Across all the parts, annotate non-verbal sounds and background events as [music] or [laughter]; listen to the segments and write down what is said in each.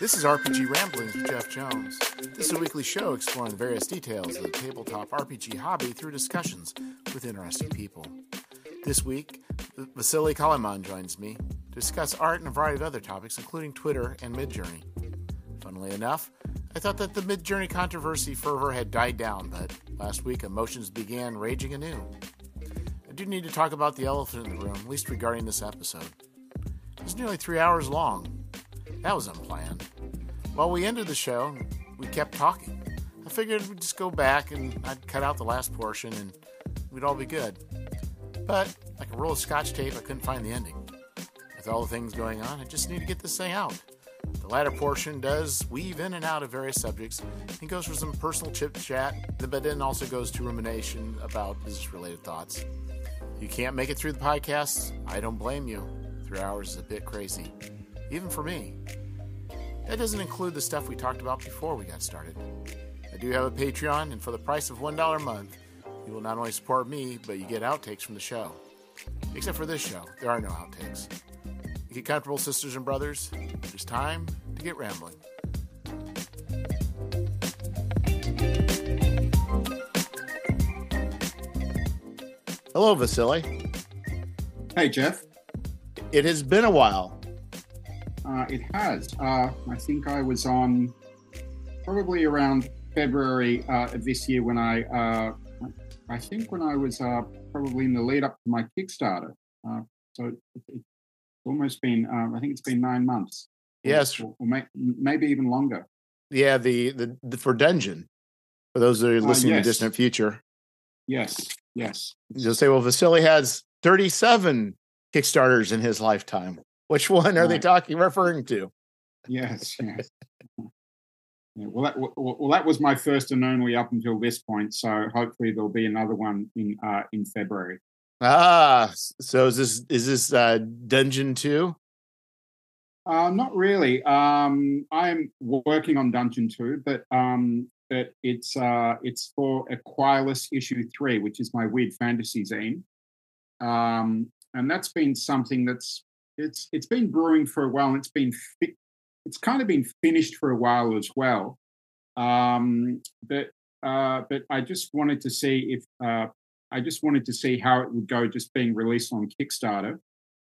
This is RPG Ramblings with Jeff Jones. This is a weekly show exploring various details of the tabletop RPG hobby through discussions with interesting people. This week, Vasily Kaliman joins me to discuss art and a variety of other topics, including Twitter and Midjourney. Funnily enough, I thought that the Midjourney controversy fervor had died down, but last week emotions began raging anew. I do need to talk about the elephant in the room, at least regarding this episode. It was nearly three hours long. That was unplanned. While we ended the show, we kept talking. I figured we'd just go back and I'd cut out the last portion and we'd all be good. But, like a roll of scotch tape, I couldn't find the ending. With all the things going on, I just need to get this thing out. The latter portion does weave in and out of various subjects and goes for some personal chit chat, but then also goes to rumination about business related thoughts. You can't make it through the podcast, I don't blame you. Three hours is a bit crazy, even for me. That doesn't include the stuff we talked about before we got started. I do have a Patreon, and for the price of $1 a month, you will not only support me, but you get outtakes from the show. Except for this show, there are no outtakes. Get comfortable, sisters and brothers. It is time to get rambling. Hello, Vasily. Hey, Jeff. It has been a while. Uh, it has. Uh, I think I was on probably around February uh, of this year when I, uh, I think when I was uh, probably in the lead up to my Kickstarter. Uh, so it, it's almost been, I think it's been nine months. Yes, or, or may, maybe even longer. Yeah, the, the, the for Dungeon. For those that are listening yes. to Distant Future, Yes, yes. you'll say, "Well, Vasily has 37 Kickstarters in his lifetime." Which one are they talking referring to? Yes, yes. Yeah, well, that, well, well, that was my first and only up until this point. So hopefully there'll be another one in uh, in February. Ah, so is this is this uh, Dungeon Two? Uh, not really. Um, I'm working on Dungeon Two, but um, but it's uh, it's for Aquilus issue three, which is my weird fantasy zine, um, and that's been something that's it's it's been brewing for a while, and it's been fi- it's kind of been finished for a while as well. Um, but uh, but I just wanted to see if uh, I just wanted to see how it would go, just being released on Kickstarter.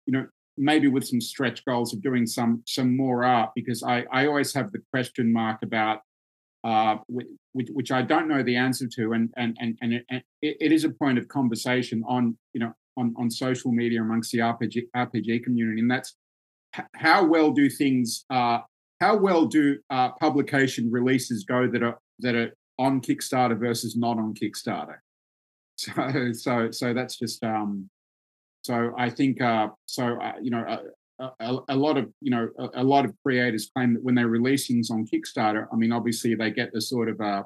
You know, maybe with some stretch goals of doing some some more art because I I always have the question mark about uh which, which I don't know the answer to and and and and it, it, it is a point of conversation on you know on on social media amongst the RPG RPG community and that's how well do things uh how well do uh publication releases go that are that are on Kickstarter versus not on Kickstarter? [laughs] So so so that's just um so I think, uh, so uh, you know, a, a, a lot of you know, a, a, lot of creators claim that when they release things on Kickstarter, I mean, obviously they get the sort of, uh,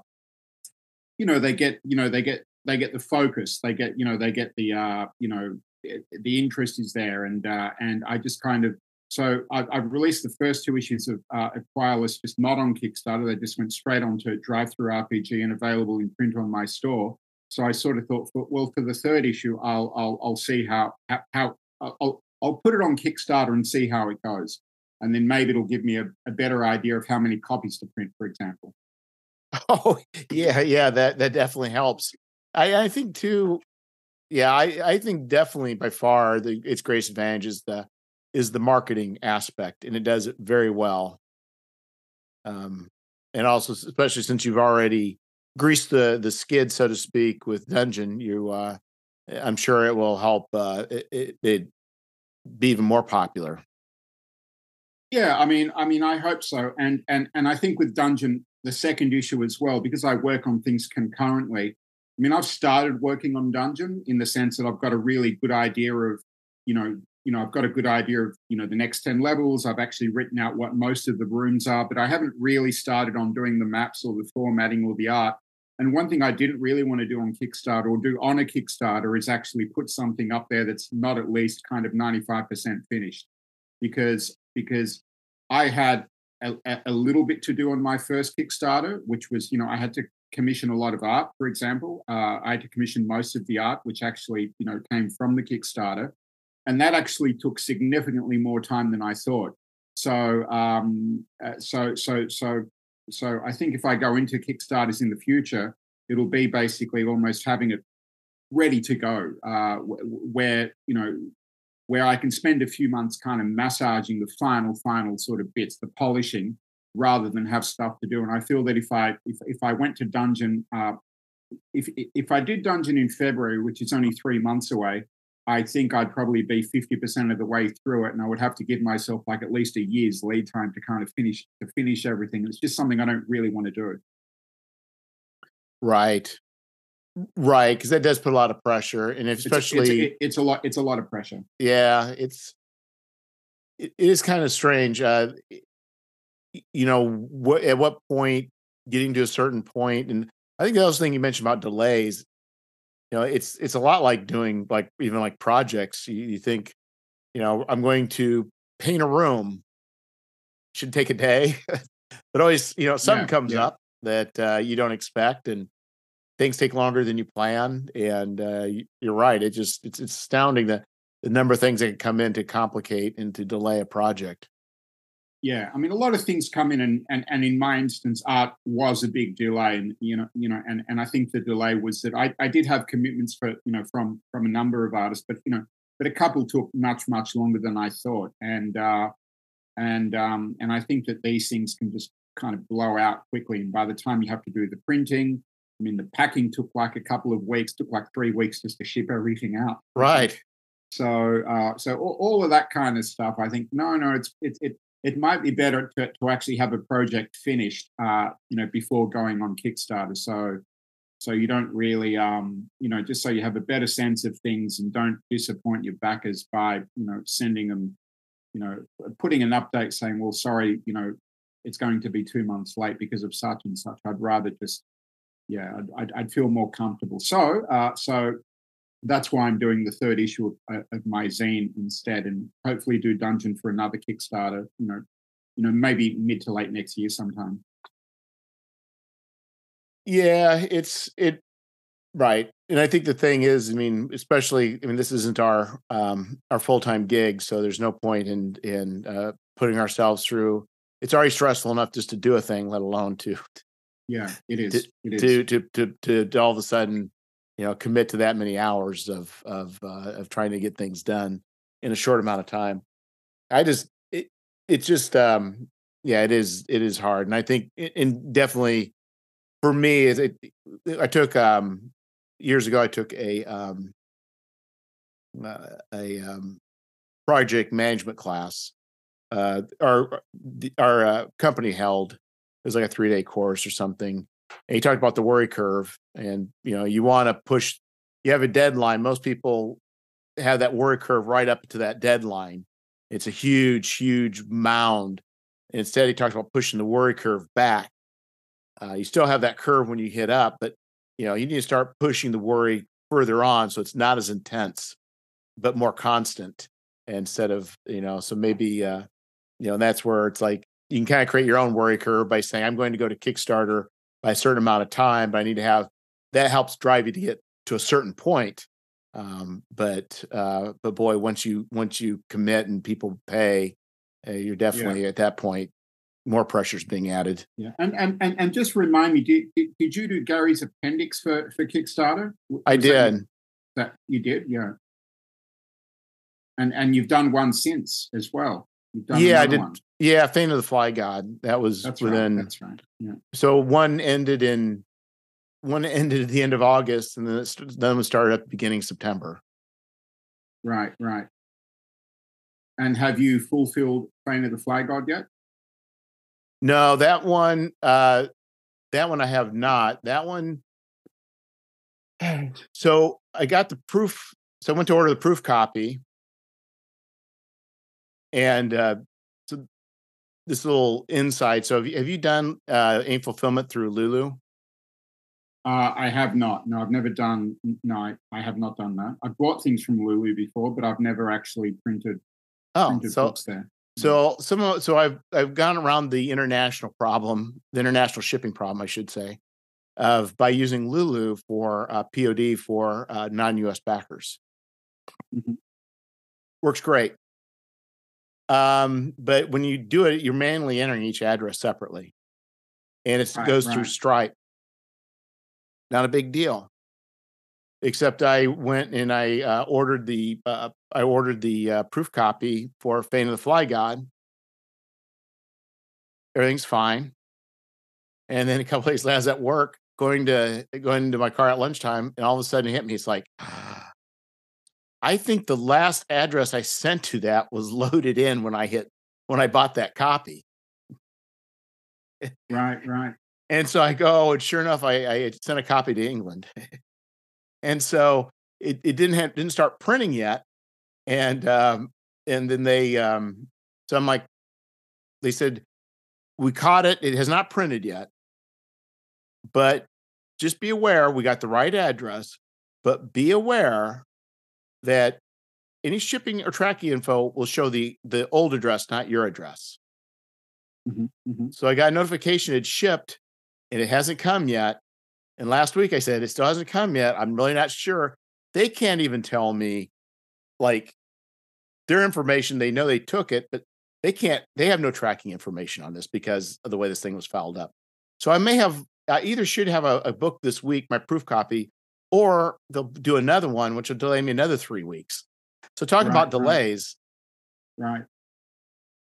you know, they get, you know, they get, they get the focus, they get, you know, they get the, uh, you know, the interest is there, and uh, and I just kind of. So I've, I've released the first two issues of uh, just not on Kickstarter. They just went straight onto DriveThruRPG and available in print on my store. So I sort of thought, well, for the third issue, I'll I'll, I'll see how how, how I'll, I'll put it on Kickstarter and see how it goes, and then maybe it'll give me a, a better idea of how many copies to print, for example. [laughs] Oh yeah, yeah, that that definitely helps. I I think too. Yeah, I I think definitely by far the its greatest advantage is the is the marketing aspect, and it does it very well. Um, and also especially since you've already greased the the skid, so to speak, with Dungeon, you uh I'm sure it will help uh it, it, it be even more popular. Yeah, I mean, I mean, I hope so, and and and I think with Dungeon, the second issue as well, because I work on things concurrently. I mean, I've started working on Dungeon in the sense that I've got a really good idea of, you know, you know, I've got a good idea of, you know, the next 10 levels. I've actually written out what most of the rooms are, but I haven't really started on doing the maps or the formatting or the art. And one thing I didn't really want to do on Kickstarter or do on a Kickstarter is actually put something up there that's not at least kind of 95% finished. Because because I had a, a little bit to do on my first Kickstarter, which was, you know, I had to commission a lot of art, for example. Uh, I had to commission most of the art, which actually, you know, came from the Kickstarter. And that actually took significantly more time than I thought. So, um, uh, so, so, so, so I think if I go into Kickstarters in the future, it'll be basically almost having it ready to go, uh, where you know where I can spend a few months kind of massaging the final, final sort of bits, the polishing, rather than have stuff to do. And I feel that if I if, if I went to Dungeon, uh, if if I did Dungeon in February, which is only three months away, I think I'd probably be fifty percent of the way through it, and I would have to give myself like at least a year's lead time to kind of finish to finish everything. It's just something I don't really want to do. Right. Right, because that does put a lot of pressure, and especially it's, it's, it's, a lot. It's a lot of pressure. Yeah, it's it is kind of strange. Uh, you know, what at what point getting to a certain point, and I think the other thing you mentioned about delays. You know, it's it's a lot like doing like even like projects. You, you think, you know, I'm going to paint a room. Should take a day, [laughs] but always, you know, something yeah, comes yeah. up that uh, you don't expect, and things take longer than you plan. And uh, you're right; it just it's, it's astounding that the number of things that can come in to complicate and to delay a project. Yeah, I mean, a lot of things come in, and, and and in my instance, art was a big delay, and you know, you know, and and I think the delay was that I, I did have commitments for you know from from a number of artists, but you know, but a couple took much much longer than I thought, and uh, and um, and I think that these things can just kind of blow out quickly, and by the time you have to do the printing, I mean, the packing took like a couple of weeks, took like three weeks just to ship everything out. Right. So, uh, so all, all, of that kind of stuff, I think, no, no, it's it it it might be better to, to actually have a project finished, uh, you know, before going on Kickstarter. So, so you don't really, um, you know, just so you have a better sense of things and don't disappoint your backers by, you know, sending them, you know, putting an update saying, well, sorry, you know, it's going to be two months late because of such and such. I'd rather just yeah, I'd, I'd, feel more comfortable. So, uh, so that's why I'm doing the third issue of, uh, of, my zine instead, and hopefully do Dungeon for another Kickstarter. You know, you know, maybe mid to late next year sometime. Yeah, it's it right, and I think the thing is, I mean, especially, I mean, this isn't our um our full time gig, so there's no point in in uh, putting ourselves through. It's already stressful enough just to do a thing, let alone to yeah, it is. To, it is. To, to, to, to, to all of a sudden, you know, commit to that many hours of, of, uh, of trying to get things done in a short amount of time. I just, it, it's just, um, yeah, it is, it is hard. And I think, and definitely for me, it, I took, um, years ago, I took a, um, uh, a, um, project management class. Uh, our, our uh, company held it was like a three day course or something. And he talked about the worry curve, and you know, you want to push. You have a deadline. Most people have that worry curve right up to that deadline. It's a huge, huge mound. Instead, he talks about pushing the worry curve back. Uh, you still have that curve when you hit up, but you know you need to start pushing the worry further on so it's not as intense, but more constant. Instead of you know, so maybe uh, you know that's where it's like you can kind of create your own worry curve by saying, I'm going to go to Kickstarter by a certain amount of time, but I need to have that helps drive you to get to a certain point. Um, but uh, but boy, once you once you commit and people pay, uh, you're definitely yeah. at that point more pressures being added. Yeah, and and and, and just remind me, did, did you do Gary's appendix for for Kickstarter? Was I did. That, that you did, yeah. And and you've done one since as well. yeah, I did. One. Yeah, Fane of the Fly God. That was That's within. Right. That's right. Yeah. So one ended in one ended at the end of August, and then it, then it started at the beginning of September. Right, right. And have you fulfilled Fane of the Fly God yet? No, that one. uh That one I have not. That one. [clears throat] So I got the proof. So I went to order the proof copy, and uh, this little insight. So have you, have you done uh, ink fulfillment through Lulu? Uh, I have not. No, I've never done. No, I, I, have not done that. I've bought things from Lulu before, but I've never actually printed. Oh, printed so books there. So some so I've I've gone around the international problem, the international shipping problem, I should say, of by using Lulu for uh, POD for uh, non-US backers. Mm-hmm. Works great. Um, but when you do it, you're manually entering each address separately, and it Right, goes through. Stripe. Not a big deal. Except I went and I uh, ordered the uh, I ordered the uh, proof copy for Fane of the Fly God. Everything's fine, and then a couple [laughs] days later, I was at work going to going into my car at lunchtime, and all of a sudden it hit me. It's like. I think the last address I sent to that was [laughs] loaded in when I hit when I bought that copy. Right, right. [laughs] And so I go, and sure enough, I, I sent a copy to England. [laughs] and so it, it didn't have didn't start printing yet. And um, and then they um, so I'm like, they said, we caught it. It has not printed yet. But just be aware we got the right address, but be aware that any shipping or tracking info will show the the old address, not your address. Mhm, mhm. So I got a notification it shipped and it hasn't come yet. And last week I said it still hasn't come yet. I'm really not sure. They can't even tell me like their information. They know they took it, but they can't, they have no tracking information on this because of the way this thing was fouled up. So I may have, I either should have a, a book this week, my proof copy, or they'll do another one, which will delay me another three weeks. So talk Right, about delays, Right.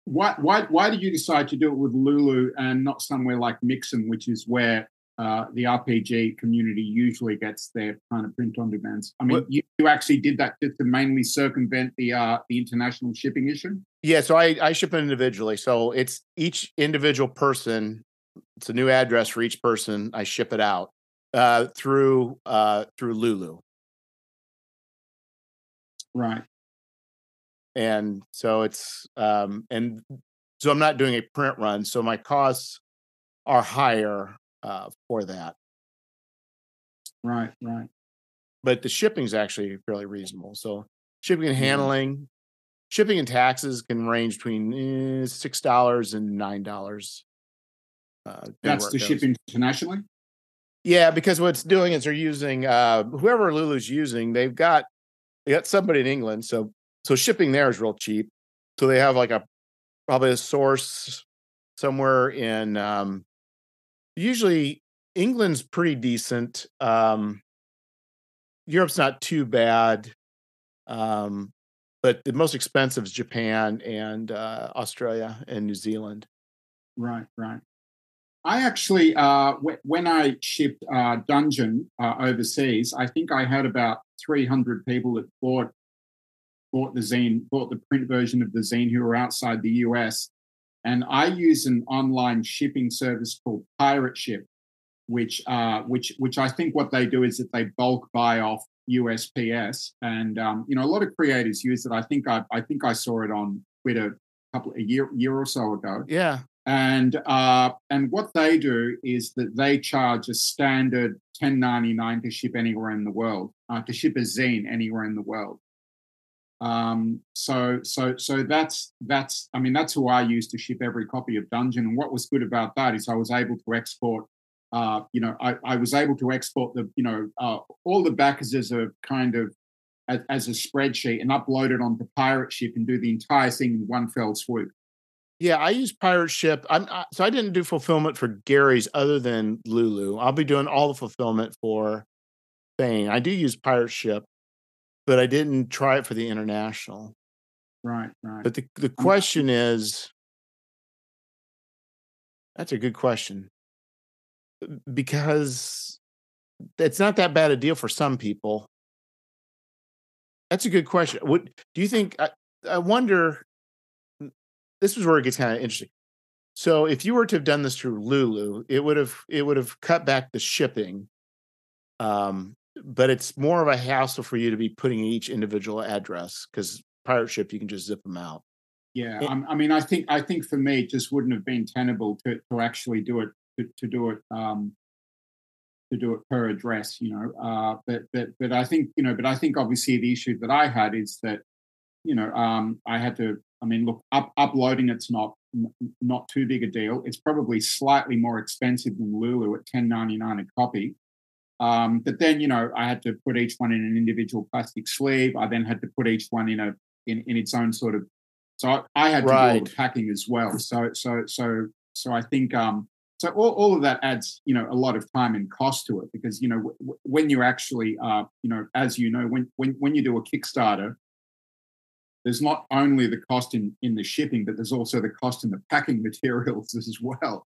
Why, why, why did you decide to do it with Lulu and not somewhere like Mixam, which is where uh, the RPG community usually gets their kind of print on demands? I mean, What- you, you actually did that just to mainly circumvent the uh, the international shipping issue. Yeah, so I, I ship it individually. So it's each individual person. It's a new address for each person. I ship it out uh, through uh, through Lulu, Right. and so it's um, and so I'm not doing a print run. So my costs are higher uh, for that, Right. Right. but the shipping is actually fairly reasonable. So shipping and handling, shipping and taxes can range between eh, six dollars and nine dollars. Uh, That's to ship internationally. Yeah, because what it's doing is they're using uh whoever Lulu's using, they've got they got somebody in England, so so shipping there is real cheap. So they have like a probably a source somewhere in um usually England's pretty decent. Um Europe's not too bad. Um but the most expensive is Japan and uh Australia and New Zealand. Right, right. I actually, uh, w- when I shipped uh, Dungeon uh, overseas, I think I had about 300 people that bought bought the zine, bought the print version of the zine who were outside the US. And I use an online shipping service called Pirate Ship, which uh, which which I think what they do is that they bulk buy off USPS, and um, you know a lot of creators use it. I think I I think I saw it on Twitter a couple a year year or so ago Yeah. And uh, and what they do is that they charge a standard 10.99 to ship anywhere in the world uh, to ship a zine anywhere in the world. Um so so so that's that's i mean that's who i use to ship every copy of dungeon. And what was good about that is i was able to export uh you know i, I was able to export the you know uh, all the backers as a kind of as, as a spreadsheet and upload it onto pirate ship and do the entire thing in one fell swoop Yeah, I use Pirate Ship. I'm I, so I didn't do fulfillment for Gary's other than Lulu. I'll be doing all the fulfillment for Fane. I do use Pirate Ship, but I didn't try it for the international. right right But the the uh question is, that's a good question because it's not that bad a deal for some people. That's a good question. What do you think? I, I wonder. This is where it gets kind of interesting. So, if you were to have done this through Lulu, it would have it would have cut back the shipping. Um, but it's more of a hassle for you to be putting each individual address because pirate ship you can just zip them out. Yeah, It- I'm- mean, I think I think for me, it just wouldn't have been tenable to to actually do it to, to do it um, to do it per address, you know. Uh, but but but I think you know, but I think obviously the issue that I had is that you know um, I had to. I mean, look, up, uploading it's not not too big a deal. It's probably slightly more expensive than Lulu at ten ninety nine a copy. Um, but then you know I had to put each one in an individual plastic sleeve. I then had to put each one in a in, in its own sort of So I, I had to Right. do all the packing as well. So so so so I think um so all, all of that adds you know a lot of time and cost to it because you know w- when you actually uh you know as you know when when when you do a Kickstarter, there's not only the cost in in the shipping, but there's also the cost in the packing [laughs] materials as well,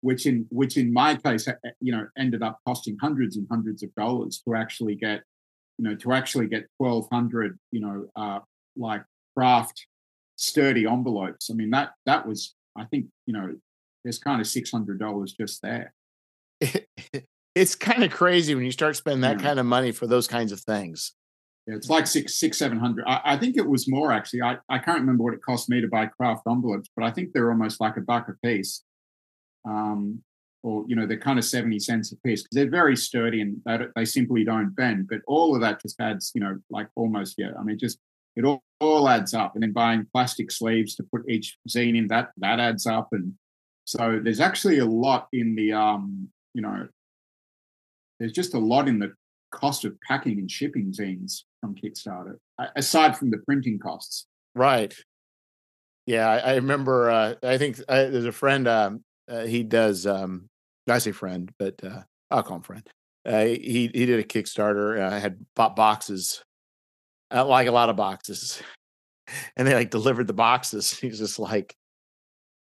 which in which in my case uh, you know ended up costing hundreds and hundreds of dollars to actually get you know to actually get 1200 you know uh like kraft sturdy envelopes i mean that that was i think you know there's kind of $600 just there [laughs] it's kind of crazy when you start spending that Yeah. kind of money for those kinds of things. Yeah, it's like six six seven hundred. I, I think it was more actually. I, I can't remember what it cost me to buy kraft envelopes but i think they're almost like a buck a piece. Um or you know they're kind of 70 cents a piece because they're very sturdy and they, they simply don't bend. But all of that just adds you know like almost yeah i mean just it all, all adds up. And then buying plastic sleeves to put each zine in that that adds up. And so there's actually a lot in the um you know there's just a lot in the cost of packing and shipping zines from kickstarter aside from the printing costs Right. Yeah, I, I remember. Uh, I think uh, there's a friend. Um, uh, he does. Um, I say friend, but uh, I'll call him friend. Uh, he he did a Kickstarter. Uh, had bought boxes, like a lot of boxes, [laughs] and they like delivered the boxes. [laughs] He's just like,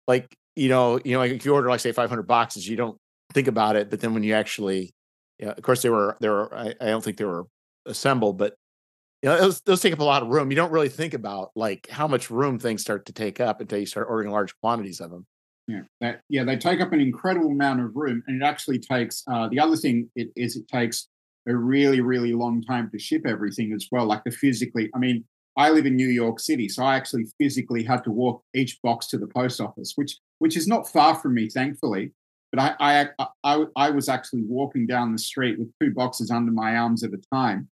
like you know, you know, like if you order like say 500 boxes, you don't think about it, but then when you actually, yeah, of course they were they were. I, I don't think they were assembled, but you know, those, those take up a lot of room. You don't really think about like how much room things start to take up until you start ordering large quantities of them. Yeah, that, yeah, they take up an incredible amount of room, and it actually takes. Uh, the other thing it, is it takes a really, really long time to ship everything as well. Like the physically, I mean, I live in New York City, so I actually physically had to walk each box to the post office, which which is not far from me, thankfully. But I I I, I was actually walking down the street with two boxes under my arms at a time,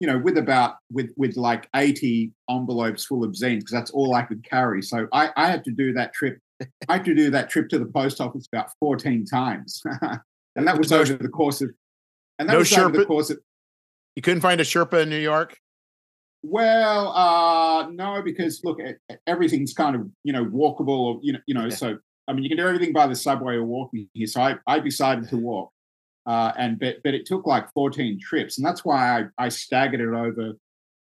you know, with about with with like eighty envelopes full of zines because that's all I could carry. So I I had to do that trip I had to do that trip to the post office about 14 times. [laughs] and that was No- over the course of and that no was over the Sherpa- course of You couldn't find a Sherpa in New York. well, uh no, because look, everything's kind of, you know, walkable or you know, you know, Yeah. so I mean you can do everything by the subway or walking here. So I, I decided to walk. Uh and but but it took like 14 trips, and that's why I, I staggered it over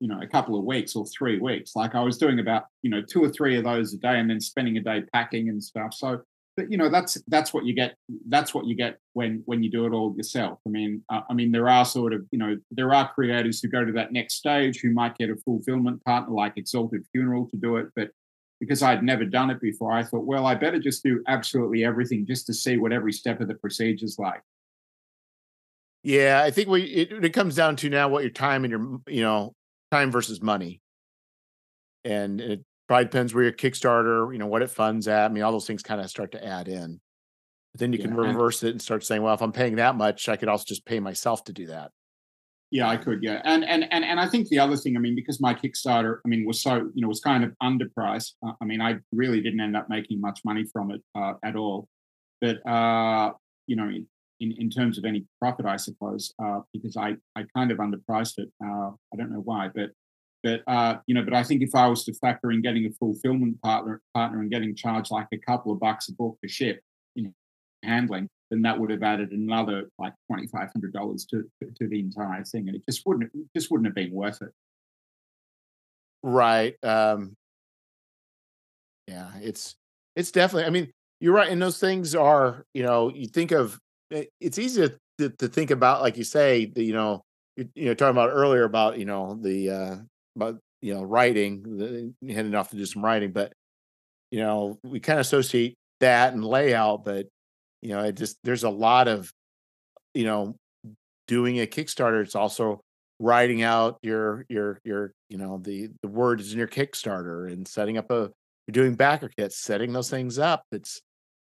you know a couple of weeks or three weeks. Like i was doing about you know two or three of those a day and then spending a day packing and stuff. So but you know that's that's what you get that's what you get when when you do it all yourself. I mean uh, i mean there are sort of you know there are creators who go to that next stage who might get a fulfillment partner like exalted funeral to do it but because i'd never done it before i thought well i better just do absolutely everything just to see what every step of the procedure's like Yeah, I think we it, it comes down to now what your time and your you know time versus money, and it probably depends where your Kickstarter, you know, what it funds at. I mean, all those things kind of start to add in. But then you can Yeah, and- reverse it and start saying, well, if I'm paying that much, I could also just pay myself to do that. Yeah, I could. Yeah, and and and and I think the other thing, I mean, because my Kickstarter, I mean, was so you know was kind of underpriced. Uh, I mean, I really didn't end up making much money from it uh, at all. But uh, you know, in, in in terms of any profit, I suppose, uh, because I I kind of underpriced it. Uh, I don't know why, but but uh, you know, but I think if I was to factor in getting a fulfillment partner partner and getting charged like a couple of bucks a book to ship, know, handling, then that would have added another like twenty five hundred dollars to to the entire thing, and it just wouldn't it just wouldn't have been worth it. Right. Um yeah, it's it's definitely I mean, you're right. And those things are, you know, you think of it's easy to, to, to think about, like you say, the, you know, you, you know, talking about earlier about, you know, the uh about you know, writing, the off to do some writing, but you know, we kind of associate that and layout, but you know, it just there's a lot of, you know, doing a Kickstarter. It's also writing out your your your you know the the words in your Kickstarter and setting up a you're doing backer kits, setting those things up. It's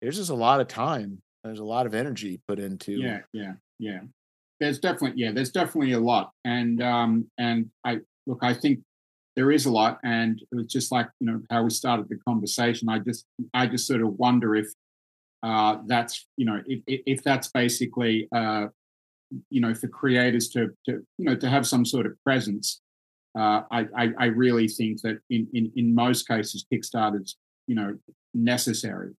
there's just a lot of time. There's a lot of energy put into Yeah, yeah, yeah. There's definitely yeah, there's definitely a lot, and um and I look, I think there is a lot, and it was just like you know how we started the conversation. I just I just sort of wonder if uh that's you know if if, that's basically uh you know for creators to to you know to have some sort of presence uh, I, I, I really think that in, in in most cases Kickstarter's you know necessary.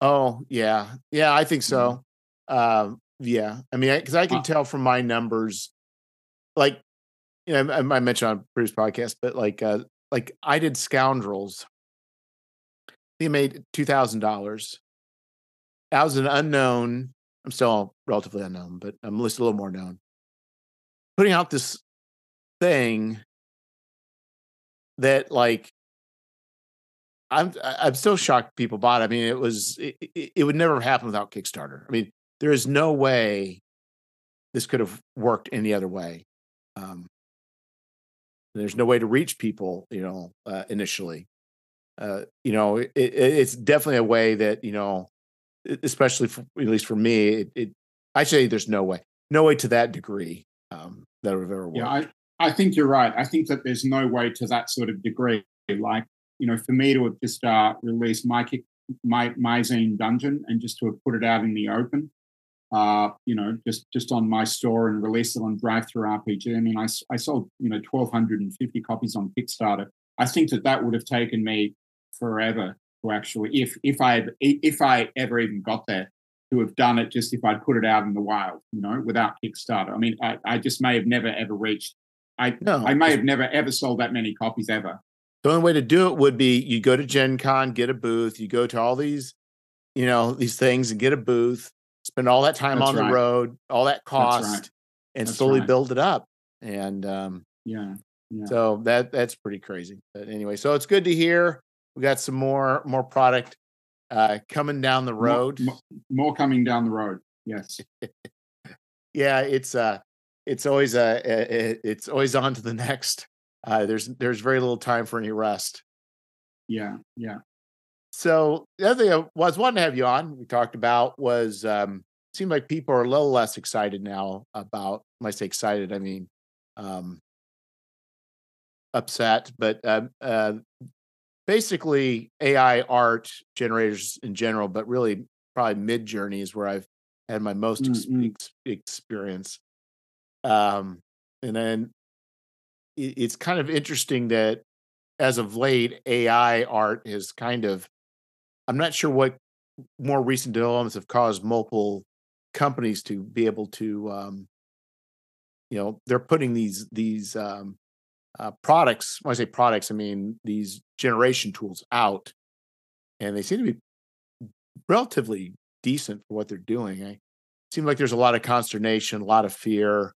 Oh yeah, yeah, I think so. Mm-hmm. Um, yeah, I mean, because I, I, can uh, tell from my numbers, like you know, I, I mentioned on previous podcast, but like uh, like I did Scoundrels. He made two thousand dollars. I was an unknown. I'm still relatively unknown, but I'm at least a little more known. Putting out this thing that like I'm I'm still shocked people bought. It. I mean, it was it, it, would never happen without Kickstarter. I mean, there is no way this could have worked any other way. Um, there's no way to reach people, you know, uh, initially. Uh, you know, it, it's definitely a way that you know, especially for, at least for me, it, it I say there's no way, no way to that degree um, that would have ever worked. Yeah, I, I think you're right. I think that there's no way to that sort of degree. Like, you know, for me to have just uh, released my my my zine dungeon and just to have put it out in the open, uh, you know, just just on my store and release it on DriveThruRPG. I mean, I, I sold you know 1,250 copies on Kickstarter. I think that that would have taken me forever to actually, if if I if I ever even got there, to have done it just if I'd put it out in the wild, you know, without Kickstarter. I mean, I, I just may have never ever reached I no, I may have never ever sold that many copies ever. The only way to do it would be you go to Gen Con, get a booth, you go to all these, you know, these things and get a booth, spend all that time That's on right. the road, all that cost, right. and That's slowly right. build it up. And um, yeah, yeah. So that that's pretty crazy. But anyway, so it's good to hear. We got some more more product uh coming down the road. More, more coming down the road. Yes. [laughs] yeah, it's uh it's always a, it's always on to the [laughs] next. Uh, there's there's very little time for any rest. Yeah, yeah. So the other thing I was wanting to have you on, we talked about was um seemed like people are a little less excited now about when I say excited, I mean um upset, but uh, uh basically AI art generators in general, but really probably Midjourney is where I've had my most mm-hmm. ex- experience. Um, and then it's kind of interesting that as of late, AI art has kind of, I'm not sure what more recent developments have caused multiple companies to be able to, um, you know, they're putting these, these, um, uh, products, when I say products, I mean these generation tools out, and they seem to be relatively decent for what they're doing. I seem like there's a lot of consternation, a lot of fear,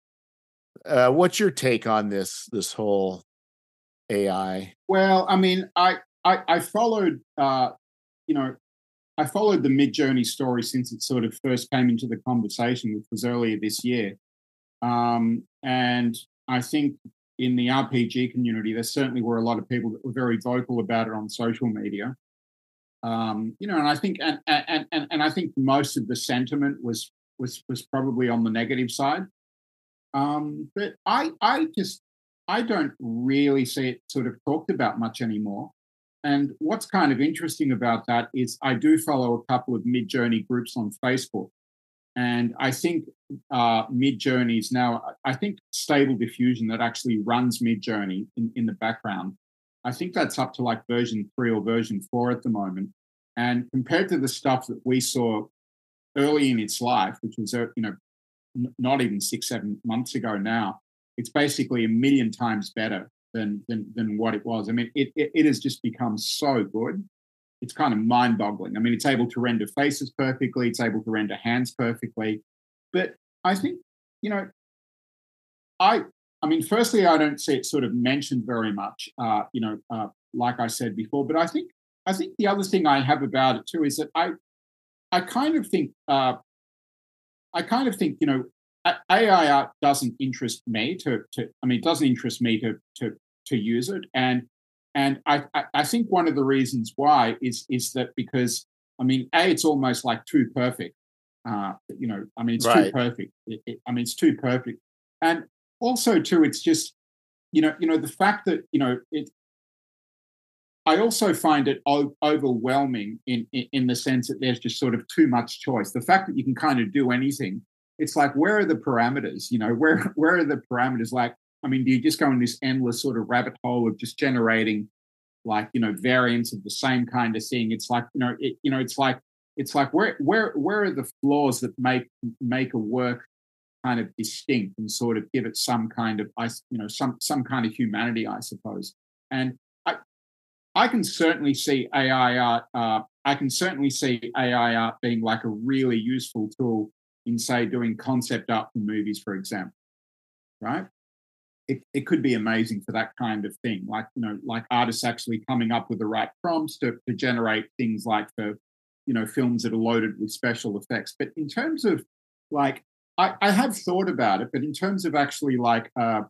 uh, what's your take on this this whole AI? Well, I mean, I I, I followed, uh, you know, I followed the Midjourney story since it sort of first came into the conversation, which was earlier this year. Um, and I think in the RPG community, there certainly were a lot of people that were very vocal about it on social media. Um, you know, and I think and, and and and I think most of the sentiment was was was probably on the negative side. Um, but I, I just, I don't really see it sort of talked about much anymore. And what's kind of interesting about that is I do follow a couple of Midjourney groups on Facebook. And I think uh, Midjourney is now, I think Stable Diffusion that actually runs Midjourney in, in the background. I think that's up to like version three or version four at the moment. And compared to the stuff that we saw early in its life, which was, uh, you know, not even six, seven months ago now, it's basically a million times better than than, than what it was. I mean, it, it, it has just become so good. It's kind of mind boggling. I mean, it's able to render faces perfectly, it's able to render hands perfectly. But I think, you know, I I mean, firstly, I don't see it sort of mentioned very much, uh, you know, uh, like I said before. But I think I think the other thing I have about it too is that I I kind of think uh, I kind of think, you know, AI art doesn't interest me to, to I mean, it doesn't interest me to, to, to use it. And, and I, I think one of the reasons why is, is that because, I mean, A, it's almost like too perfect. Uh, you know, I mean, it's right. too perfect. It, it, I mean, it's too perfect. And also too, it's just, you know, you know, the fact that, you know, it, I also find it overwhelming in, in, in the sense that there's just sort of too much choice. The fact that you can kind of do anything, it's like where are the parameters? You know, [laughs] where where are the parameters? Like I mean, do you just go in this endless sort of rabbit hole of just generating like you know variants of the same kind of thing? It's like you know, it, you know, it's like it's like where where where are the flaws that make make a work kind of distinct and sort of give it some kind of you know some some kind of humanity, I suppose. And I can certainly see AI art. Uh, I can certainly see AI art being like a really useful tool in say doing concept art for movies, for example. Right? It, it could be amazing for that kind of thing, like you know, like artists actually coming up with the right prompts to, to generate things like for you know films that are loaded with special effects. But in terms of like I, I have thought about it, but in terms of actually like uh,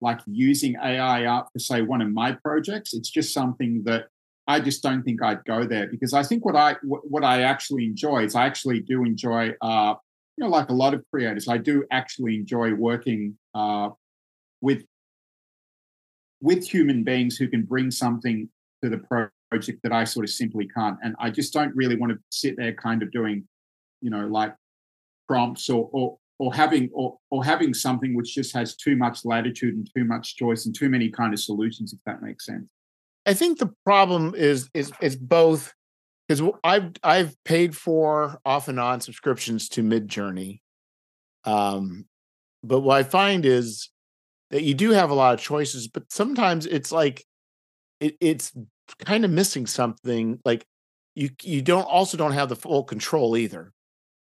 like using AI art for say one of my projects, it's just something that I just don't think I'd go there because I think what I what I actually enjoy is I actually do enjoy uh, you know like a lot of creators I do actually enjoy working uh, with with human beings who can bring something to the project that I sort of simply can't and I just don't really want to sit there kind of doing you know like prompts or or or having or, or having something which just has too much latitude and too much choice and too many kind of solutions if that makes sense. I think the problem is is is both because i've i've paid for off and on subscriptions to midjourney. Um but what i find is that you do have a lot of choices but sometimes it's like it, it's kind of missing something like you you don't also don't have the full control either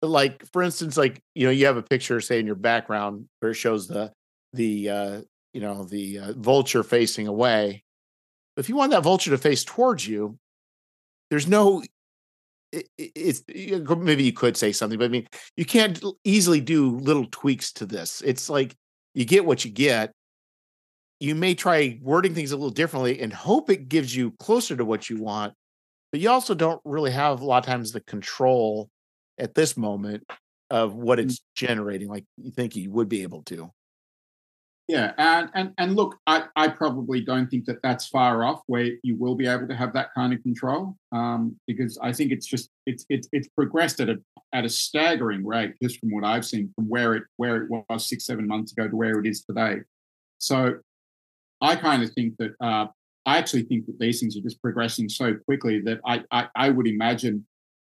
like for instance like you know you have a picture say in your background where it shows the the uh you know the uh, vulture facing away. If you want that vulture to face towards you there's no it, it's maybe you could say something but i mean you can't easily do little tweaks to this. It's like you get what you get. You may try wording things a little differently and hope it gives you closer to what you want but you also don't really have a lot of times the control at this moment of what mm. it's generating like you think you would be able to yeah and and and look i i probably don't think that that's far off where you will be able to have that kind of control um, because i think it's just it's it's it's progressed at a at a staggering rate just from what i've seen from where it where it was six seven months ago to where it is today so i kind of think that uh, i actually think that these things are just progressing so quickly that I, I i would imagine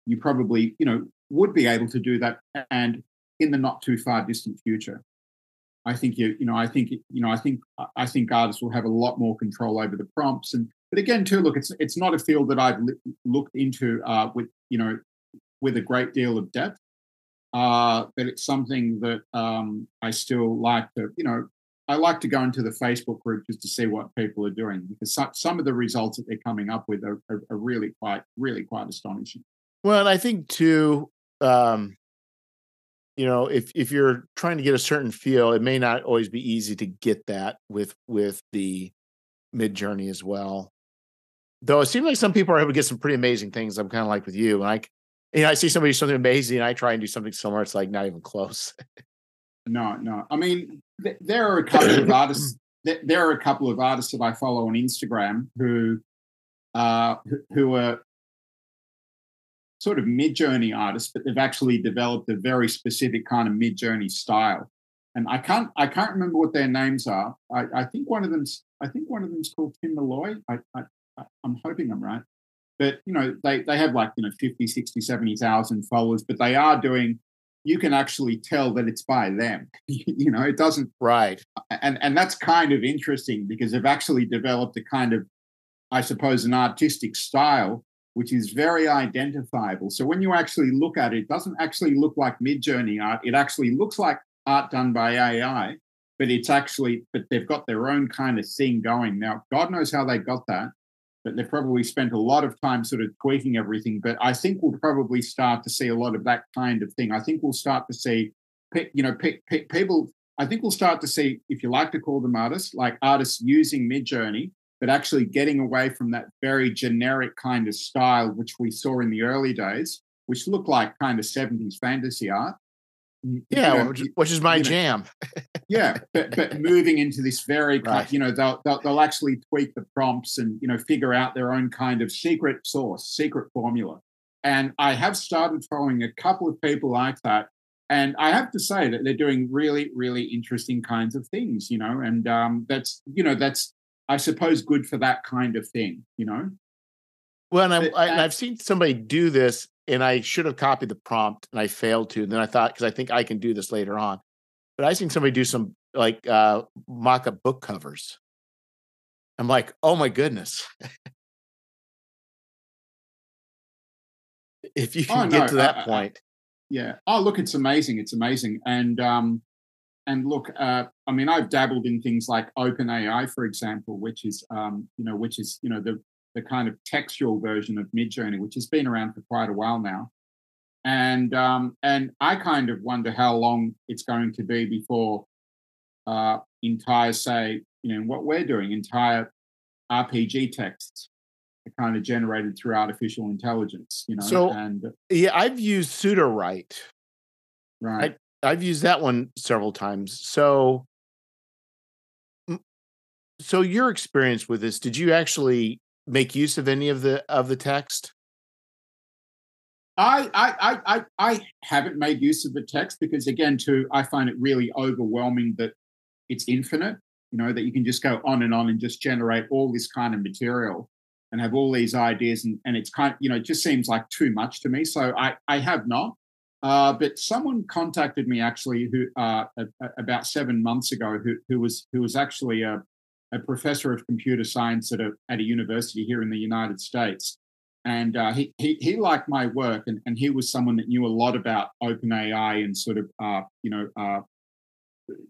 you probably you know would be able to do that and in the not too far distant future. I think you you know i think you know i think i think artists will have a lot more control over the prompts. And but again too look it's it's not a field that i've looked into uh, with you know with a great deal of depth. Uh, but it's something that um, i still like to you know i like to go into the facebook group just to see what people are doing because some, some of the results that they're coming up with are, are, are really quite really quite astonishing. Well i think too um you know if if you're trying to get a certain feel it may not always be easy to get that with with the midjourney as well. Though it seems like some people are able to get some pretty amazing things i'm kind of like with you and i you know i see somebody do something amazing and i try and do something similar it's like not even close. No no i mean th- there are a couple of artists th- there are a couple of artists that i follow on instagram who uh who, who are sort of mid-journey artists, but they've actually developed a very specific kind of mid-journey style. And I can't I can't remember what their names are. I, I think one of them's I think one of them's called Tim Malloy. I, I I'm hoping I'm right. But you know, they they have like, you know, 50, 60, 70,000 followers, but they are doing you can actually tell that it's by them. [laughs] you know, it doesn't right. And and that's kind of interesting because they've actually developed a kind of I suppose an artistic style which is very identifiable. So when you actually look at it, it doesn't actually look like Midjourney art. It actually looks like art done by AI, but it's actually, but they've got their own kind of thing going. Now, God knows how they got that, but they've probably spent a lot of time sort of tweaking everything. But I think we'll probably start to see a lot of that kind of thing. I think we'll start to see, you know, people. I think we'll start to see, if you like to call them artists, like artists using Midjourney but actually getting away from that very generic kind of style which we saw in the early days, which looked like kind of 70s fantasy art. Yeah, you know, which, which, is my jam. [laughs] yeah, but, but moving into this very, right. you know, they'll, they'll, they'll actually tweak the prompts and you know figure out their own kind of secret source, secret formula. And I have started following a couple of people like that and I have to say that they're doing really, really interesting kinds of things, you know, and um, that's, you know, that's, I suppose, good for that kind of thing, you know. Well, and, I, I, and I've seen somebody do this, and I should have copied the prompt, and I failed to. And then I thought, because I think I can do this later on, but I've seen somebody do some like uh, mock-up book covers. I'm like, oh my goodness. [laughs] if you can oh, get no, to that point yeah. Oh, look, it's amazing. It's amazing. And um, and look, uh, I mean, I've dabbled in things like OpenAI, for example, which is um, you know, which is you know the the kind of textual version of Midjourney, which has been around for quite a while now. And um, and I kind of wonder how long it's going to be before uh, entire, say, you know, what we're doing, entire RPG texts are kind of generated through artificial intelligence, you know. So, and yeah, I've used Sudowrite. Right. I, I've used that one several times. So, so your experience with this, did you actually make use of any of the of the text? I I I I haven't made use of the text because again, too, I find it really overwhelming that it's infinite. You know that you can just go on and on and just generate all this kind of material and have all these ideas and, and it's kind you know, it just seems like too much to me. So I, I have not. Uh, but someone contacted me actually who uh, a, a, about seven months ago who, who was who was actually a, a professor of computer science at a, at a university here in the United States. And uh, he, he, he liked my work, and, and he was someone that knew a lot about OpenAI and sort of uh, you know uh,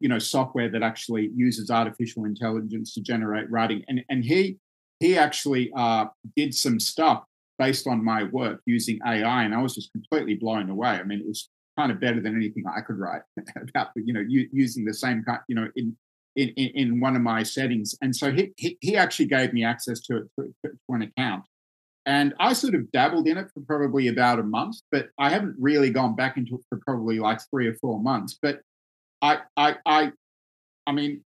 you know software that actually uses artificial intelligence to generate writing. And and he he actually uh, did some stuff based on my work using AI, and I was just completely blown away. I mean, it was kind of better than anything I could write [laughs] about, you know, using the same kind, you know, in in in one of my settings. And so he he, he actually gave me access to it to, to an account. And I sort of dabbled in it for probably about a month, but I haven't really gone back into it for probably like three or four months. But I I I I mean,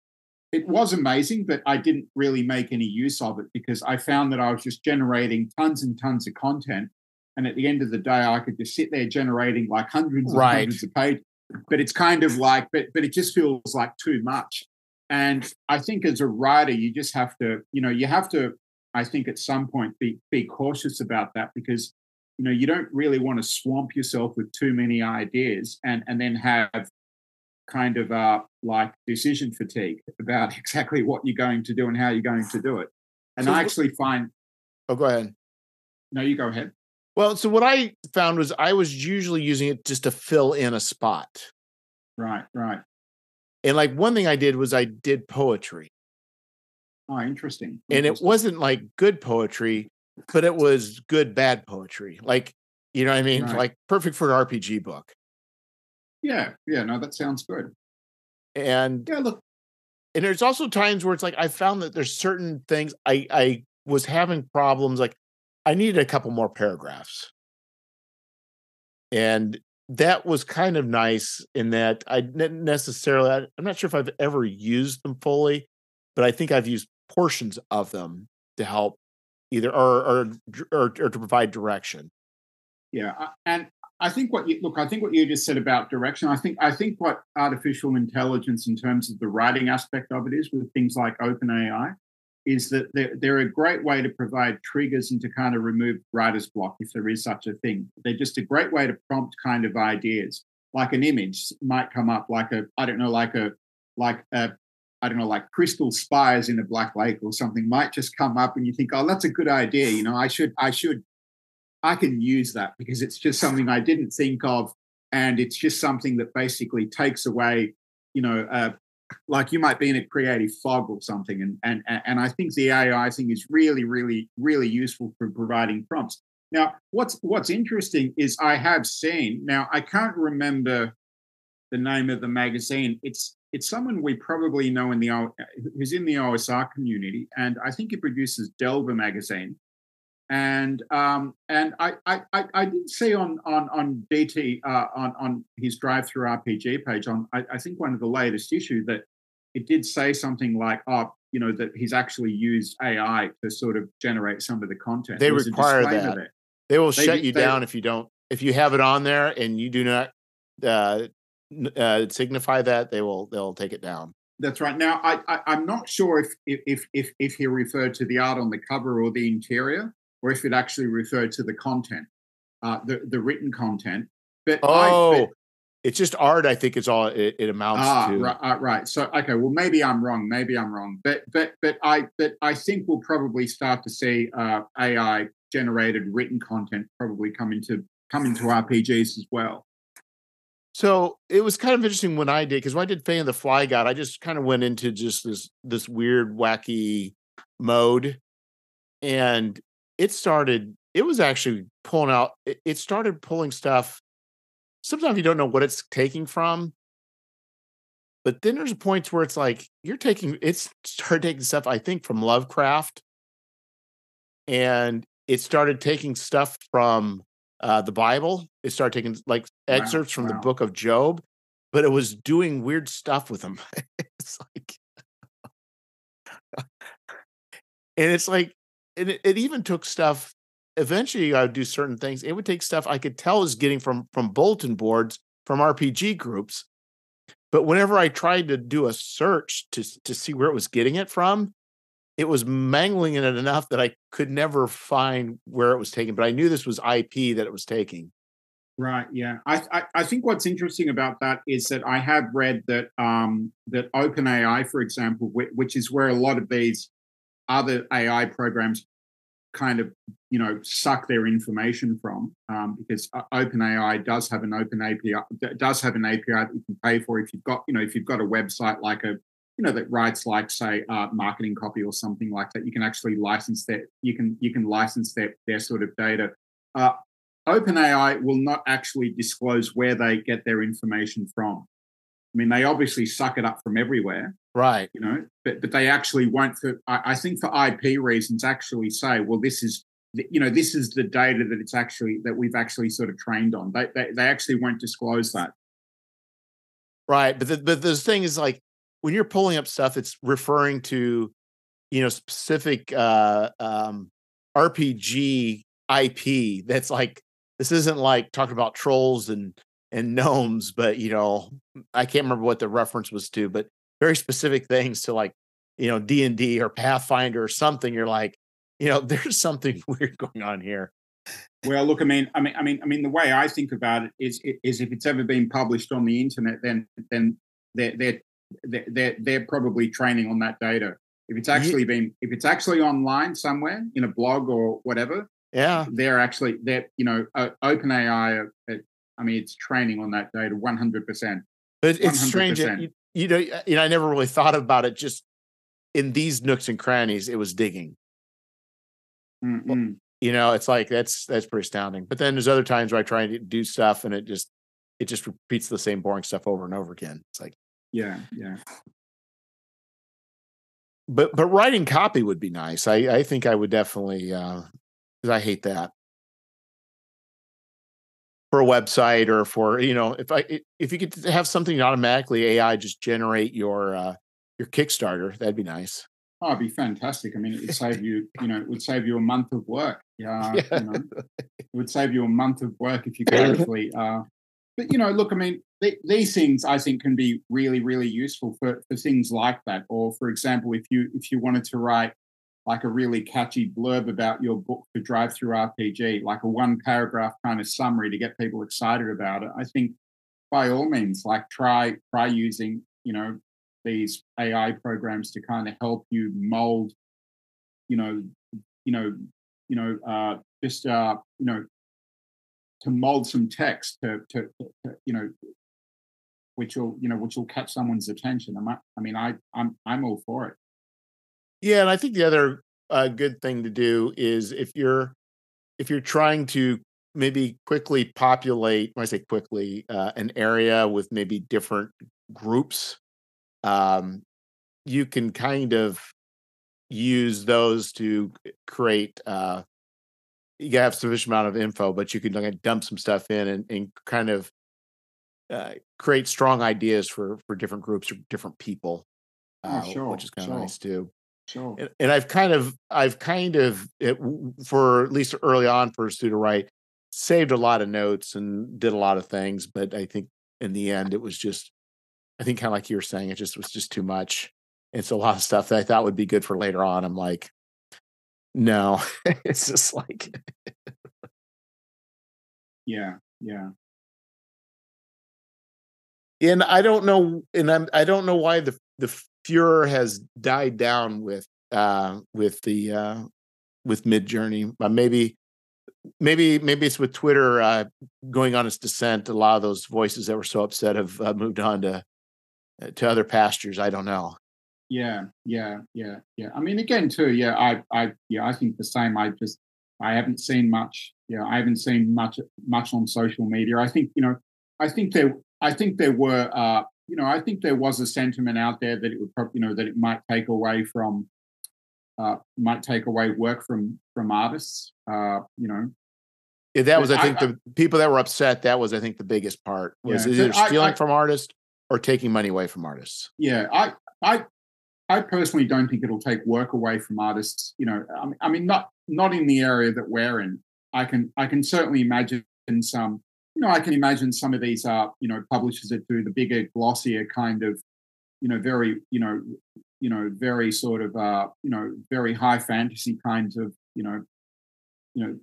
it was amazing, but I didn't really make any use of it because I found that I was just generating tons and tons of content. And at the end of the day, I could just sit there generating like hundreds and hundreds of pages. But it's kind of like, but but it just feels like too much. And I think as a writer, you just have to, you know, you have to, I think at some point be be cautious about that because you know you don't really want to swamp yourself with too many ideas and and then have kind of uh, like decision fatigue about [laughs] exactly what you're going to do and how you're going to do it. And so, I actually find. Oh, go ahead. No, you go ahead. Well, so what I found was I was usually using it just to fill in a spot. Right, right. And like one thing I did was I did poetry. Oh, interesting. And it wasn't like good poetry, but it was good bad poetry. Like, you know what I mean? Right. Like perfect for an RPG book. Yeah, yeah, no, that sounds good. And yeah, look, and there's also times where it's like I found that there's certain things I I was having problems. Like I needed a couple more paragraphs, and that was kind of nice in that I didn't necessarily. I'm not sure if I've ever used them fully, but I think I've used portions of them to help either or or or, or to provide direction. Yeah, uh, and I think what you look, I think what you just said about direction. I think I think what artificial intelligence, in terms of the writing aspect of it, is with things like OpenAI, is that they're, they're a great way to provide triggers and to kind of remove writer's block if there is such a thing. They're just a great way to prompt kind of ideas. Like an image might come up, like a I don't know, like a like a I don't know, like crystal spires in a black lake or something might just come up, and you think, oh, that's a good idea. You know, I should I should I can use that because it's just something I didn't think of. And it's just something that basically takes away, you know, uh, like you might be in a creative fog or something. And, and, and I think the AI thing is really, really, really useful for providing prompts. Now, what's, what's interesting is I have seen, now I can't remember the name of the magazine. It's, it's someone we probably know in the, who's in the OSR community. And I think he produces Delver magazine and um, and I, I I did see on on on DT uh, on on his DriveThruRPG page on I, I, think one of the latest issue that it did say something like oh you know that he's actually used AI to sort of generate some of the content. They require that. They will they, shut you they, down if you don't if you have it on there and you do not uh, uh, signify that, they will they'll take it down. That's right. Now, I, I am not sure if if if if he referred to the art on the cover or the interior, or if it actually referred to the content, uh, the the written content. But oh, I, but, it's just art. I think it's all it, it amounts ah, to. Right, uh, right. So okay. Well, maybe I'm wrong. Maybe I'm wrong. But but but I but I think we'll probably start to see uh, AI generated written content probably come into come into RPGs as well. So it was kind of interesting when I did because when I did Fae and the Fly God, I just kind of went into just this this weird, wacky mode, and it started. It was actually pulling out. It, it started pulling stuff sometimes you don't know what it's taking from. But then there's points where it's like you're taking it's started taking stuff, I think, from Lovecraft. And it started taking stuff from uh, the Bible. It started taking like excerpts wow, from wow. the book of Job, but it was doing weird stuff with them. [laughs] it's like, [laughs] and it's like, and it, it even took stuff eventually I would do certain things. It would take stuff I could tell is getting from from bulletin boards from RPG groups. But whenever I tried to do a search to to see where it was getting it from, it was mangling in it enough that I could never find where it was taken. But I knew this was IP that it was taking. Right. Yeah. I, I, I think what's interesting about that is that I have read that um, that OpenAI, for example, which is where a lot of these other AI programs kind of you know suck their information from um, because uh, OpenAI does have an open API does have an API that you can pay for if you've got you know if you've got a website like a you know that writes like say uh, marketing copy or something like that you can actually license that you can you can license their their sort of data. Uh, OpenAI will not actually disclose where they get their information from. I mean, they obviously suck it up from everywhere, right. you know but but they actually won't for I, I, think for ip reasons actually say well this is you know this is the data that it's actually that we've actually sort of trained on. They they, they actually won't disclose that. Right but the, but the thing is like when you're pulling up stuff it's referring to you know specific uh um rpg ip that's like this isn't like talking about trolls and and gnomes but you know i can't remember what the reference was to but very specific things to like you know d&d or pathfinder or something you're like you know [laughs] there's something [laughs] weird going on here. Well look i mean i mean i mean i mean the way i think about it is is if it's ever been published on the internet then then they're they're they're, they're probably training on that data. If it's actually been if it's actually online somewhere in a blog or whatever yeah. they're actually they're you know uh, open ai i mean it's training on that data 100% but it's 100%. strange you, you know, you know, I never really thought about it. Just in these nooks and crannies, it was digging. mm You know, it's like that's that's pretty astounding. But then there's other times where I try to do stuff and it just it just repeats the same boring stuff over and over again. It's like, yeah, yeah. But but writing copy would be nice. I I think I would definitely uh because I hate that for a website or for you know if I if you could have something automatically AI just generate your uh, your Kickstarter, that'd be nice. Oh, it'd be fantastic. I mean, it would save [laughs] you, you know, it would save you a month of work. Yeah, yeah. You know, it would save you a month of work if you could [laughs] actually. Uh, but you know, look, I mean, th- these things I think can be really, really useful for for things like that. Or, for example, if you if you wanted to write like a really catchy blurb about your book for RPG, like a one paragraph kind of summary to get people excited about it, I think by all means, like try try using, you know, these AI programs to kind of help you mold, you know, you know, you know, uh, just uh, you know, to mold some text to, to, to you know, which will you know which will catch someone's attention. I, I mean, I I'm I'm all for it. Yeah, and I think the other uh, good thing to do is if you're if you're trying to maybe quickly populate when i say quickly uh, an area with maybe different groups um, you can kind of use those to create uh, you have sufficient amount of info but you can like, dump some stuff in and, and kind of uh, create strong ideas for for different groups or different people oh, uh, sure, which is kind sure. of nice too Sure. And, and, I've kind of, I've kind of, it, for at least early on for a Sudowrite, saved a lot of notes and did a lot of things. But I think in the end, it was just, I think, kind of like you were saying, it just was just too much. And it's a lot of stuff that I thought would be good for later on. I'm like, no, [laughs] it's just like, yeah, yeah. And I don't know, and I'm I don't know why the the furor has died down with uh with the uh with Midjourney. But maybe maybe maybe it's with Twitter uh, going on its descent. A lot of those voices that were so upset have uh, moved on to uh, to other pastures. I don't know. Yeah, yeah, yeah, yeah. I mean, again, too. Yeah, I, I, yeah, I think the same. I just, I haven't seen much. Yeah, I haven't seen much, much on social media. I think, you know, I think there, I think there were, uh, you know, I think there was a sentiment out there that it would, probably, you know, that it might take away from uh, might take away work from from artists. Uh, you know, yeah, that was I think I, the people that were upset. That was I think the biggest part was yeah, either stealing I, from artists or taking money away from artists. Yeah, I I I personally don't think it'll take work away from artists. You know, I mean, I mean not not in the area that we're in. I can I can certainly imagine some. You know, I can imagine some of these uh, you know, publishers that do the bigger, glossier kind of, you know, very, you know, you know, very sort of, uh, you know, very high fantasy kinds of, you know, you know,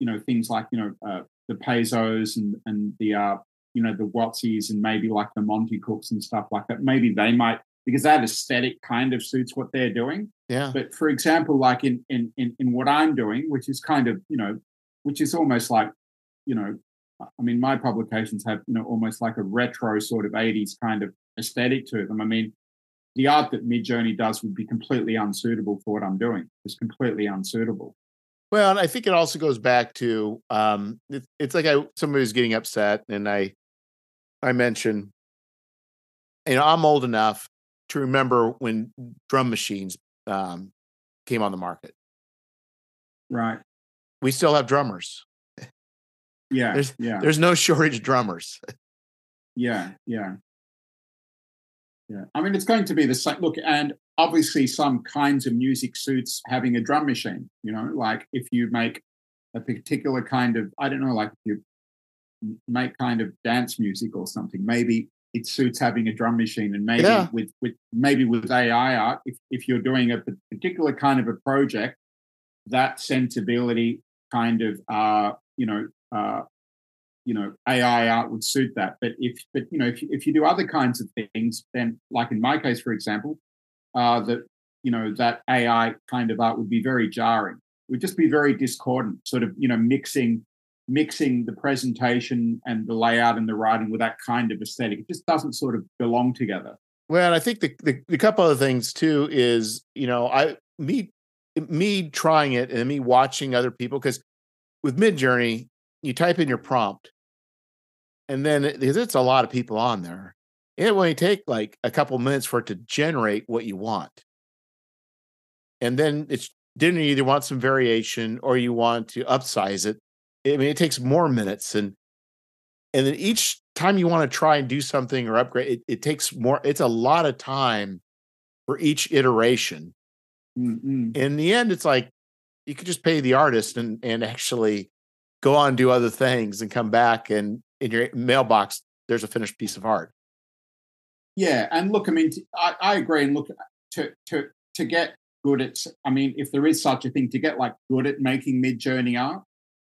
you know, things like, you know, uh, the Paizos and and the, uh, you know, the WotCs and maybe like the Monte Cooks and stuff like that. Maybe they might because that aesthetic kind of suits what they're doing. Yeah. But for example, like in in in, in what I'm doing, which is kind of, you know, which is almost like, you know, I mean, my publications have, you know, almost like a retro sort of 80s kind of aesthetic to them. I mean, the art that Midjourney does would be completely unsuitable for what I'm doing. It's completely unsuitable. Well, and I think it also goes back to um, it, it's like I somebody was getting upset, and I I mentioned, you know, I'm old enough to remember when drum machines um, came on the market. Right. We still have drummers. Yeah. There's yeah. there's no shortage of drummers. [laughs] Yeah, yeah. Yeah, I mean, it's going to be the same. Look, and obviously, some kinds of music suits having a drum machine. You know, like if you make a particular kind of, I don't know, like if you make kind of dance music or something, maybe it suits having a drum machine. And maybe yeah. with with maybe with AI art, if if you're doing a particular kind of a project, that sensibility kind of, uh, you know, uh, you know AI art would suit that. But if but you know if you, if you do other kinds of things, then like in my case, for example, uh, that you know that AI kind of art would be very jarring. It would just be very discordant, sort of you know mixing mixing the presentation and the layout and the writing with that kind of aesthetic. It just doesn't sort of belong together. Well, I think the, the, the couple other things too is you know I me me trying it and me watching other people because with Midjourney you type in your prompt and then because it's a lot of people on there, it will only take like a couple minutes for it to generate what you want. And then it's didn't you either want some variation or you want to upsize it. I mean, it takes more minutes and and then each time you want to try and do something or upgrade, it, it takes more, it's a lot of time for each iteration. Mm-hmm. In the end, it's like you could just pay the artist and and actually go on do other things and come back and in your mailbox there's a finished piece of art yeah and look i mean i, I agree and look to to to get good at i mean if there is such a thing to get like good at making Midjourney art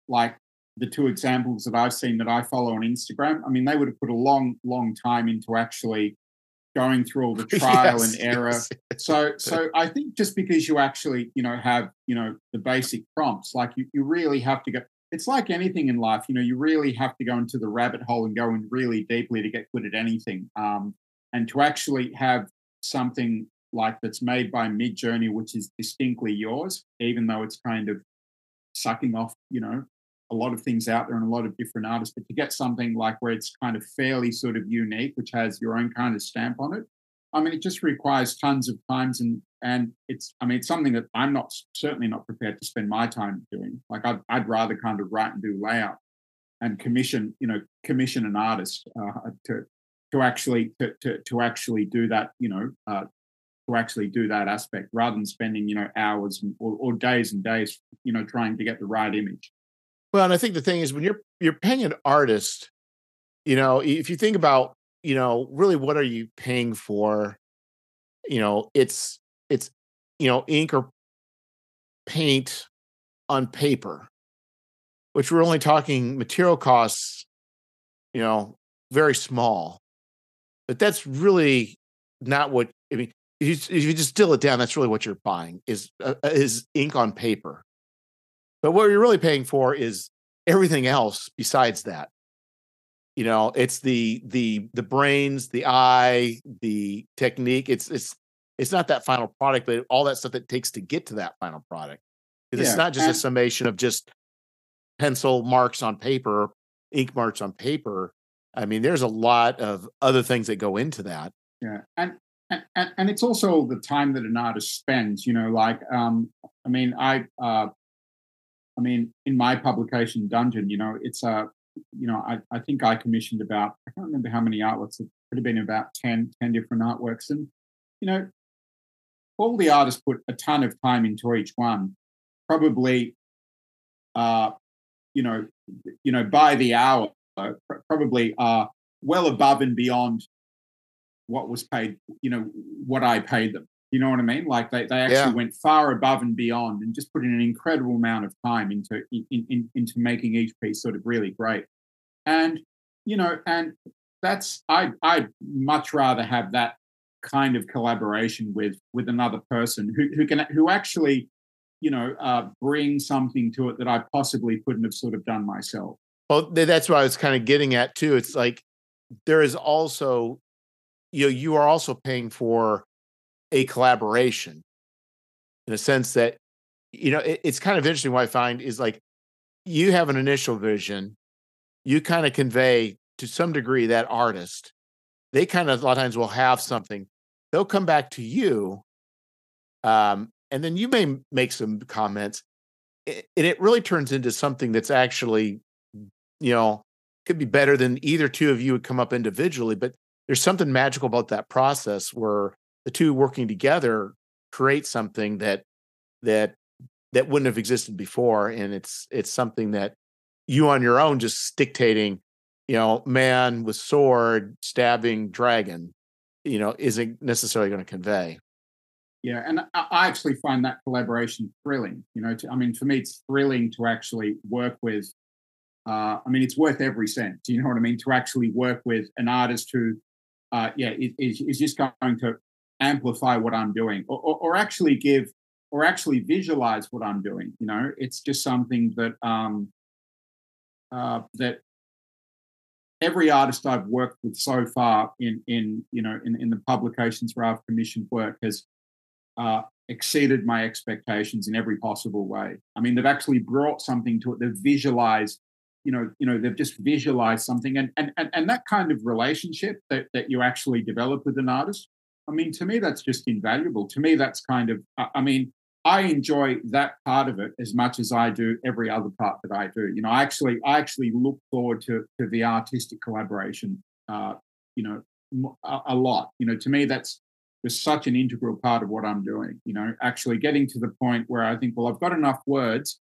like the two examples that i've seen that i follow on instagram i mean they would have put a long long time into actually going through all the [laughs] trial yes, and error yes. so so i think just because you actually you know have you know the basic prompts like you, you really have to go it's like anything in life. You know, you really have to go into the rabbit hole and go in really deeply to get good at anything. Um, and to actually have something like that's made by Midjourney, which is distinctly yours, even though it's kind of sucking off, you know, a lot of things out there and a lot of different artists. But to get something like where it's kind of fairly sort of unique, which has your own kind of stamp on it, I mean, it just requires tons of times and and it's I mean it's something that I'm not certainly not prepared to spend my time doing. Like I'd, I'd rather kind of write and do layout and commission you know commission an artist uh, to to actually to, to to actually do that you know uh, to actually do that aspect rather than spending you know hours or, or days and days you know trying to get the right image. Well, and I think the thing is when you're you're paying an artist you know, if you think about, you know, really what are you paying for? You know, it's it's you know, ink or paint on paper, which we're only talking material costs, you know, very small. But that's really not what I mean. If you, if you just distill it down, that's really what you're buying is uh, is ink on paper. But what you're really paying for is everything else besides that. You know, it's the the the brains, the eye, the technique. It's it's it's not that final product, but all that stuff that takes to get to that final product. Yeah, it's not just and- a summation of just pencil marks on paper, ink marks on paper. I mean, there's a lot of other things that go into that. Yeah, and and, and it's also the time that an artist spends. You know, like um, I mean, I uh, I mean, in my publication Dungeon, you know, it's a, you know, I, I think I commissioned about, I can't remember how many artworks, it could have been about 10, 10 different artworks. And, you know, all the artists put a ton of time into each one, probably, uh, you know, you know, by the hour, probably uh, well above and beyond what was paid, you know, what I paid them. You know what I mean? Like they, they actually yeah. went far above and beyond and just put in an incredible amount of time into in, in, into making each piece sort of really great. And you know, and that's I I'd much rather have that kind of collaboration with with another person who who can who actually you know uh, bring something to it that I possibly couldn't have sort of done myself. Well, that's what I was kind of getting at too. It's like there is also you know you are also paying for a collaboration in a sense that you know it, it's kind of interesting what i find is like you have an initial vision you kind of convey to some degree that artist they kind of a lot of times will have something they'll come back to you um, and then you may make some comments and it really turns into something that's actually you know could be better than either two of you would come up individually but there's something magical about that process where the two working together create something that that that wouldn't have existed before and it's it's something that you on your own just dictating you know man with sword stabbing dragon you know isn't necessarily going to convey. Yeah and i actually find that collaboration thrilling you know to, i mean for me it's thrilling to actually work with uh, i mean it's worth every cent you know what i mean? To actually work with an artist who uh, yeah is, is just going to amplify what I'm doing or, or, or, actually give or actually visualize what I'm doing. You know, it's just something that um, uh, that every artist I've worked with so far in in you know in, in the publications where I've commissioned work has uh, exceeded my expectations in every possible way. I mean, they've actually brought something to it. They've visualized, you know, you know, they've just visualized something, and and and, and that kind of relationship that that you actually develop with an artist I mean, to me, that's just invaluable. To me, that's kind of, I mean, I enjoy that part of it as much as I do every other part that I do. You know, I actually, I actually look forward to to the artistic collaboration. Uh, you know, a, a lot. You know, to me, that's just such an integral part of what I'm doing. You know, actually getting to the point where I think, well, I've got enough words,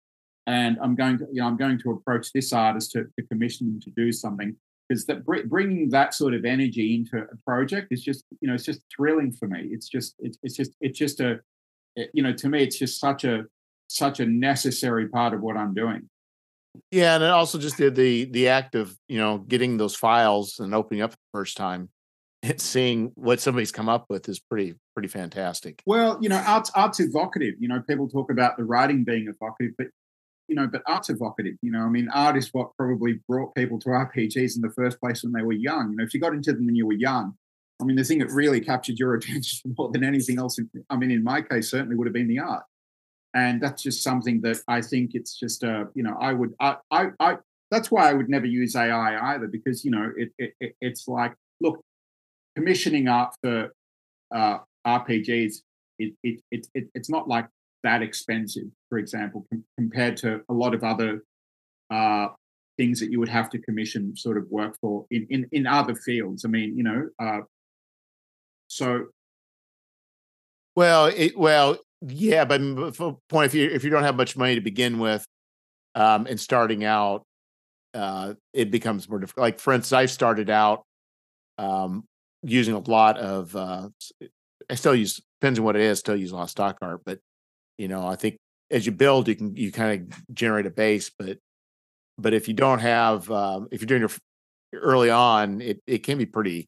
and I'm going to, you know, I'm going to approach this artist to, to commission them to do something because that bringing that sort of energy into a project is just you know it's just thrilling for me. It's just it's, it's just it's just a it, you know to me it's just such a such a necessary part of what i'm doing. Yeah and it also just did the the act of you know getting those files and opening up the first time [laughs] and seeing what somebody's come up with is pretty pretty fantastic. Well you know art's art's evocative you know people talk about the writing being evocative but you know, but art's evocative. You know, I mean, art is what probably brought people to RPGs in the first place when they were young. You know, if you got into them when you were young, I mean, the thing that really captured your [laughs] attention more than anything else, I mean, in my case, certainly would have been the art. And that's just something that I think it's just a, you know, I would, I, I, I that's why I would never use AI either, because, you know, it, it, it's like, look, commissioning art for uh, RPGs, it, it, it, it, it's not like that expensive, for example, com- compared to a lot of other uh, things that you would have to commission sort of work for in, in, in other fields. I mean, you know, uh, so. Well, it, well, yeah, but point if you if you don't have much money to begin with, um, and starting out, uh, it becomes more difficult. Like for instance, I started out um, using a lot of. Uh, I still use depends on what it is. Still use a lot of stock art, but you know, I think as you build, you can you kind of generate a base. But but if you don't have, um, if you're doing your early on, it it can be pretty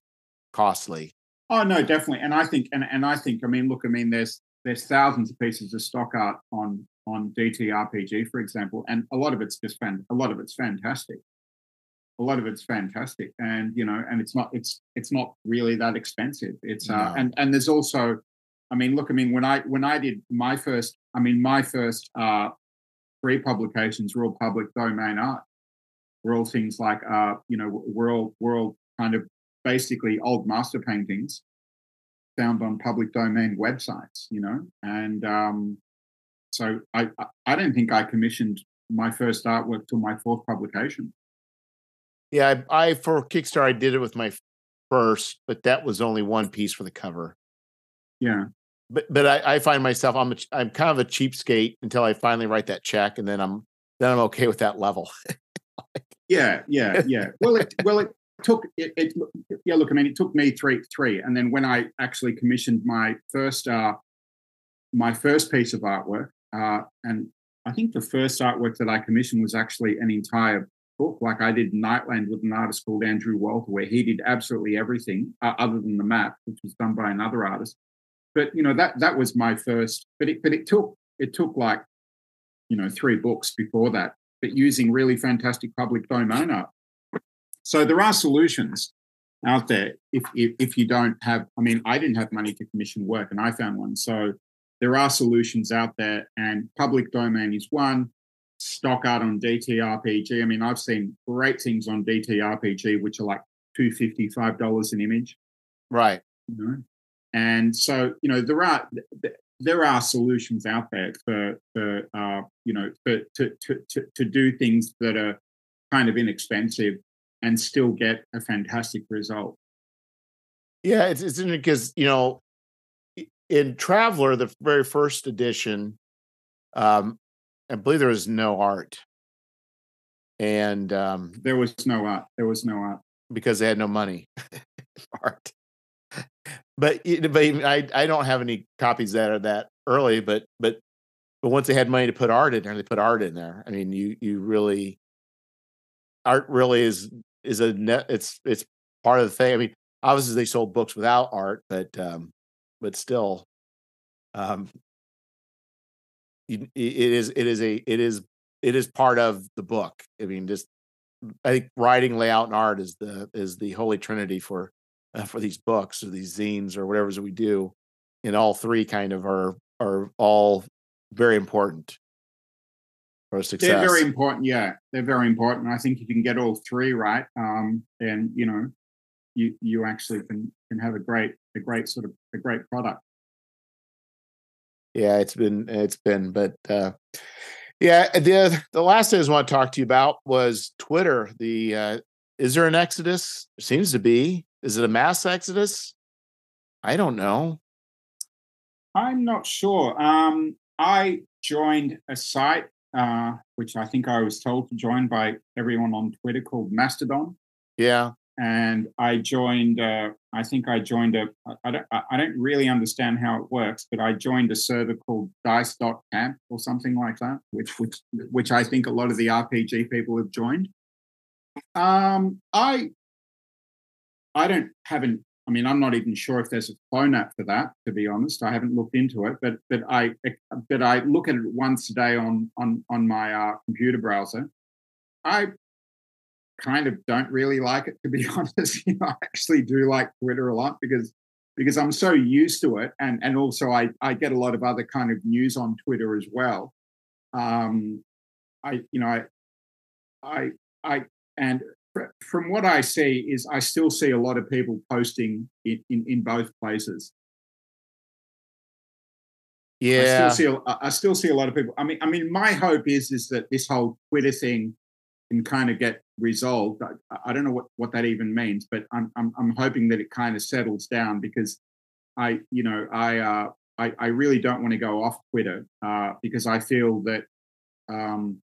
costly. Oh no, definitely. And I think and and I think I mean, look, I mean, there's there's thousands of pieces of stock art on on DTRPG, for example, and a lot of it's just fan, a lot of it's fantastic. A lot of it's fantastic, and you know, and it's not it's it's not really that expensive. It's uh, no. and and there's also, I mean, look, I mean, when I when I did my first, I mean, my first uh, three publications were all public domain art. Were all things like uh, you know, we're all we're all kind of basically old master paintings found on public domain websites, you know, and um, so I, I don't think I commissioned my first artwork till my fourth publication. Yeah, I, I for Kickstarter I did it with my first, but that was only one piece for the cover. Yeah, but but I, I find myself I'm a, I'm kind of a cheapskate until I finally write that check, and then I'm then I'm okay with that level. [laughs] yeah, yeah, [laughs] yeah. Well, it well it took it, it, Yeah, look, I mean, it took me three three, and then when I actually commissioned my first uh my first piece of artwork, uh, and I think the first artwork that I commissioned was actually an entire book. Like I did Nightland with an artist called Andrew Walter, where he did absolutely everything uh, other than the map, which was done by another artist. But you know that that was my first. But it but it took it took like you know three books before that, but using really fantastic public domain art. So there are solutions out there if, if if you don't have. I mean, I didn't have money to commission work, and I found one. So there are solutions out there, and public domain is one. Stock art on DTRPG. I mean, I've seen great things on DTRPG, which are like two fifty five dollars an image. Right. You know? And so, you know, there are there are solutions out there for for uh, you know for to, to to to do things that are kind of inexpensive and still get a fantastic result. Yeah, it's, it's interesting because you know in Traveller, the very first edition, um, I believe there was no art, and um, there was no art. There was no art because they had no money. [laughs] art, but but I I don't have any copies that are that early, but but but once they had money to put art in there, they put art in there. I mean, you you really art really is is a net. It's it's part of the thing. I mean, obviously they sold books without art, but um, but still, um, it is it is a it is it is part of the book. I mean, just I think writing, layout, and art is the is the holy trinity for uh, for these books or these zines or whatever that we do. And all three kind of are are all very important for success. They're very important. Yeah, they're very important. I think if you can get all three right, um, then you know, you you actually can can have a great a great sort of a great product. Yeah, it's been it's been, but uh, yeah, the the last thing I want to talk to you about was Twitter. The uh, is there an exodus? There seems to be. Is it a mass exodus? I don't know. I'm not sure. Um, I joined a site uh, which I think I was told to join by everyone on Twitter called Mastodon. Yeah and I joined. Uh, I think I joined a. I don't. I don't really understand how it works, but I joined a server called Dice.camp or something like that, which which which I think a lot of the RPG people have joined. Um, I I don't haven't. I mean, I'm not even sure if there's a phone app for that. To be honest, I haven't looked into it, but but I but I look at it once a day on on on my uh, computer browser. I kind of don't really like it to be [laughs] honest. You know, I actually do like Twitter a lot because because I'm so used to it, and and also I I get a lot of other kind of news on Twitter as well. Um, I you know I I I and from what I see is I still see a lot of people posting in in, in both places. Yeah, I still see a, I still see a lot of people. I mean, I mean, my hope is is that this whole Twitter thing can kind of get resolved. I, I, don't know what, what that even means, but I'm, I'm, I'm hoping that it kind of settles down because I, you know, I, uh, I, I really don't want to go off Twitter uh, because I feel that um,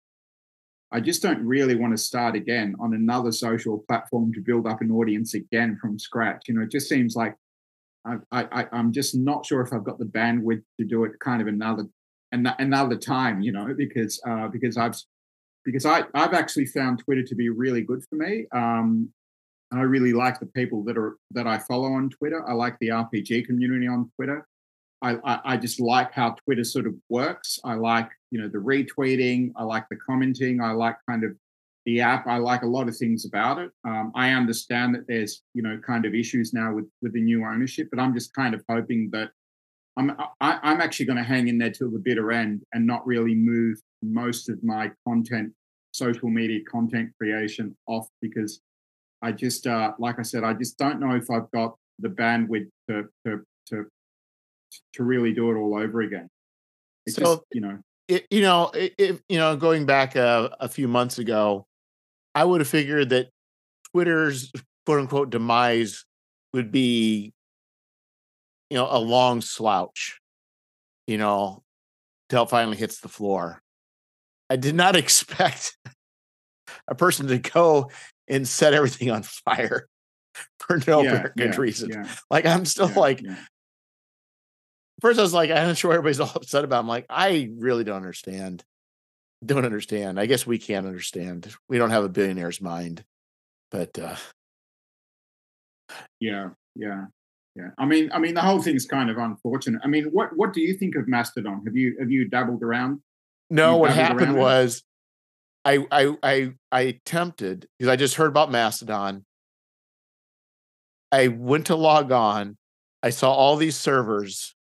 I just don't really want to start again on another social platform to build up an audience again from scratch. You know, it just seems like I, I, I'm just not sure if I've got the bandwidth to do it kind of another another time, you know, because uh, because I've because I I've actually found Twitter to be really good for me. Um, I really like the people that are that I follow on Twitter. I like the RPG community on Twitter. I, I, I just like how Twitter sort of works. I like you know the retweeting. I like the commenting. I like kind of the app. I like a lot of things about it. Um, I understand that there's you know kind of issues now with with the new ownership, but I'm just kind of hoping that I'm I, am i am actually going to hang in there till the bitter end and not really move most of my content, social media content creation off because I just uh, like I said, I just don't know if I've got the bandwidth to to to to really do it all over again. It's so just, you know, it, you know, if you know, going back a, a few months ago, I would have figured that Twitter's quote unquote demise would be you know, a long slouch, you know, till it finally hits the floor. I did not [laughs] expect a person to go and set everything on fire for no yeah, good yeah, reason. Yeah. Like I'm still like first I was like, I'm not sure everybody's [laughs] all upset about. I'm like, I really don't understand. Don't understand. I guess we can't understand. We don't have a billionaire's mind. But uh yeah, yeah yeah i mean i mean the whole thing's kind of unfortunate i mean what what do you think of mastodon have you have you dabbled around no what happened was I, I i i attempted because i just heard about mastodon i went to log on i saw all these servers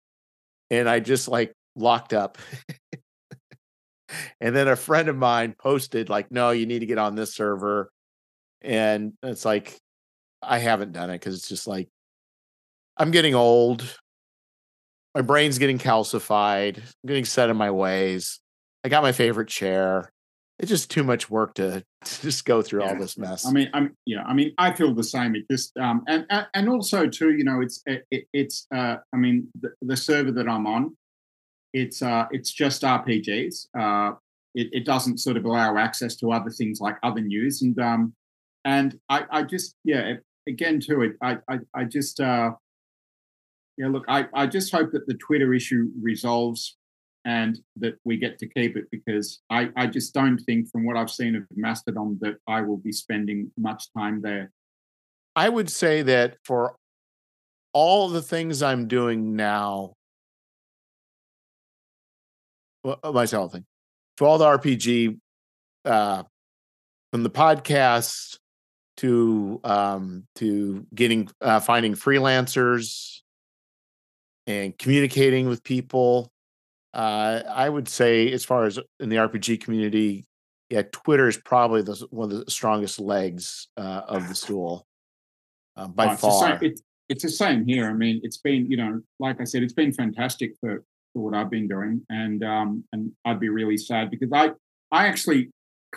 and i just like locked up and then a friend of mine posted like no you need to get on this server and it's like i haven't done it because it's just like I'm getting old. My brain's getting calcified. I'm getting set in my ways. I got my favorite chair. It's just too much work to, [laughs] to just go through yeah. all this mess. I mean, I'm yeah. I mean, I feel the same. It just um, and and also too, you know, it's it, it's uh, I mean, the, the server that I'm on, it's uh, it's just RPGs. Uh, it, it doesn't sort of allow access to other things like other news and um, and I I just yeah. Again, too, it I I, I just uh, yeah, look, I, I just hope that the Twitter issue resolves and that we get to keep it because I, I just don't think, from what I've seen of Mastodon, that I will be spending much time there. I would say that for all the things I'm doing now, well, uh, myself thing, for all the RPG, uh, from the podcast to um, to getting uh, finding freelancers and communicating with people. Uh, I would say, as far as in the RPG community, yeah, Twitter is probably the, one of the strongest legs uh, of the [sighs] stool uh, by oh, it's far. The same, it, it's the same here. I mean, it's been, you know, like I said, it's been fantastic for, for what I've been doing, and um, and I'd be really sad because I I actually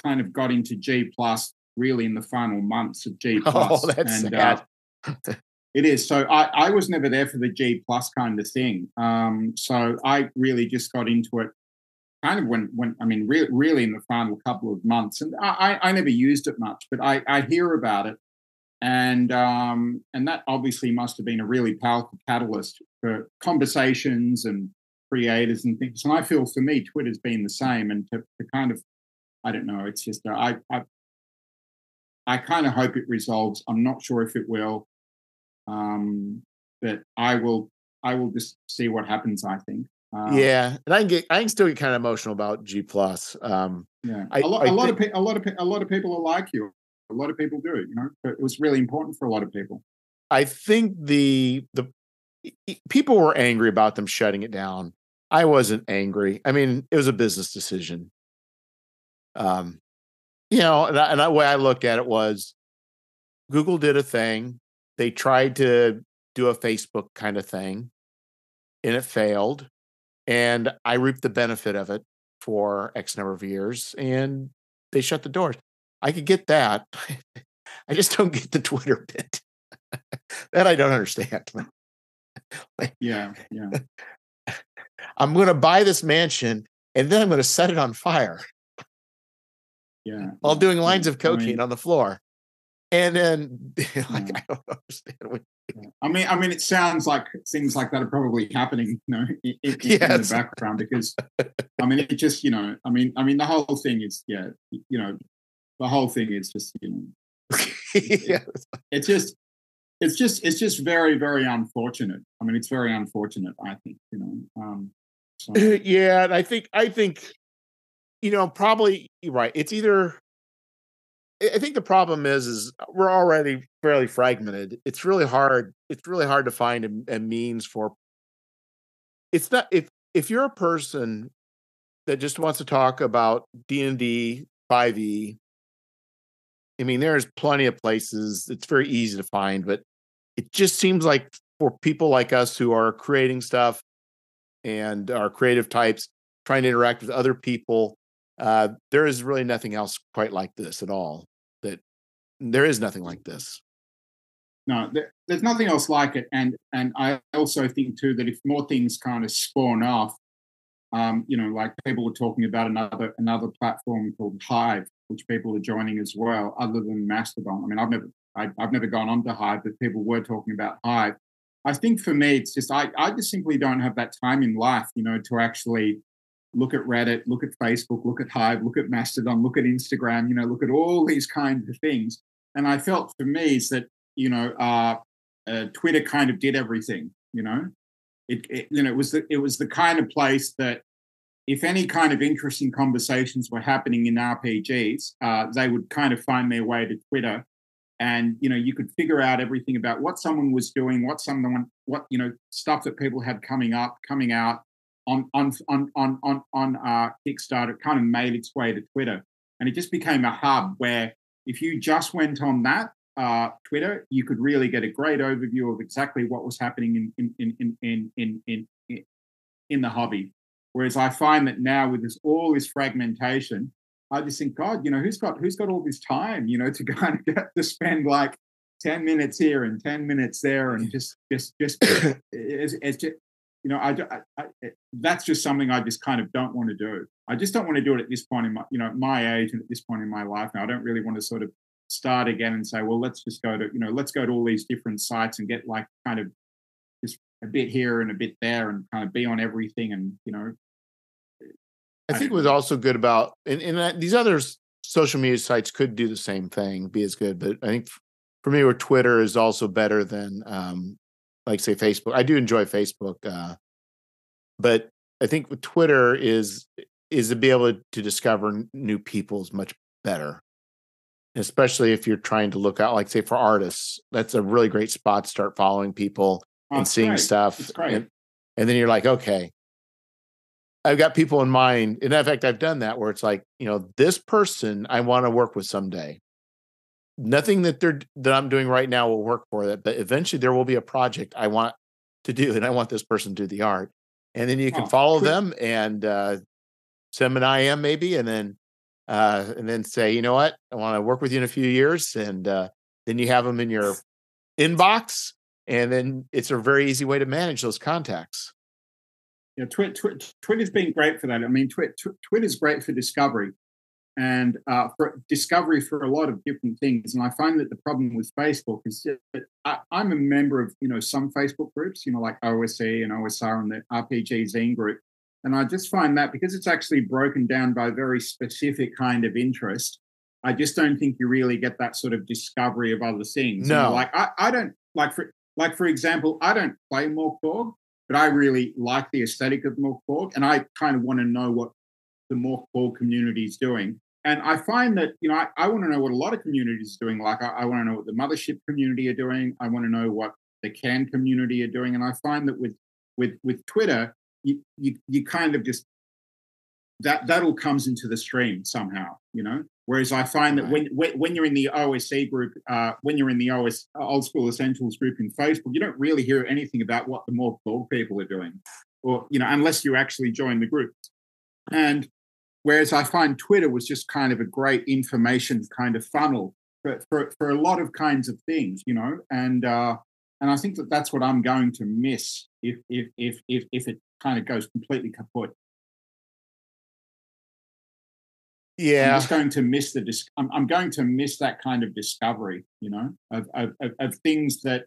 kind of got into G plus really in the final months of G [laughs] oh, plus. Oh, that's and, uh, sad. Uh, [laughs] It is. So I, I was never there for the G plus kind of thing. Um, so I really just got into it kind of when, when I mean, re- really in the final couple of months. And I, I never used it much, but I, I hear about it. And um, and that obviously must have been a really powerful catalyst for conversations and creators and things. And I feel for me, Twitter's been the same. And to, to kind of, I don't know, it's just, uh, I, I, I kind of hope it resolves. I'm not sure if it will. Um, but I will I will just see what happens. I think. Um, yeah, and I can get I can still get kind of emotional about G plus. Um, yeah, I, a, lot, lot think, of a lot of a lot of people are like you. A lot of people do. It. You know, but it was really important for a lot of people. I think the the people were angry about them shutting it down. I wasn't angry. I mean, it was a business decision. Um, you know, and, I, and the way I looked at it was, Google did a thing they tried to do a Facebook kind of thing and it failed. And I reaped the benefit of it for X number of years and they shut the doors. I could get that. [laughs] I just don't get the Twitter bit. [laughs] that I don't understand. [laughs] like, yeah, yeah. I'm going to buy this mansion and then I'm going to set it on fire. yeah, while doing lines of I cocaine mean, on the floor. And then, [laughs] like, Yeah. I don't [laughs] understand. what- I mean, I mean, it sounds like things like that are probably happening, you know, in, in, in the [laughs] background because, I mean, it just, you know, I mean, I mean, the whole thing is, yeah, you know, the whole thing is just, you know, yeah. it's just, it's just, it's just very, very unfortunate. I mean, it's very unfortunate. I think, you know, um, so, [clears throat] yeah, and I think I think you know probably right. It's either I think the problem is is we're already fairly fragmented. It's really hard. It's really hard to find a, a means for. It's not if if you're a person that just wants to talk about D and D five E. I mean, there's plenty of places. It's very easy to find, but it just seems like for people like us who are creating stuff and are creative types trying to interact with other people uh, there is really nothing else quite like this at all there is nothing like this no, there, there's nothing else like it. And, and I also think too, that if more things kind of spawn off, um, you know, like people were talking about another, another platform called Hive, which people are joining as well, other than Mastodon. I mean, I've never, I, I've never gone on to Hive, but people were talking about Hive. I think for me, it's just I, I just simply don't have that time in life, you know, to actually look at Reddit, look at Facebook, look at Hive, look at Mastodon, look at Instagram, you know, look at all these kinds of things. And I felt for me is that you know, uh, uh, Twitter kind of did everything. You know, it, it you know it was the it was the kind of place that if any kind of interesting conversations were happening in RPGs, uh, they would kind of find their way to Twitter, and you know you could figure out everything about what someone was doing, what someone, what you know, stuff that people had coming up, coming out on on on on on on uh, Kickstarter. It kind of made its way to Twitter, and it just became a hub where if you just went on that uh, Twitter, you could really get a great overview of exactly what was happening in in in in in in, in, in the hobby. Whereas I find that now with this all this fragmentation, I just think, God, you know, who's got who's got all this time, you know, to kind [laughs] of get to spend like ten minutes here and ten minutes there, and just just just [coughs] it's, it's just you know, I, I, I that's just something I just kind of don't want to do. I just don't want to do it at this point in my you know my age and at this point in my life now. I don't really want to sort of start again and say, well, let's just go to, you know, let's go to all these different sites and get like kind of just a bit here and a bit there and kind of be on everything and, you know. i think was also good about and, and these other social media sites could do the same thing be as good but i think for me where twitter is also better than um like say facebook i do enjoy facebook uh but i think with twitter is is to be able to discover new people is much better. Especially if you're trying to look out like say for artists that's a really great spot to start following people Oh, and seeing great. stuff and, and then you're like okay. I've got people in mind and in fact i've done that where it's like you know this person i want to work with someday nothing that they're that i'm doing right now will work for that but eventually there will be a project i want to do and i want this person to do the art and then you can Oh, follow cool. them and uh send them an im maybe and then uh and then say you know what i want to work with you in a few years and uh then you have them in your inbox and then it's a very easy way to manage those contacts Yeah, Twitter, Twitter, Twitter's been great for that. I mean, Twitter, Twitter's great for discovery and uh, for discovery for a lot of different things. And I find that the problem with Facebook is that I, I'm a member of, you know, some Facebook groups, you know, like OSE and OSR and the RPG Zine group. And I just find that because it's actually broken down by very specific kind of interest, I just don't think you really get that sort of discovery of other things. You know, No. like I, I don't like for like for example, I don't play Mork Borg, but I really like the aesthetic of Mork Borg, and I kind of want to know what the Mork Borg community is doing. And I find that you know I, I want to know what a lot of communities are doing. Like I, I want to know what the mothership community are doing. I want to know what the can community are doing. And I find that with with with Twitter, you you, you kind of just that that all comes into the stream somehow, you know. Whereas I find that when when, when you're in the OSE group, uh, when you're in the OS Old School Essentials group in Facebook, you don't really hear anything about what the Mork Borg people are doing, or you know, unless you actually join the group. And whereas I find Twitter was just kind of a great information kind of funnel for for, for a lot of kinds of things, you know, and uh, and I think that that's what I'm going to miss if if if if, if it kind of goes completely kaput. yeah, I'm just going to miss the. Dis- I'm, I'm going to miss that kind of discovery, you know, of of, of things that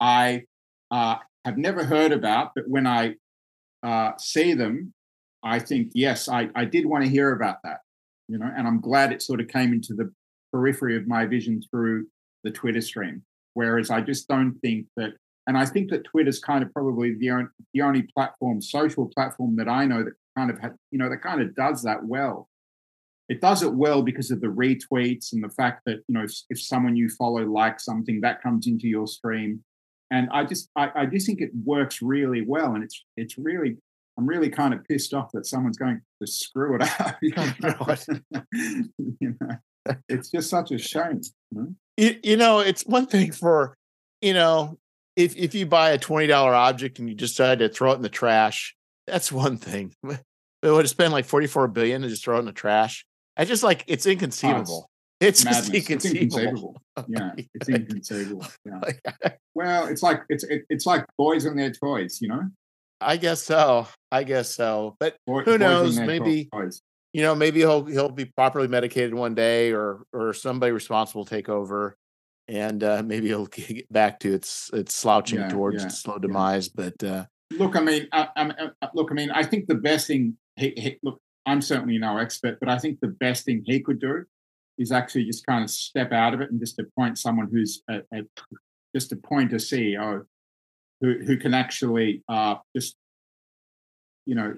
I uh, have never heard about, but when I uh, see them, I think yes, I I did want to hear about that, you know, and I'm glad it sort of came into the periphery of my vision through the Twitter stream. Whereas I just don't think that, and I think that Twitter's kind of probably the only, the only platform, social platform that I know that kind of, had, you know, that kind of does that well. It does it well because of the retweets and the fact that, you know, if, if someone you follow likes something, that comes into your stream. And I just, I, I just think it works really well. And it's, it's really, I'm really kind of pissed off that someone's going to screw it [laughs] up. You oh, know? [laughs] you know? It's just such a shame. You know? you, you know, it's one thing for, you know, if if you buy a twenty dollar object and you decide to throw it in the trash, that's one thing. [laughs] But would it spend like forty four billion to just throw it in the trash? I just like it's oh, inconceivable. Oh, it's, it's just inconceivable. It's inconceivable. Oh, yeah, it's inconceivable. Yeah. well, it's like it's it, it's like boys and their toys, you know. I guess so. I guess so. But who knows? Maybe you know, maybe he'll he'll be properly medicated one day, or or somebody responsible take over, and uh, maybe he'll [laughs] get back to its its slouching yeah, towards yeah, its slow demise. Yeah. But uh, look, I mean, I, I, uh, uh, look, I mean, I think the best thing. He, he, look, I'm certainly no expert, but I think the best thing he could do is actually just kind of step out of it and just appoint someone who's a, a, just appoint a CEO who who can actually uh, just you know,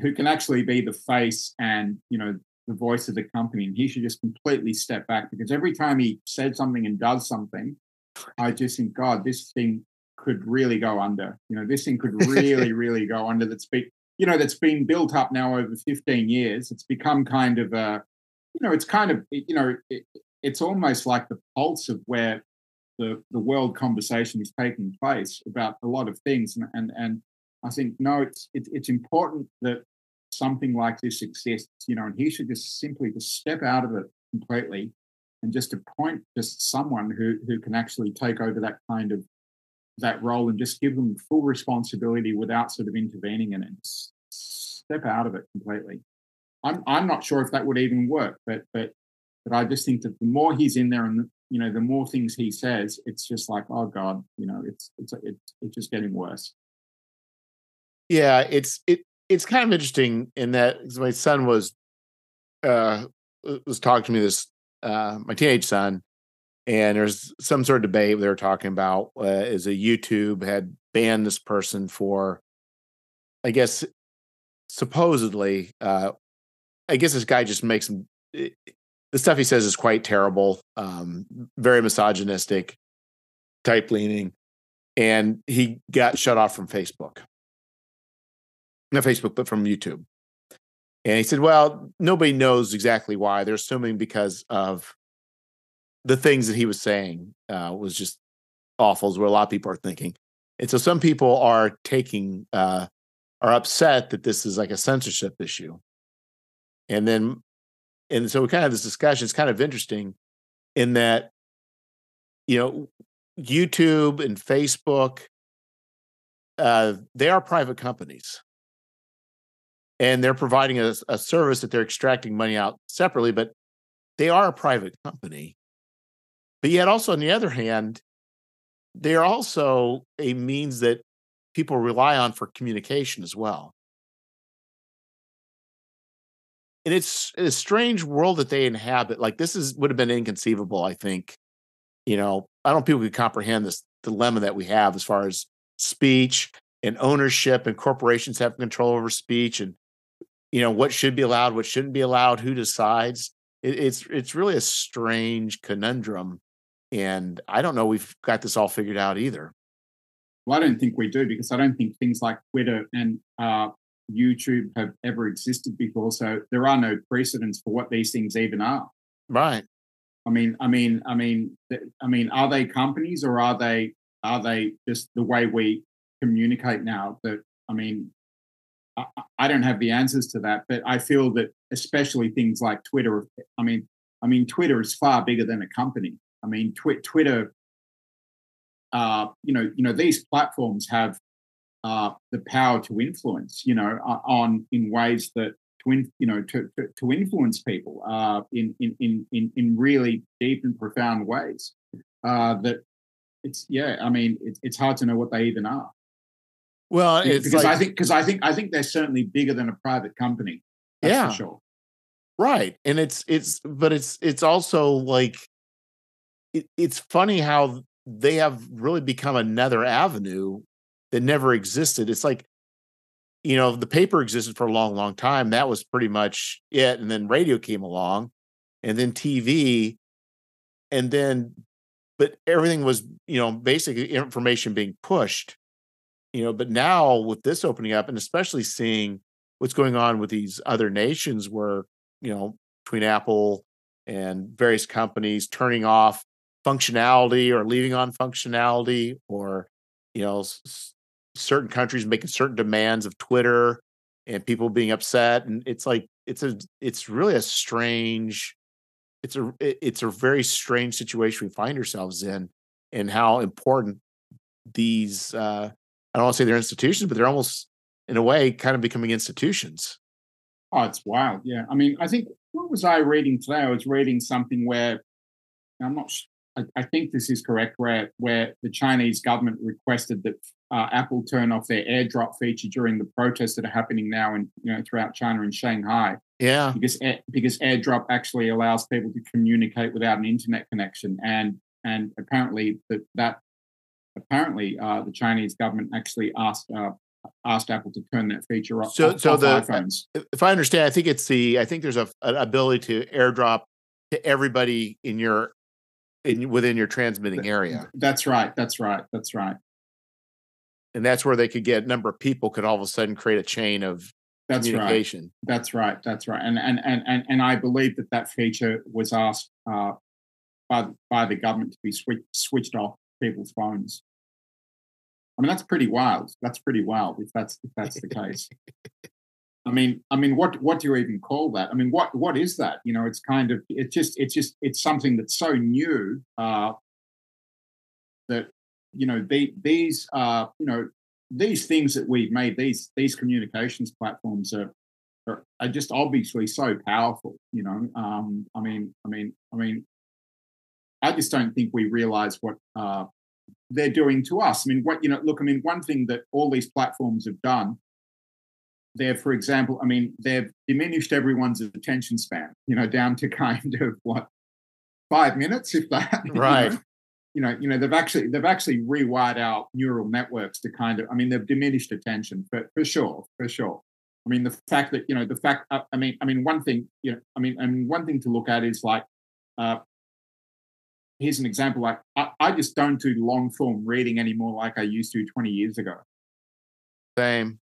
who can actually be the face and, you know, the voice of the company. And he should just completely step back because every time he says something and does something, I just think, God, this thing could really go under. You know, this thing could really, [laughs] really go under. That's been, you know, that's been built up now over 15 years. It's become kind of a, you know, it's kind of, you know, it, it's almost like the pulse of where the, the world conversation is taking place about a lot of things. And, and, and I think no, it's it, it's important that something like this exists, you know, and he should just simply just step out of it completely and just appoint just someone who who can actually take over that kind of that role and just give them full responsibility without sort of intervening in it. Step out of it completely. I'm I'm not sure if that would even work, but but but I just think that the more he's in there and you know the more things he says, it's just like oh god, you know, it's it's it's, it's just getting worse. Yeah, it's it it's kind of interesting in that my son was uh was talking to me this uh my teenage son and there's some sort of debate they were talking about uh, is a YouTube had banned this person for I guess supposedly uh I guess this guy just makes the stuff he says is quite terrible um very misogynistic type leaning and he got shut off from Facebook not Facebook, but from YouTube. And he said, well, nobody knows exactly why. They're assuming because of the things that he was saying uh, was just awful, is what a lot of people are thinking. And so some people are taking, uh, are upset that this is like a censorship issue. And then, and so we kind of have this discussion is kind of interesting in that, you know, YouTube and Facebook, uh, they are private companies and they're providing a, a service that they're extracting money out separately, but they are a private company. But yet, also on the other hand, they are also a means that people rely on for communication as well. And it's a strange world that they inhabit. Like this is would have been inconceivable, I think. You know, I don't think people could comprehend this dilemma that we have as far as speech and ownership and corporations have control over speech and you know what should be allowed what shouldn't be allowed who decides it, it's it's really a strange conundrum and i don't know we've got this all figured out either well i don't think we do because i don't think things like twitter and uh, youtube have ever existed before so there are no precedents for what these things even are right i mean i mean i mean i mean are they companies or are they are they just the way we communicate now that i mean I, I don't have the answers to that, but I feel that especially things like Twitter. I mean, I mean, Twitter is far bigger than a company. I mean, tw- Twitter. Uh, you know, you know, these platforms have uh, the power to influence. You know, on in ways that to in, you know to, to, to influence people uh, in, in in in in really deep and profound ways. Uh, that it's yeah, I mean it, it's hard to know what they even are. Well, it's because like, I think because I think I think they're certainly bigger than a private company. yeah, sure. Right, and it's it's but it's it's also like it, it's funny how they have really become another avenue that never existed. It's like you know the paper existed for a long long time that was pretty much it and then radio came along and then tv and then but everything was you know basically information being pushed you know but now with this opening up and especially seeing what's going on with these other nations where you know between apple and various companies turning off functionality or leaving on functionality or you know certain countries making certain demands of Twitter and people being upset and it's like it's a it's really a strange it's a it's a very strange situation we find ourselves in and how important these uh I don't want to say they're institutions but they're almost in a way kind of becoming institutions. Oh, it's wild. Yeah. I mean, I think what was I reading today? I was reading something where I'm not I, I think this is correct where where the Chinese government requested that uh, Apple turn off their AirDrop feature during the protests that are happening now and you know throughout China and Shanghai. Yeah, because because AirDrop actually allows people to communicate without an internet connection, and and apparently that that apparently uh, the Chinese government actually asked uh, asked Apple to turn that feature off. So, so off the iPhones. if I understand, I think it's the I think there's a an ability to AirDrop to everybody in your in within your transmitting area. That's right. That's right. That's right and that's where they could get a number of people could all of a sudden create a chain of that's communication. Right. That's right. That's right. And and and and, and I believe that that feature was asked uh, by by the government to be switch, switched off people's phones. I mean, that's pretty wild. That's pretty wild if that's if that's the case. I mean, I mean, what what do you even call that? I mean, what what is that? You know, it's kind of it's just it's just it's something that's so new uh, that you know, the, these are, you know, these things that we've made, these these communications platforms are, are, are just obviously so powerful. You know, um, I mean, I mean, I mean, I just don't think we realize what uh, they're doing to us. I mean, what you know, look, I mean, one thing that all these platforms have done, they've, for example, I mean, they've diminished everyone's attention span. You know, down to [laughs] kind of what five minutes, if that. Right. You know? You know, you know, they've actually they've actually rewired our neural networks to kind of, I mean, they've diminished attention for for sure, for sure. I mean, the fact that you know, the fact, uh, I mean, I mean, one thing, you know, I mean, and one thing to look at is like, uh, here's an example. Like, I, I just don't do long form reading anymore like I used to 20 years ago. Same.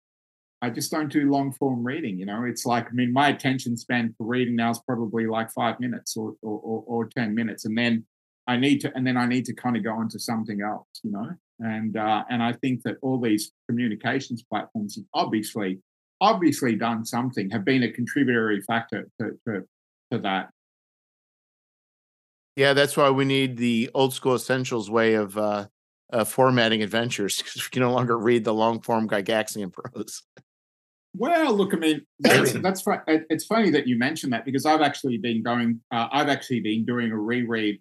I just don't do long form reading. You know, it's like I mean, my attention span for reading now is probably like five minutes or or, or, or ten minutes, and then I need to, and then I need to kind of go into something else, you know. And uh, and I think that all these communications platforms have obviously, obviously done something, have been a contributory factor to to, to that. Yeah, that's why we need the old school essentials way of uh, uh, formatting adventures [laughs] because we can no longer read the long form Gygaxian prose. Well, look, I mean, that's, [clears throat] that's it's funny that you mentioned that because I've actually been going, uh, I've actually been doing a reread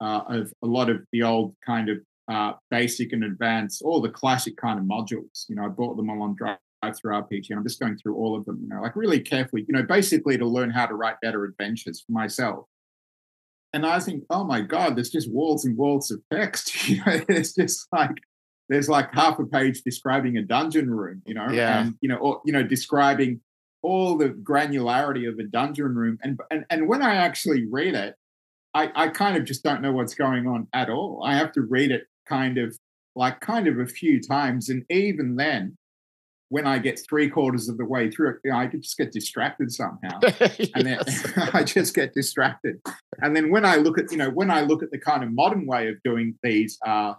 uh, of a lot of the old kind of uh, basic and advanced, all the classic kind of modules. You know, I bought them all on Drive through RPG, and I'm just going through all of them. You know, like really carefully. You know, basically to learn how to write better adventures for myself. And I think, oh my God, there's just walls and walls of text. [laughs] You know, it's just like there's like half a page describing a dungeon room. You know, yeah. and you know, or you know, describing all the granularity of a dungeon room. And and and when I actually read it, I, I kind of just don't know what's going on at all. I have to read it kind of like kind of a few times. And even then, when I get three quarters of the way through it, I just get distracted somehow. [laughs] and then [laughs] I just get distracted. And then when I look at, you know, when I look at the kind of modern way of doing these uh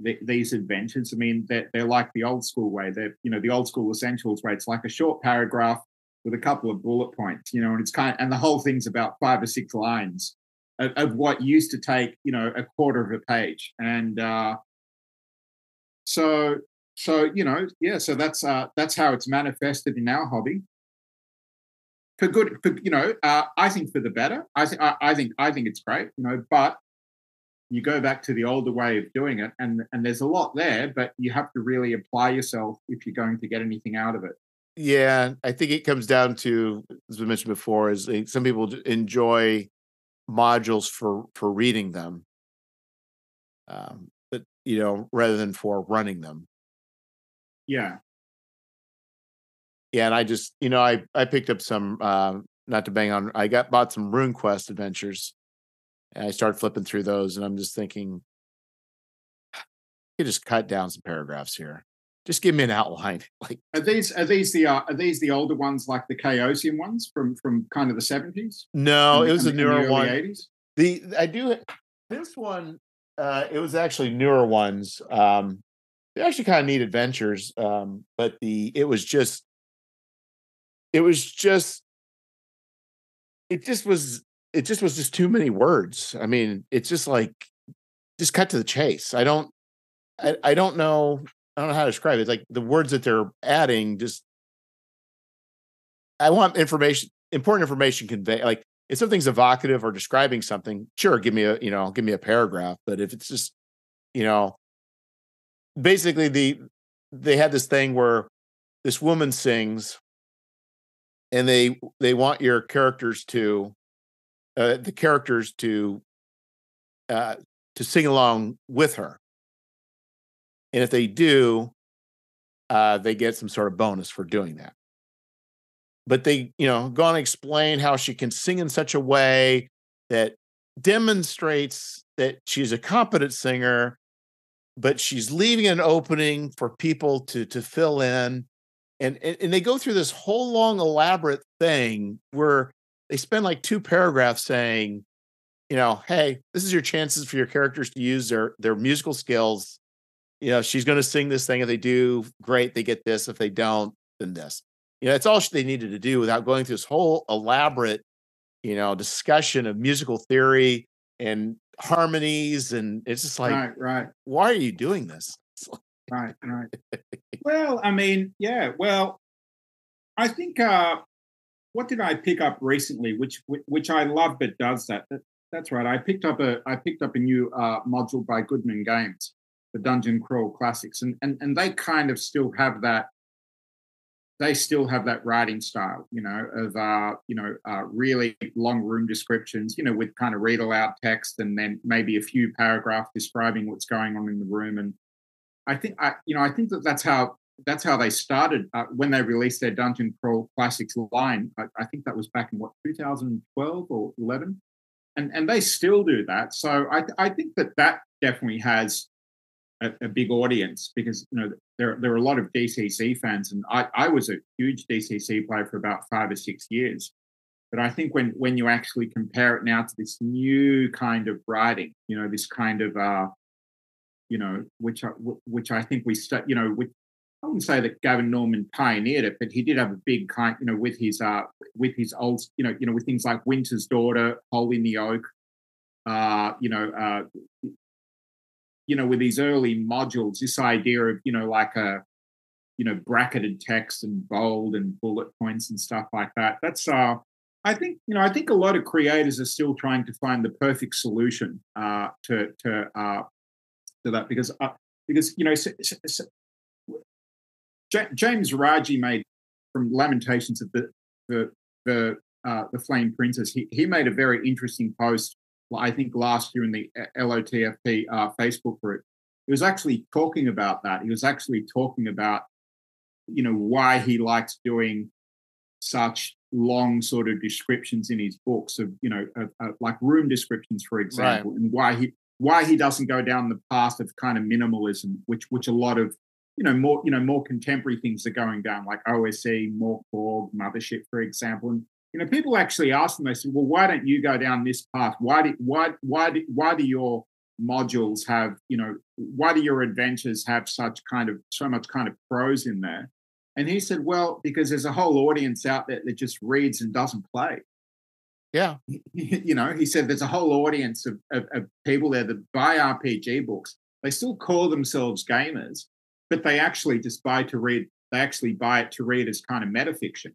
the, these adventures, I mean, they're, they're like the old school way. They're, you know, the old school essentials way. It's like a short paragraph with a couple of bullet points, you know, and it's kind of, and the whole thing's about five or six lines of, of, what used to take you know a quarter of a page and uh, so so you know yeah so that's uh, that's how it's manifested in our hobby for good, for, you know, uh, I think for the better. I think I, think I think it's great, you know. But you go back to the older way of doing it, and and there's a lot there, but you have to really apply yourself if you're going to get anything out of it. Yeah, I think it comes down to, as we mentioned before, is some people enjoy modules for for reading them, um, but you know, rather than for running them. Yeah, yeah, and I just you know I I picked up some uh, not to bang on I got bought some RuneQuest adventures, and I started flipping through those, and I'm just thinking, [sighs] you just cut down some paragraphs here. Just give me an outline. [laughs] Like, are these are these the uh, are these the older ones, like the Chaosium ones from from kind of the seventies? No, and, it was a newer the one. 80s? The I do this one. Uh, it was actually newer ones. Um, they actually kind of neat adventures, um, but the it was just it was just it just was it just was just too many words. I mean, it's just like just cut to the chase. I don't I, I don't know I don't know how to describe it. It's like the words that they're adding just I want information important information convey like if something's evocative or describing something, sure, give me a you know, give me a paragraph. But if it's just, you know, basically the they had this thing where this woman sings and they they want your characters to uh, the characters to uh, to sing along with her, and if they do, uh, they get some sort of bonus for doing that. But they, you know, go on and explain how she can sing in such a way that demonstrates that she's a competent singer, but she's leaving an opening for people to to fill in and, and they go through this whole long elaborate thing where they spend like two paragraphs saying you know hey this is your chances for your characters to use their their musical skills you know she's going to sing this thing if they do great they get this if they don't then this you know that's all they needed to do without going through this whole elaborate you know discussion of musical theory and harmonies and it's just like right right why are you doing this [laughs] right, right. well, I mean, yeah. Well, I think uh, what did I pick up recently, which which I love, but does that? that that's right. I picked up a I picked up a new uh, module by Goodman Games, the Dungeon Crawl Classics, and and and they kind of still have that. They still have that writing style, you know, of uh, you know, uh, really long room descriptions, you know, with kind of read aloud text and then maybe a few paragraphs describing what's going on in the room and I think I, you know, I think that that's how that's how they started uh, when they released their Dungeon Crawl Classics line. I, I, think that was back in what 2012 or 11, and and they still do that. So I I think that that definitely has a, a, big audience because you know there there are a lot of DCC fans, and I I was a huge DCC player for about five or six years. But I think when when you actually compare it now to this new kind of writing, you know, this kind of uh, you know, which I, which I think we, st- you know, which I wouldn't say that Gavin Norman pioneered it, but he did have a big kind, you know, with his uh, with his old, you know, you know, with things like Winter's Daughter, Hole in the Oak, uh, you know, uh, you know, with these early modules, this idea of, you know, like a, you know, bracketed text and bold and bullet points and stuff like that. That's uh, I think you know, I think a lot of creators are still trying to find the perfect solution uh, to to uh, to that because uh, because you know so, so, so, James Raggi made from Lamentations of the the the uh, the Flame Princess. He he made a very interesting post. I think last year in the uh, LOTFP uh, Facebook group. He was actually talking about that. He was actually talking about you know why he likes doing such long sort of descriptions in his books of you know of, of like room descriptions for example right. and why he why he doesn't go down the path of kind of minimalism, which which a lot of you know more you know more contemporary things are going down, like OSE, Borg, Mothership, for example. And you know, people actually ask them. They say, "Well, why don't you go down this path? Why do why why do, why do your modules have you know why do your adventures have such kind of so much kind of prose in there?" And he said, "Well, because there's a whole audience out there that just reads and doesn't play." Yeah. [laughs] You know, he said there's a whole audience of, of, of, people there that buy RPG books. They still call themselves gamers, but they actually just buy to read, they actually buy it to read as kind of metafiction.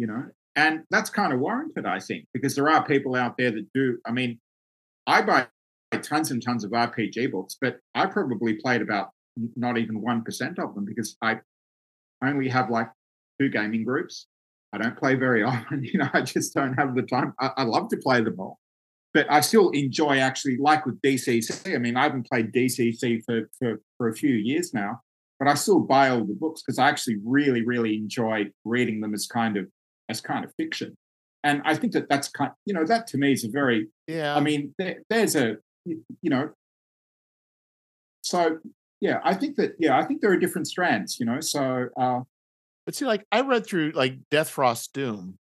You know, and that's kind of warranted, I think, because there are people out there that do. I mean, I buy tons and tons of RPG books, but I probably played about not even one percent of them because I only have like two gaming groups. I don't play very [laughs] often. You know, I just don't have the time. I, I love to play them all, but I still enjoy actually, like with DCC. I mean, I haven't played DCC for for for a few years now, but I still buy all the books because I actually really, really enjoy reading them as kind of as kind of fiction. And I think that that's kind, you know, that to me is a very, yeah. I mean, there, there's a, you know, so yeah, I think that yeah, I think there are different strands, you know. So, uh, but see, like I read through like Death Frost Doom,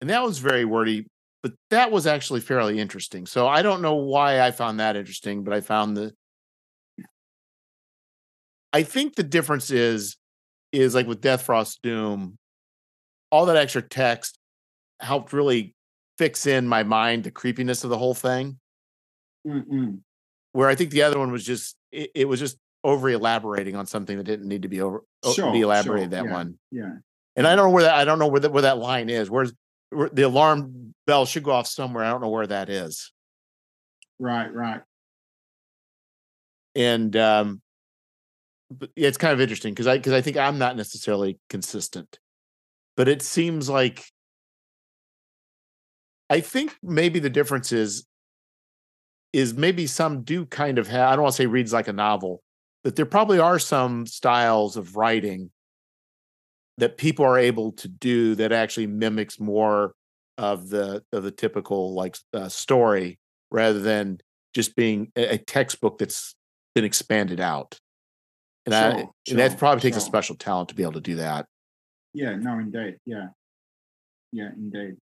and that was very wordy, but that was actually fairly interesting. So I don't know why I found that interesting, but I found the. I think the difference is, is like with Death Frost Doom, all that extra text helped really fix in my mind the creepiness of the whole thing. Mm-mm. Where I think the other one was just it, it, was just over elaborating on something that didn't need to be over sure, be elaborated. Sure. That yeah. one, yeah. And I don't know where that I don't know where that where that line is. Where's where the alarm bell should go off somewhere. I don't know where that is. Right, right. And um, but yeah, it's kind of interesting because I because I think I'm not necessarily consistent, but it seems like I think maybe the difference is is maybe some do kind of have I don't want to say reads like a novel, but there probably are some styles of writing that people are able to do that actually mimics more of the of the typical like uh, story rather than just being a, a, textbook that's been expanded out. And, sure, I, sure, and that probably takes sure. a special talent to be able to do that. Yeah, no, indeed. Yeah. Yeah, indeed.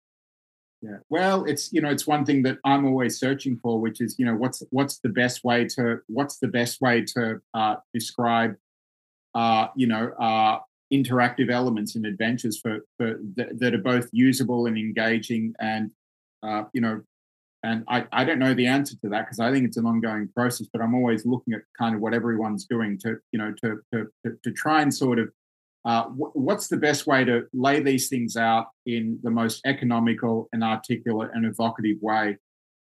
Yeah. Well, it's you know, it's one thing that I'm always searching for, which is, you know, what's what's the best way to what's the best way to uh, describe uh, you know, uh, interactive elements and adventures for, for th- that are both usable and engaging and uh, you know and I, I don't know the answer to that because I think it's an ongoing process, but I'm always looking at kind of what everyone's doing to, you know, to to to, to try and sort of uh, w- what's the best way to lay these things out in the most economical and articulate and evocative way,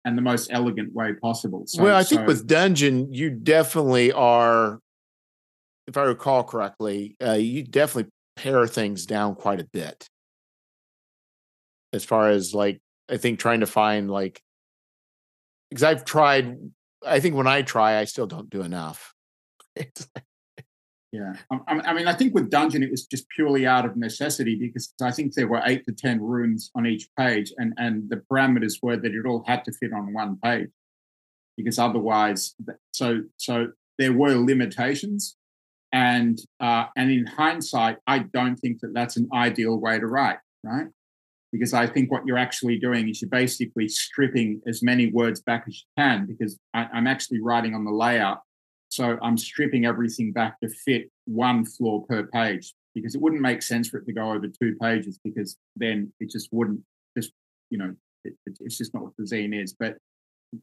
and the most elegant way possible. So, well, I think so, with Dungeon, you definitely are, if I recall correctly, uh, you definitely pare things down quite a bit. As far as like, I think trying to find like because I've tried. I think when I try, I still don't do enough. [laughs] yeah, I, I, mean, I think with Dungeon, it was just purely out of necessity because I think there were eight to ten runes on each page, and and the parameters were that it all had to fit on one page, because otherwise, so so there were limitations, and uh, and in hindsight, I don't think that that's an ideal way to write, right? because I think what you're actually doing is you're basically stripping as many words back as you can because I, am actually writing on the layout. So I'm stripping everything back to fit one floor per page because it wouldn't make sense for it to go over two pages because then it just wouldn't just, you know, it, it, it's just not what the zine is. But,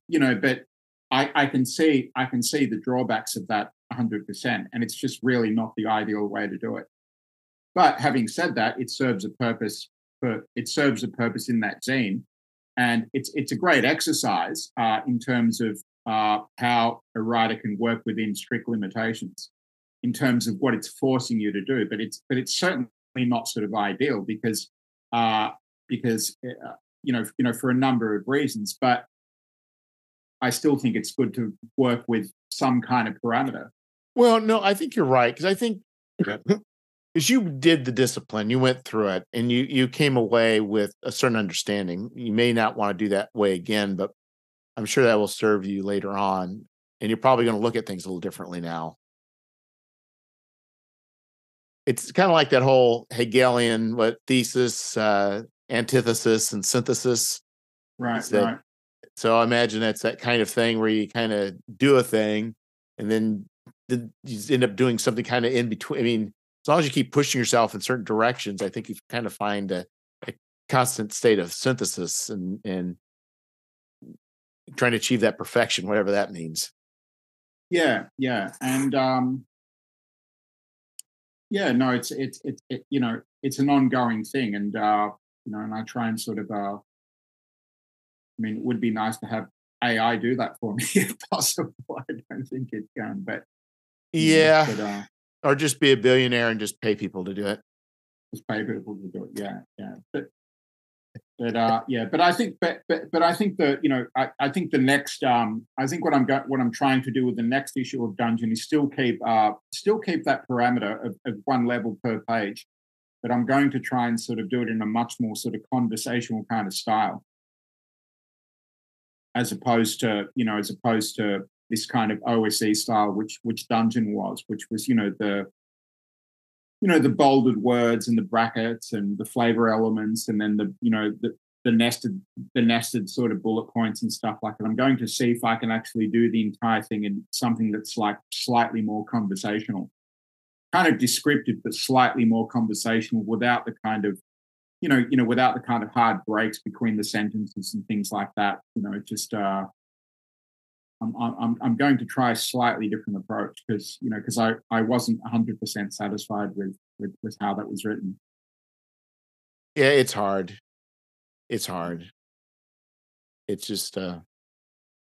you know, but I, I can see, I can see the drawbacks of that 100%. And it's just really not the ideal way to do it. But having said that, it serves a purpose for it serves a purpose in that zine, and it's it's a great exercise uh, in terms of uh, how a writer can work within strict limitations, in terms of what it's forcing you to do. But it's but it's certainly not sort of ideal because uh, because uh, you know you know for a number of reasons. But I still think it's good to work with some kind of parameter. Well, no, I think you're right because I think because [clears throat] you did the discipline you went through it and you you came away with a certain understanding you may not want to do that way again but i'm sure that will serve you later on and you're probably going to look at things a little differently now. It's kind of like that whole hegelian what thesis uh antithesis and synthesis right that, right. so i imagine that's that kind of thing where you kind of do a thing and then you end up doing something kind of in between i mean as long as you keep pushing yourself in certain directions, I think you kind of find a, a constant state of synthesis and and trying to achieve that perfection, whatever that means. Yeah, yeah, and um, yeah, no, it's it's it's it, you know it's an ongoing thing, and uh, you know, and I try and sort of. Uh, I mean, it would be nice to have AI do that for [laughs] me if possible. [laughs] I don't think it can, but yeah, but, uh, or just be a billionaire and just pay people to do it. Just pay people to do it. Yeah, yeah. But but uh, yeah, but I think, but but but I think the you know I, I think the next um I think what I'm what I'm trying to do with the next issue of Dungeon is still keep uh still keep that parameter of, of one level per page, but I'm going to try and sort of do it in a much more sort of conversational kind of style, as opposed to you know as opposed to this kind of OSE style, which which Dungeon was, which was you know the you know the bolded words and the brackets and the flavor elements and then the you know the the nested the nested sort of bullet points and stuff like that. I'm going to see if I can actually do the entire thing in something that's like slightly more conversational, kind of descriptive, but slightly more conversational without the kind of you know you know without the kind of hard breaks between the sentences and things like that. You know, just uh, I'm, I'm, I'm going to try a slightly different approach because you know because I, I wasn't 100% satisfied with, with with how that was written. Yeah it's hard. It's hard. It's just uh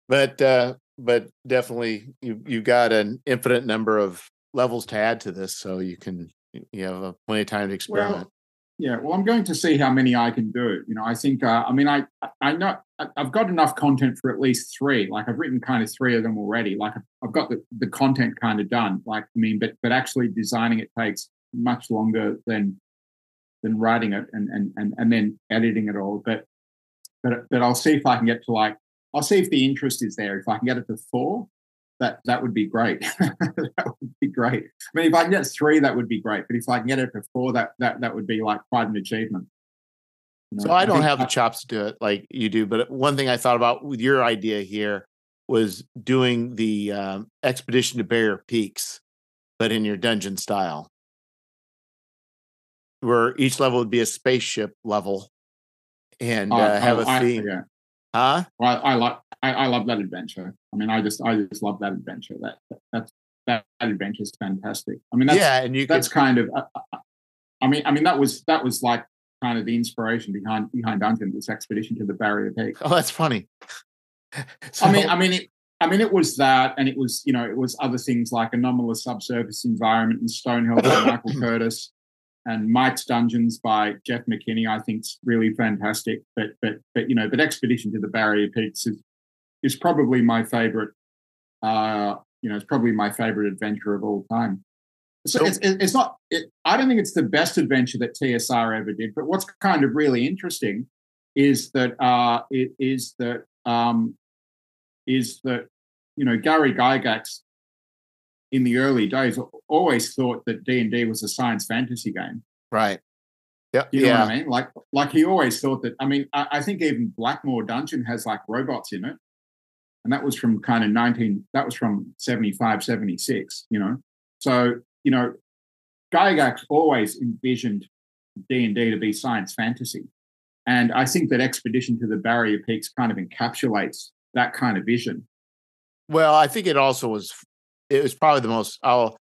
but uh but definitely you you got an infinite number of levels to add to this so you can you have a plenty of time to experiment. well, yeah, well, I'm going to see how many I can do. You know, I think, uh, I mean, I, I know I've got enough content for at least three. Like I've written kind of three of them already. Like I've got the, the content kind of done. Like I mean, but but actually designing it takes much longer than than writing it and and and, and then editing it all. But but but I'll see if I can get to like I'll see if the interest is there. If I can get it to four, that that would be great. [laughs] that would be great. I mean, if I can get three, that would be great. But if I can get it four, that that that would be like quite an achievement. You know, so I don't I have the chops to do it like you do. But one thing I thought about with your idea here was doing the um, expedition to Barrier Peaks, but in your dungeon style, where each level would be a spaceship level, and uh, uh, have a theme. I, yeah. Huh? Well, I, I like I, I, love that adventure. I mean, I just I just love that adventure. That, that that's that, that adventure is fantastic. I mean, that's, yeah, and you that's could, kind of. Uh, uh, I mean, I mean that was that was like kind of the inspiration behind behind Dungeon, this expedition to the Barrier Peak. Oh, that's funny. so, [laughs] I mean, I mean, it, I mean, it was that, and it was you know, it was other things like anomalous subsurface environment and Stonehell by [laughs] Michael Curtis and Mike's Dungeons by Jeff McKinney, I think is really fantastic. But but but you know, but Expedition to the Barrier Peaks is is probably my favorite. Uh, you know, it's probably my favorite adventure of all time. So it's, it's not. It, I don't think it's the best adventure that TSR ever did. But what's kind of really interesting is that uh, it is that um, is that you know Gary Gygax in the early days always thought that D and D was a science fantasy game. Right. Yeah. You know yeah. what I mean? Like, like he always thought that. I mean, I, I, think even Blackmoor Dungeon has like robots in it, and that was from kind of nineteen. That was from 75, 76, You know, so you know, Gygax always envisioned D and D to be science fantasy, and I think that Expedition to the Barrier Peaks kind of encapsulates that kind of vision. Well, I think it also was it was probably the most I'll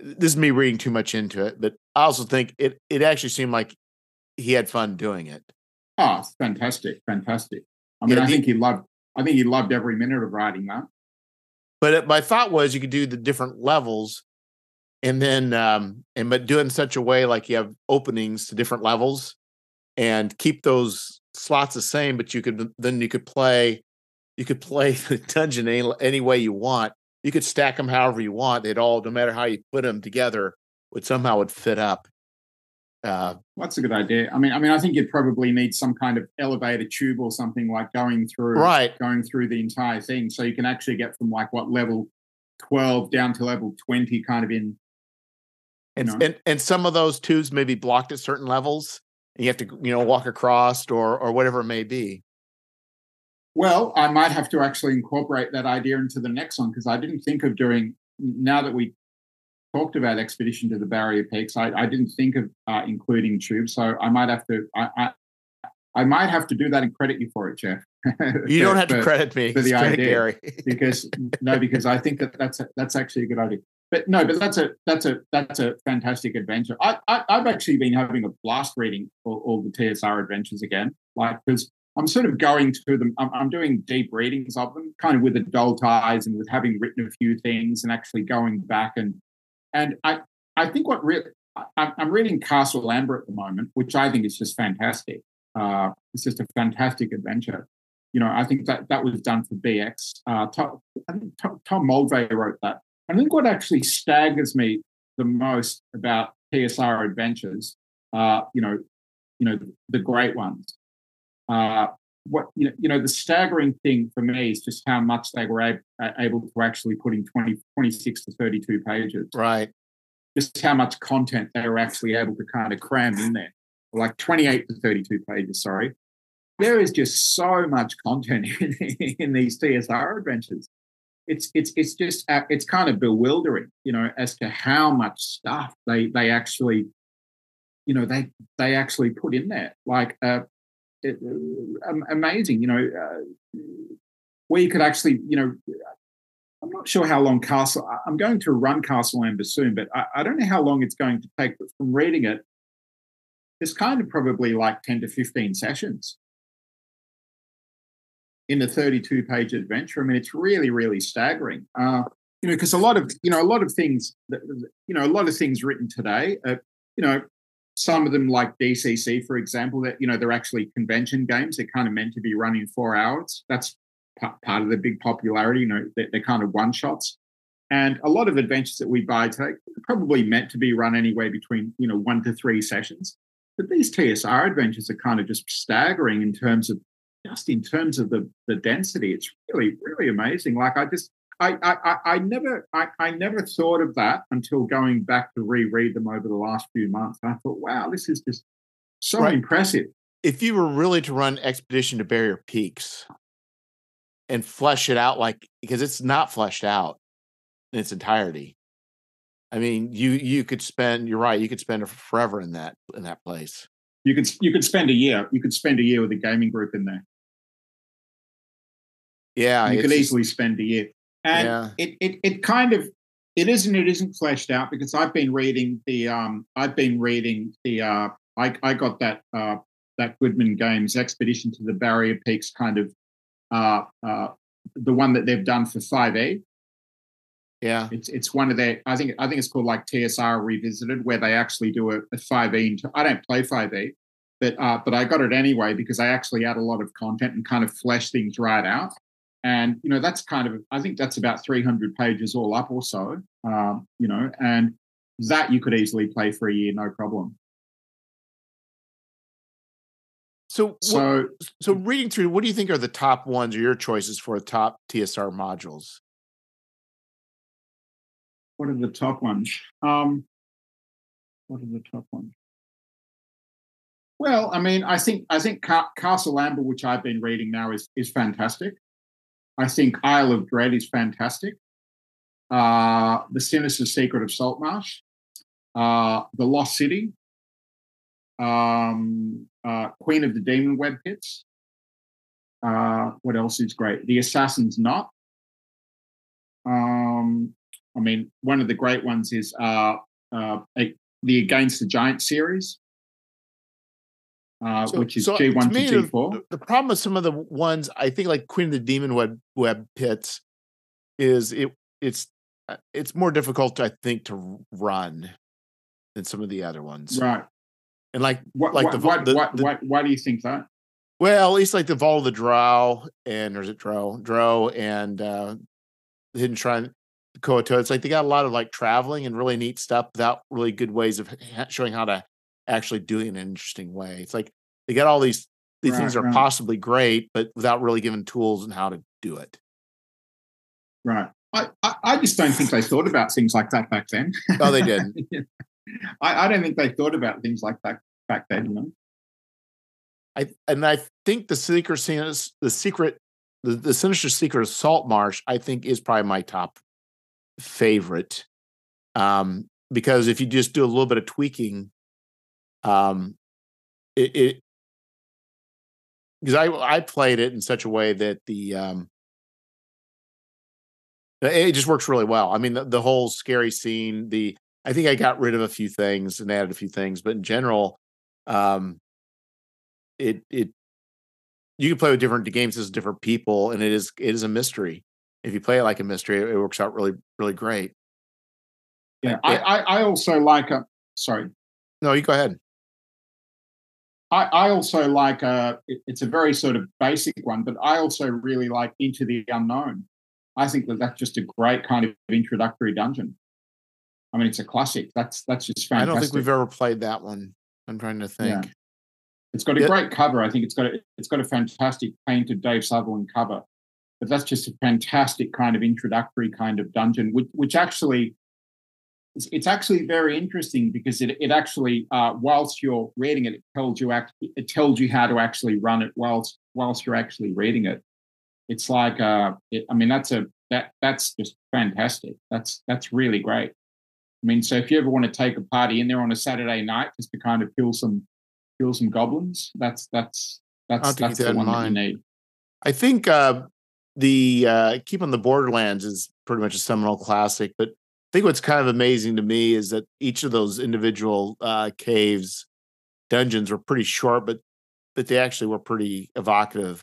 this is me reading too much into it, but I also think it it actually seemed like he had fun doing it. Oh, fantastic, fantastic. I mean, yeah, I think he loved I think he loved every minute of writing that. But my thought was you could do the different levels and then um and but do it in such a way like you have openings to different levels and keep those slots the same, but you could then you could play you could play [laughs] the dungeon any, any way you want you could stack them however you want. They'd all, no matter how you put them together, would somehow would fit up. Uh, That's a good idea. I mean, I mean, I think you'd probably need some kind of elevator tube or something like going through, right, going through the entire thing, so you can actually get from like what level twelve down to level twenty, kind of in. And and and some of those tubes may be blocked at certain levels, and you have to you know walk across or or whatever it may be. Well, I might have to actually incorporate that idea into the next one because I didn't think of doing. Now that we talked about expedition to the barrier peaks, I, I didn't think of uh, including tubes. So I might have to. I, I, I might have to do that and credit you for it, Jeff. You don't [laughs] have for, to credit me for the idea, [laughs] because no, because I think that that's that's actually a good idea. but no, but that's a that's a that's a fantastic adventure. I, I have actually been having a blast reading all, all the TSR adventures again, like because I'm sort of going to them. I'm, I'm, doing deep readings of them, kind of with adult eyes and with having written a few things and actually going back and and I I think what really I, am reading Castle Amber at the moment, which I think is just fantastic. Uh, it's just a fantastic adventure. You know, I think that that was done for BX. Uh, Tom, I think Tom, Moldvay wrote that. I think what actually staggers me the most about TSR adventures, uh, you know, you know, the great ones. Uh, what you know, you know, the staggering thing for me is just how much they were ab- able to actually put in 20, 26 to 32 pages. Right. Just how much content they were actually able to kind of cram in there, like 28 to 32 pages, sorry. There is just so much content [laughs] in, in these TSR adventures it's it's it's just uh, it's kind of bewildering, you know, as to how much stuff they they actually, you know, they they actually put in there. Like, uh, it, uh, amazing, you know, uh, where you could actually, you know, I'm not sure how long Castle. I'm going to run Castle Amber soon, but I, I don't know how long it's going to take. But from reading it, it's kind of probably like 10 to 15 sessions in a 32 page adventure. I mean, it's really, really staggering. Uh, you know, because a lot of, you know, a lot of things, that, you know, a lot of things written today, uh, you know, some of them like DCC, for example, that, you know, they're actually convention games. They're kind of meant to be running four hours. That's p- part of the big popularity. You know, they're, they're kind of one shots. And a lot of adventures that we buy are probably meant to be run anywhere between, you know, one to three sessions. But these TSR adventures are kind of just staggering in terms of just in terms of the the density, it's really really amazing. Like I just I I I never I, I never thought of that until going back to reread them over the last few months. I thought, wow, this is just so right. impressive. If you were really to run Expedition to Barrier Peaks and flesh it out like because it's not fleshed out in its entirety. I mean, you you could spend. You're right. You could spend forever in that in that place. You could you could spend a year. You could spend a year with a gaming group in there. Yeah, you could easily spend a year, and yeah. it, it it kind of it isn't it isn't fleshed out because I've been reading the um I've been reading the uh I I got that uh that Goodman Games Expedition to the Barrier Peaks kind of uh uh the one that they've done for five E. Yeah, it's it's one of their. I think I think it's called like TSR Revisited, where they actually do a five E. I don't play five E, but uh, but I got it anyway because I actually add a lot of content and kind of flesh things right out. And you know that's kind of I think that's about 300 pages all up or so. Um, you know, and that you could easily play for a year, no problem. So, so, what, so reading through, what do you think are the top ones or your choices for the top TSR modules? what are the top ones? Um, what are the top ones? Well, I mean, I think I think Castle Amber, which I've been reading now, is is fantastic. I think Isle of Dread is fantastic. Uh, the Sinister Secret of Saltmarsh, uh, The Lost City, um, uh, Queen of the Demon Web Pits. Uh, what else is great? The Assassin's Knot. Um, I mean, one of the great ones is uh, uh, the Against the Giant series, uh, so, which is so G1 to, to G4. The, problem with some of the ones, I think, like Queen of the Demon Web, web Pits, is it it's uh, it's more difficult, I think, to run than some of the other ones. Right. And like, what, like what, the, what, the, what, the, why, why do you think that? Well, at least like the Vault of the Drow and or is it Drow, Drow and uh, Hidden Shrine Koto. It's like they got a lot of like traveling and really neat stuff without really good ways of showing how to actually do it in an interesting way. It's like they got all these these right, things are right. possibly great, but without really giving tools and how to do it. Right. I, I, I just don't think they thought about things like that back then. Oh, they did. [laughs] I, I don't think they thought about things like that back then, you know. I and I think the secret the secret the, the sinister secret of Salt Marsh, I think, is probably my top favorite um, because if you just do a little bit of tweaking, um, it because I I played it in such a way that the um, It just works really well. I mean, the, the whole scary scene, the I think I got rid of a few things and added a few things, but in general, um, it it you can play with different games as different people, and it is it is a mystery. If you play it like a mystery, it, it works out really really great. Yeah, I I, I also like a sorry. No, you go ahead. I, I also like uh, a. It's a very sort of basic one, but I also really like Into the Unknown. I think that that's just a great kind of introductory dungeon. I mean, it's a classic. That's that's just fantastic. I don't think we've ever played that one. I'm trying to think. Yeah. It's got a great cover. I think it's got a, it's got a fantastic painted Dave Sutherland cover. But that's just a fantastic kind of introductory kind of dungeon, which which actually it's actually very interesting because it, it actually uh, whilst you're reading it, it tells you act, it tells you how to actually run it whilst whilst you're actually reading it. It's like uh, it, I mean that's a that that's just fantastic. That's that's really great. I mean, so if you ever want to take a party in there on a Saturday night just to kind of kill some kill some goblins, that's that's that's that's the one that you need. I think uh, the uh, Keep on the Borderlands is pretty much a seminal classic, but think what's kind of amazing to me is that each of those individual uh, caves dungeons were pretty short, but but they actually were pretty evocative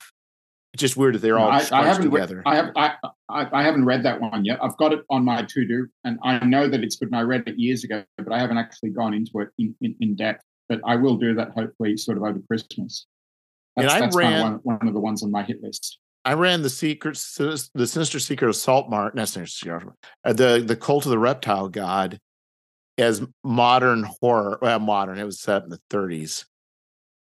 it's just weird that they're all I, I haven't together. I have I, I, I haven't read that one yet. I've got it on my to do, and I know that it's good. And I read it years ago, but I haven't actually gone into it in, in, in depth. But I will do that hopefully, sort of over Christmas. That's, and I that's ran, kind of one, one, of the ones on my hit list. I ran the secret, the sinister secret of Saltmarsh, not sinister, uh, the the cult of the reptile god, as modern horror. Well, modern. It was set in the 30s,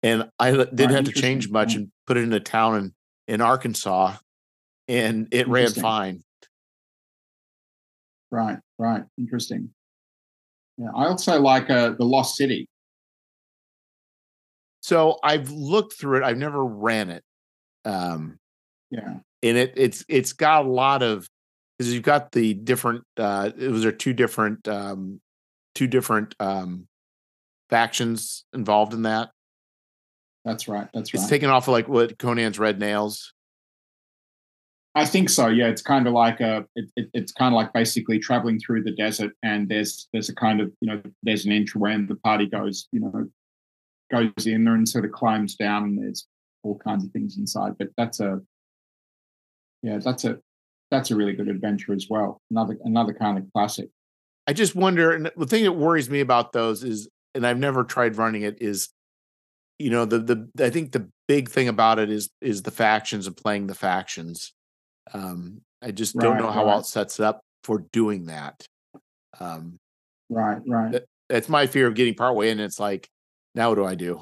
and I didn't have to change much and put it in a town and in Arkansas, and it ran fine. Right, right, interesting. Yeah, I also like uh, the Lost City. So I've looked through it. I've never ran it. Um, yeah, and it it's it's got a lot of because you've got the different. Uh, it was there two different um, two different um, factions involved in that. That's right. That's right. it's taken off of like what Conan's Red Nails. I think so. Yeah, it's kind of like a. It, it, it's kind of like basically traveling through the desert, and there's there's a kind of you know there's an entryway, and the party goes you know goes in there and sort of climbs down, and there's all kinds of things inside. But that's a yeah, that's a that's a really good adventure as well. Another another kind of classic. I just wonder, and the thing that worries me about those is, and I've never tried running it, is you know the the I think the big thing about it is is the factions and playing the factions. Um, I just don't know how right. sets up for doing that. Um, right, right. That, that's my fear of getting partway and It's like, now what do I do?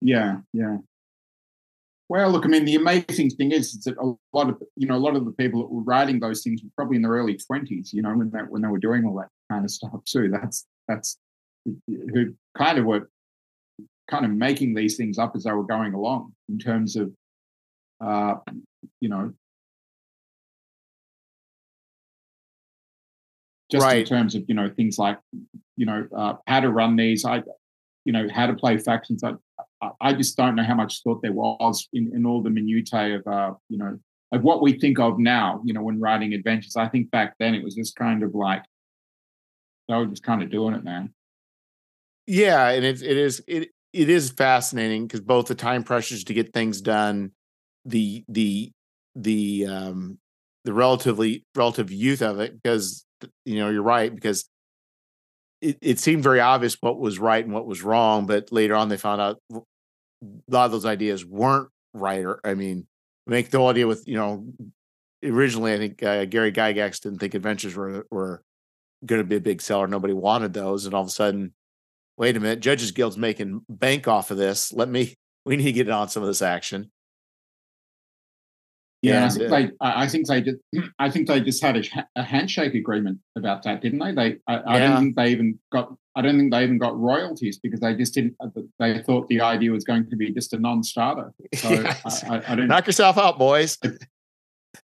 Yeah, yeah. Well, look, I mean, the amazing thing is, is that a lot of you know a lot of the people that were writing those things were probably in their early twenties. You know, when they when they were doing all that kind of stuff too. That's that's who kind of were kind of making these things up as they were going along in terms of, uh, you know, just right. in terms of you know things like you know uh, how to run these i you know how to play factions i, I just don't know how much thought there was in, in all the minutiae of uh, you know of what we think of now you know when writing adventures. I think back then it was just kind of like they were just kind of doing it man. Yeah and it's it is it it is fascinating because both the time pressures to get things done, the the the um the relatively relative youth of it, because you know you're right because it, it seemed very obvious what was right and what was wrong, but later on they found out a lot of those ideas weren't right. Or I mean, make the whole idea with you know originally I think uh, Gary Gygax didn't think adventures were were going to be a big seller. Nobody wanted those, and all of a sudden wait a minute, Judges Guild's making bank off of this. Let me, [laughs] we need to get on some of this action. Yeah, and, I think uh, they, I think they did. [clears throat] I think they just had a, a handshake agreement about that, didn't they? They, I, I don't think they even got. I don't think they even got royalties because they just didn't. Uh, they thought the idea was going to be just a non-starter. So [laughs] yes. I, I, don't knock yourself out, boys. then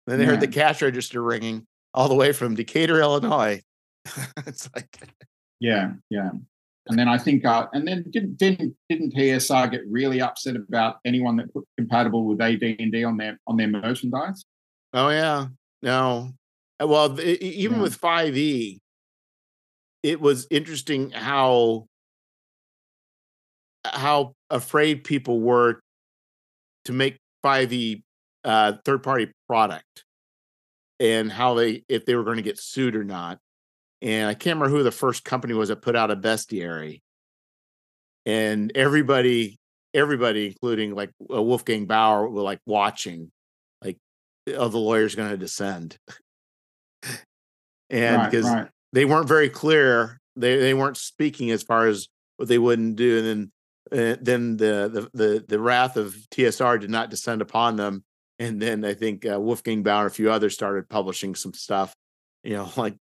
they yeah. heard the cash register ringing all the way from Decatur, Illinois. [laughs] it's like, yeah, yeah. And then I think, uh, and then didn't didn't didn't TSR get really upset about anyone that put compatible with AD and D on their on their merchandise? Oh yeah, no, well, even yeah. with 5e, it was interesting how how afraid people were to make 5e uh, third party product and how they if they were going to get sued or not. And I can't remember who the first company was that put out a bestiary. And everybody, everybody, including like Wolfgang Baur, were like watching, like, oh, the lawyer's going to descend. [laughs] and because right, right. They weren't very clear, they they weren't speaking as far as what they wouldn't do, and then uh, then the, the the the wrath of TSR did not descend upon them, and then I think uh, Wolfgang Baur and a few others started publishing some stuff, you know, [laughs] like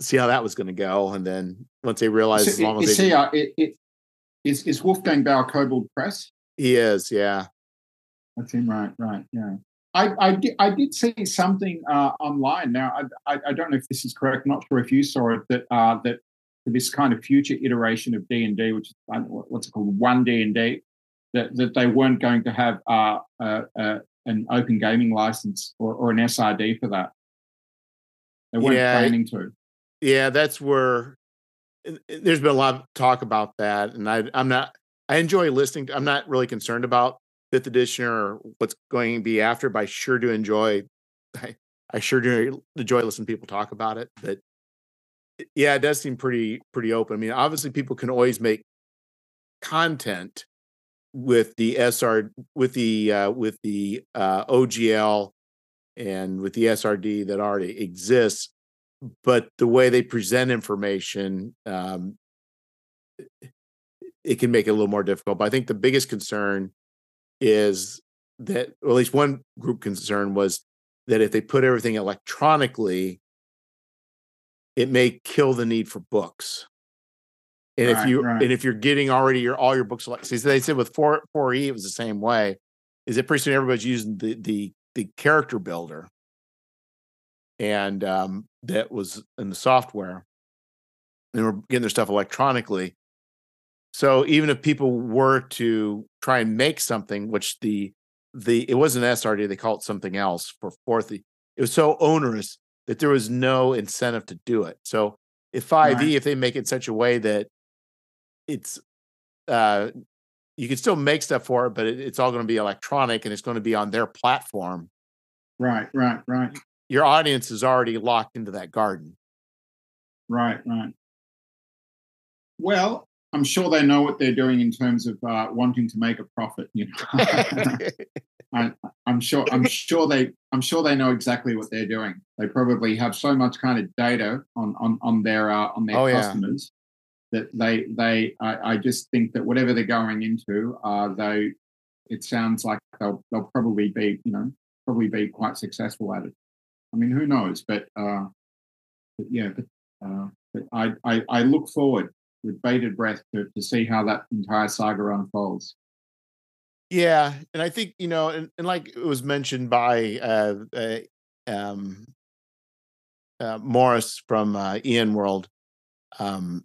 see how that was going to go, and then once they realized, so, as long as they he, uh, it, it, is is Wolfgang Baur Kobold Press? He is, yeah. That's him, right? Right, yeah. I, I, did, I did see something uh, online. Now, I, I, I, don't know if this is correct. I'm not sure if you saw it. That uh, that this kind of future iteration of D and D, which is what's it called, one D and D, that that they weren't going to have uh, an open gaming license or, or, an SRD for that. They weren't yeah, planning to. Yeah, that's where there's been a lot of talk about that, and I, I'm not. I enjoy listening. To, I'm not really concerned about fifth edition or what's going to be after, but I sure do enjoy. I, I sure do enjoy listening people talk about it. But yeah, it does seem pretty pretty open. I mean, obviously, people can always make content with the SR with the uh, with the uh, OGL and with the SRD that already exists, but the way they present information, um, it can make it a little more difficult. But I think the biggest concern is that, or at least one group concern was that if they put everything electronically, it may kill the need for books. And right, if you right. and if you're getting already your all your books like see, so they said with four four E it was the same way. Is it pretty soon everybody's using the the the character builder, and um, that was in the software, and we're getting their stuff electronically. So even if people were to try and make something, which the the it wasn't SRD, they called it something else for fourth. It was so onerous that there was no incentive to do it. So if 5e, right. if they make it such a way that it's uh you can still make stuff for it, but it, it's all going to be electronic and it's going to be on their platform. Right, right, right. Your audience is already locked into that garden. Right, right. Well, I'm sure they know what they're doing in terms of uh, wanting to make a profit. You know, [laughs] I, am sure. I'm sure they. I'm sure they know exactly what they're doing. They probably have so much kind of data on on on their uh, on their oh, customers yeah. that they they. I, I, just think that whatever they're going into, uh, they. It sounds like they'll they'll probably be you know probably be quite successful at it. I mean, who knows? But, uh, but yeah, but, uh, but I, I I look forward with bated breath to, to see how that entire saga unfolds. Yeah, and I think you know, and, and like it was mentioned by uh, uh, um, uh, Morrus from uh, EN World, um,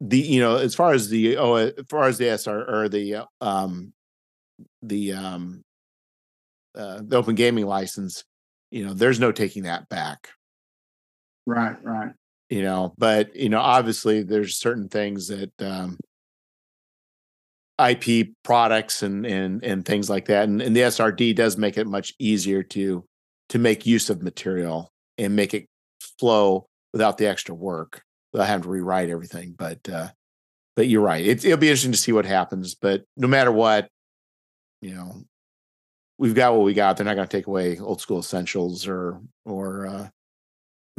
the you know as far as the oh as far as the SR or the um, the um, uh, the open gaming license, you know, there's no taking that back. Right, right you know but you know obviously there's certain things that um ip products and and and things like that and, and the srd does make it much easier to to make use of material and make it flow without the extra work without having to rewrite everything but uh but you're right it, it'll be interesting to see what happens but no matter what you know we've got what we got they're not going to take away old school essentials or or uh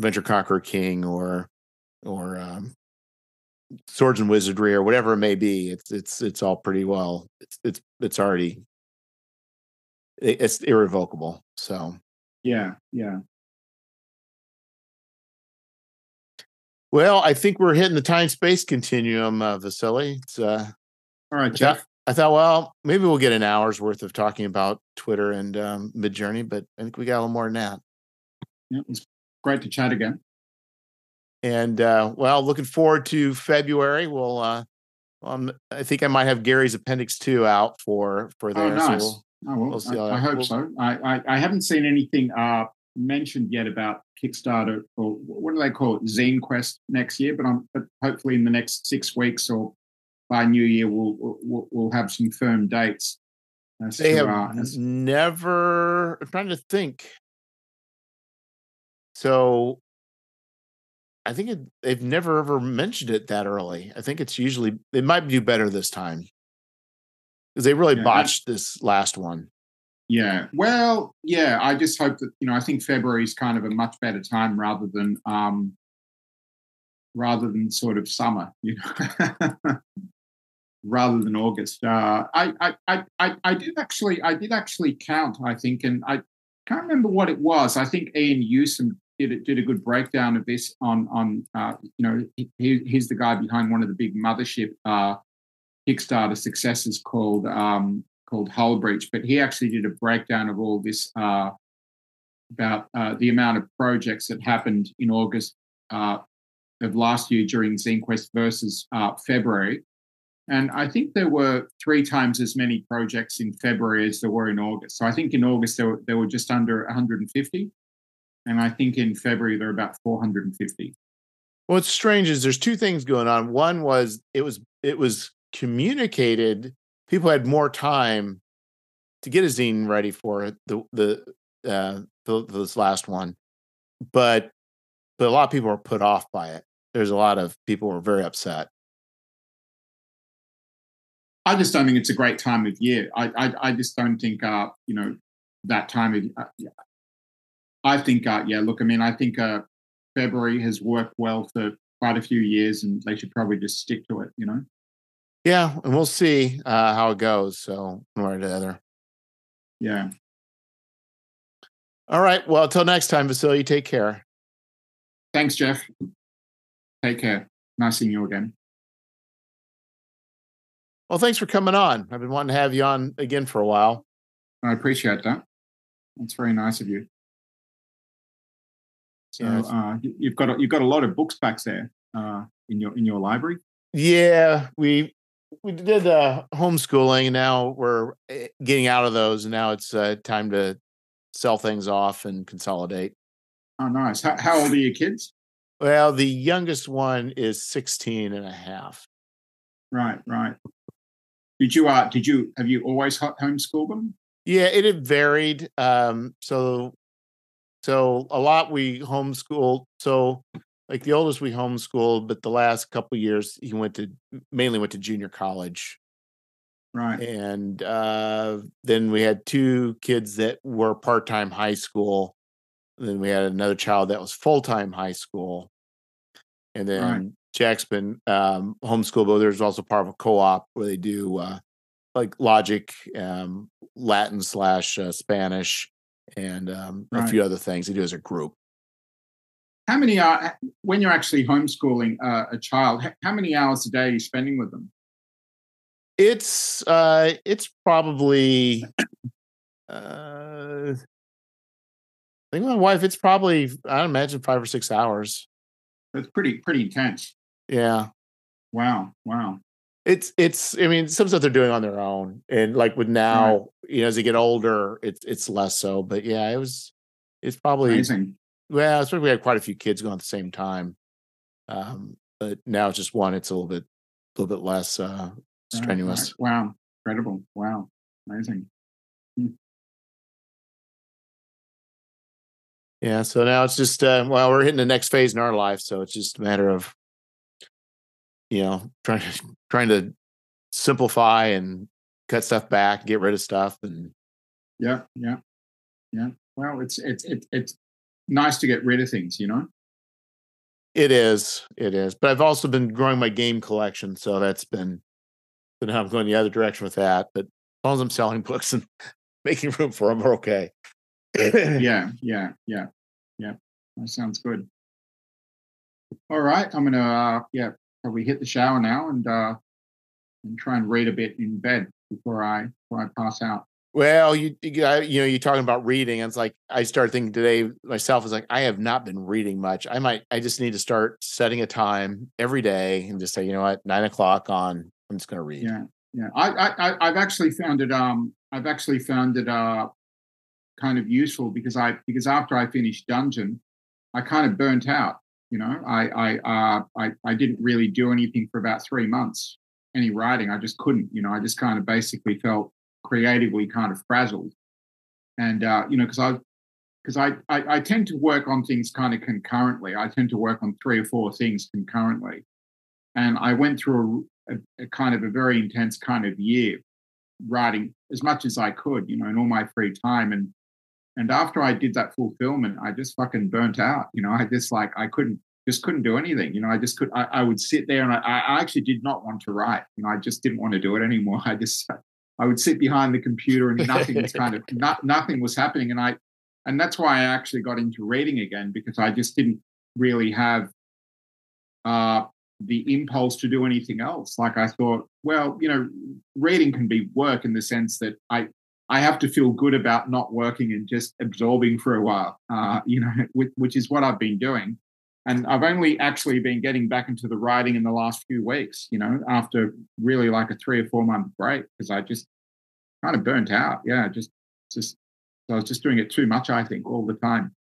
Adventure Conqueror King or or um, Swords and Wizardry or whatever it may be. It's it's it's all pretty well. It's it's it's already it's irrevocable. So yeah, yeah. Well, I think we're hitting the time space continuum, uh, Vasily. It's uh, all right, Jeff. I thought, well, maybe we'll get an hour's worth of talking about Twitter and um, Midjourney, but I think we got a little more than that. Yeah, was great to chat again. And uh, well, looking forward to February. We'll, uh, um, I think I might have Gary's Appendix Two out for for there. Oh, nice. So we'll, oh, well, I, I hope we'll, so. I, I, I haven't seen anything uh, mentioned yet about Kickstarter or what do they call it, Zine Quest next year. But I'm but hopefully in the next six weeks or by New Year we'll we'll, we'll have some firm dates. They to, have uh, never. I'm trying to think. So I think it, they've never ever mentioned it that early. I think it's usually they might do better this time because they really yeah, botched this last one. Yeah, well, yeah. I just hope that you know. I think February is kind of a much better time rather than um rather than sort of summer, you know, [laughs] rather than August. Uh, I, I, I, I did actually, I did actually count. I think, and I can't remember what it was. I think Ian Yusem did did a good breakdown of this on on uh, you know he, he's the guy behind one of the big mothership uh, Kickstarter successes called um, called Hull Breach, but he actually did a breakdown of all this uh, about uh, the amount of projects that happened in August uh, of last year during ZineQuest versus uh, February. And I think there were three times as many projects in February as there were in August. So I think in August there were, there were just under 150 and I think in February there are about 450. What's strange is there's two things going on. One was it was it was communicated. People had more time to get a zine ready for it. The the uh, the, this last one, but but a lot of people were put off by it. There's a lot of people were very upset. I just don't think it's a great time of year. I I, I just don't think uh you know that time of uh, I think, uh, yeah, look, I mean, I think uh, February has worked well for quite a few years, and they should probably just stick to it, you know? Yeah, and we'll see uh, how it goes. So, one way or the other. Yeah. All right. Well, until next time, Vasily, take care. Thanks, Jeff. Take care. Nice seeing you again. Well, thanks for coming on. I've been wanting to have you on again for a while. I appreciate that. That's very nice of you. So uh, you've got a, you've got a lot of books back there uh, in your in your library. Yeah, we we did uh, homeschooling, and now we're eh, getting out of those, and now it's uh, time to sell things off and consolidate. Oh, nice. How, how old are your kids? Well, the youngest one is 16 and a half. Right, right. Did you uh did you have you always hot homeschooled them? Yeah, it had varied. Um, so so a lot we homeschooled. So like the oldest we homeschooled, but the last couple years he went to mainly went to junior college. Right. And uh, then we had two kids that were part time high school. then we had another child that was full time high school. And then right. Jack's been um, homeschooled, but there's also part of a co op where they do uh, like logic, um, Latin slash uh, Spanish, and um, right. a few other things they do as a group. How many are when you're actually homeschooling uh, a child? How many hours a day are you spending with them? It's uh, it's probably. Uh, I think my wife. It's probably I imagine five or six hours. That's pretty pretty intense. Yeah. Wow. Wow it's it's i mean some stuff they're doing on their own and like with now right. you know as they get older it's it's less so but yeah it was it's probably amazing well especially we had quite a few kids going at the same time um but now it's just one it's a little bit a little bit less uh strenuous right, right. wow incredible wow amazing hmm. yeah so now it's just uh well we're hitting the next phase in our life so it's just a matter of you know trying [laughs] to trying to simplify and cut stuff back get rid of stuff and yeah yeah yeah. Well it's it's it's, it's nice to get rid of things you know? It is it is but i've also been growing my game collection so that's been but now i'm going the other direction with that but as long as i'm selling [laughs] books and making room for them we're okay. [clears throat] Yeah yeah yeah yeah. That sounds good. All right i'm gonna uh yeah probably hit the shower now and uh, and try and read a bit in bed before I before I pass out. Well, you you know you're talking about reading. it's like I started thinking today myself is like I have not been reading much. I might I just need to start setting a time every day and just say you know what nine o'clock on I'm just going to read. Yeah, yeah. I I I've actually found it. Um, I've actually found it. Uh, kind of useful because I because after I finished Dungeon, I kind of burnt out. You know, I I uh, I I didn't really do anything for about three months. Any writing, I just couldn't. You know, I just kind of basically felt creatively kind of frazzled, and uh, you know, because I because I, I, I tend to work on things kind of concurrently. I tend to work on three or four things concurrently, and I went through a, a, a kind of a very intense kind of year writing as much as I could, you know, in all my free time. And and after I did that fulfillment, I just fucking burnt out. You know, I just like I couldn't just couldn't do anything. You know, I just could I, I would sit there and I, I actually did not want to write. You know, I just didn't want to do it anymore. [laughs] I just I would sit behind the computer and nothing was kind of not, nothing was happening. And I and that's why I actually got into reading again because I just didn't really have uh, the impulse to do anything else. Like I thought, well, you know, reading can be work in the sense that I I have to feel good about not working and just absorbing for a while, uh, you know, [laughs] which, which is what I've been doing. And I've only actually been getting back into the writing in the last few weeks, you know, after really like a three or four month break because I just kind of burnt out. Yeah, just just so I was just doing it too much, I think, all the time.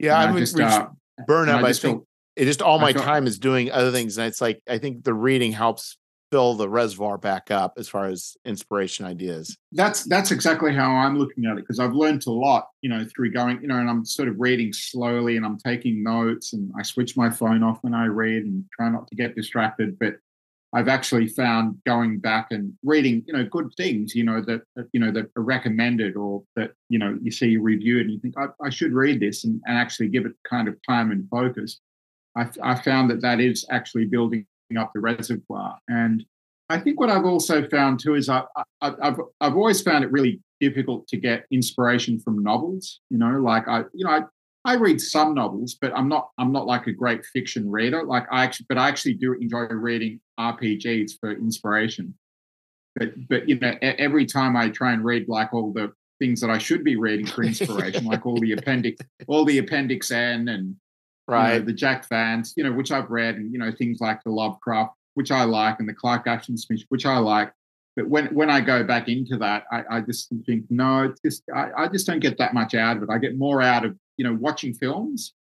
Yeah, I, I just uh, burnout. I, I think feel, it just all my time is doing other things, and it's like I think the reading helps fill the reservoir back up as far as inspiration ideas. That's that's exactly how I'm looking at it because I've learned a lot, you know, through going, you know, and I'm sort of reading slowly and I'm taking notes and I switch my phone off when I read and try not to get distracted. But I've actually found going back and reading, you know, good things, you know, that, you know, that are recommended or that, you know, you see reviewed and you think, I, I should read this and, and actually give it kind of time and focus. I, I found that that is actually building up the reservoir. And I think what I've also found too is I, I've, I've always found it really difficult to get inspiration from novels, you know, like I, you know, I, I read some novels, but I'm not I'm not like a great fiction reader. Like I actually, but I actually do enjoy reading RPGs for inspiration. But but you know, every time I try and read like all the things that I should be reading for inspiration, like all the appendix, all the appendix N and right you know, the Jack Vance, you know, which I've read, and you know things like the Lovecraft, which I like, and the Clark Ashton Smith, which I like. But when when I go back into that, I, I just think no, it's just I, I just don't get that much out of it. I get more out of you know watching films,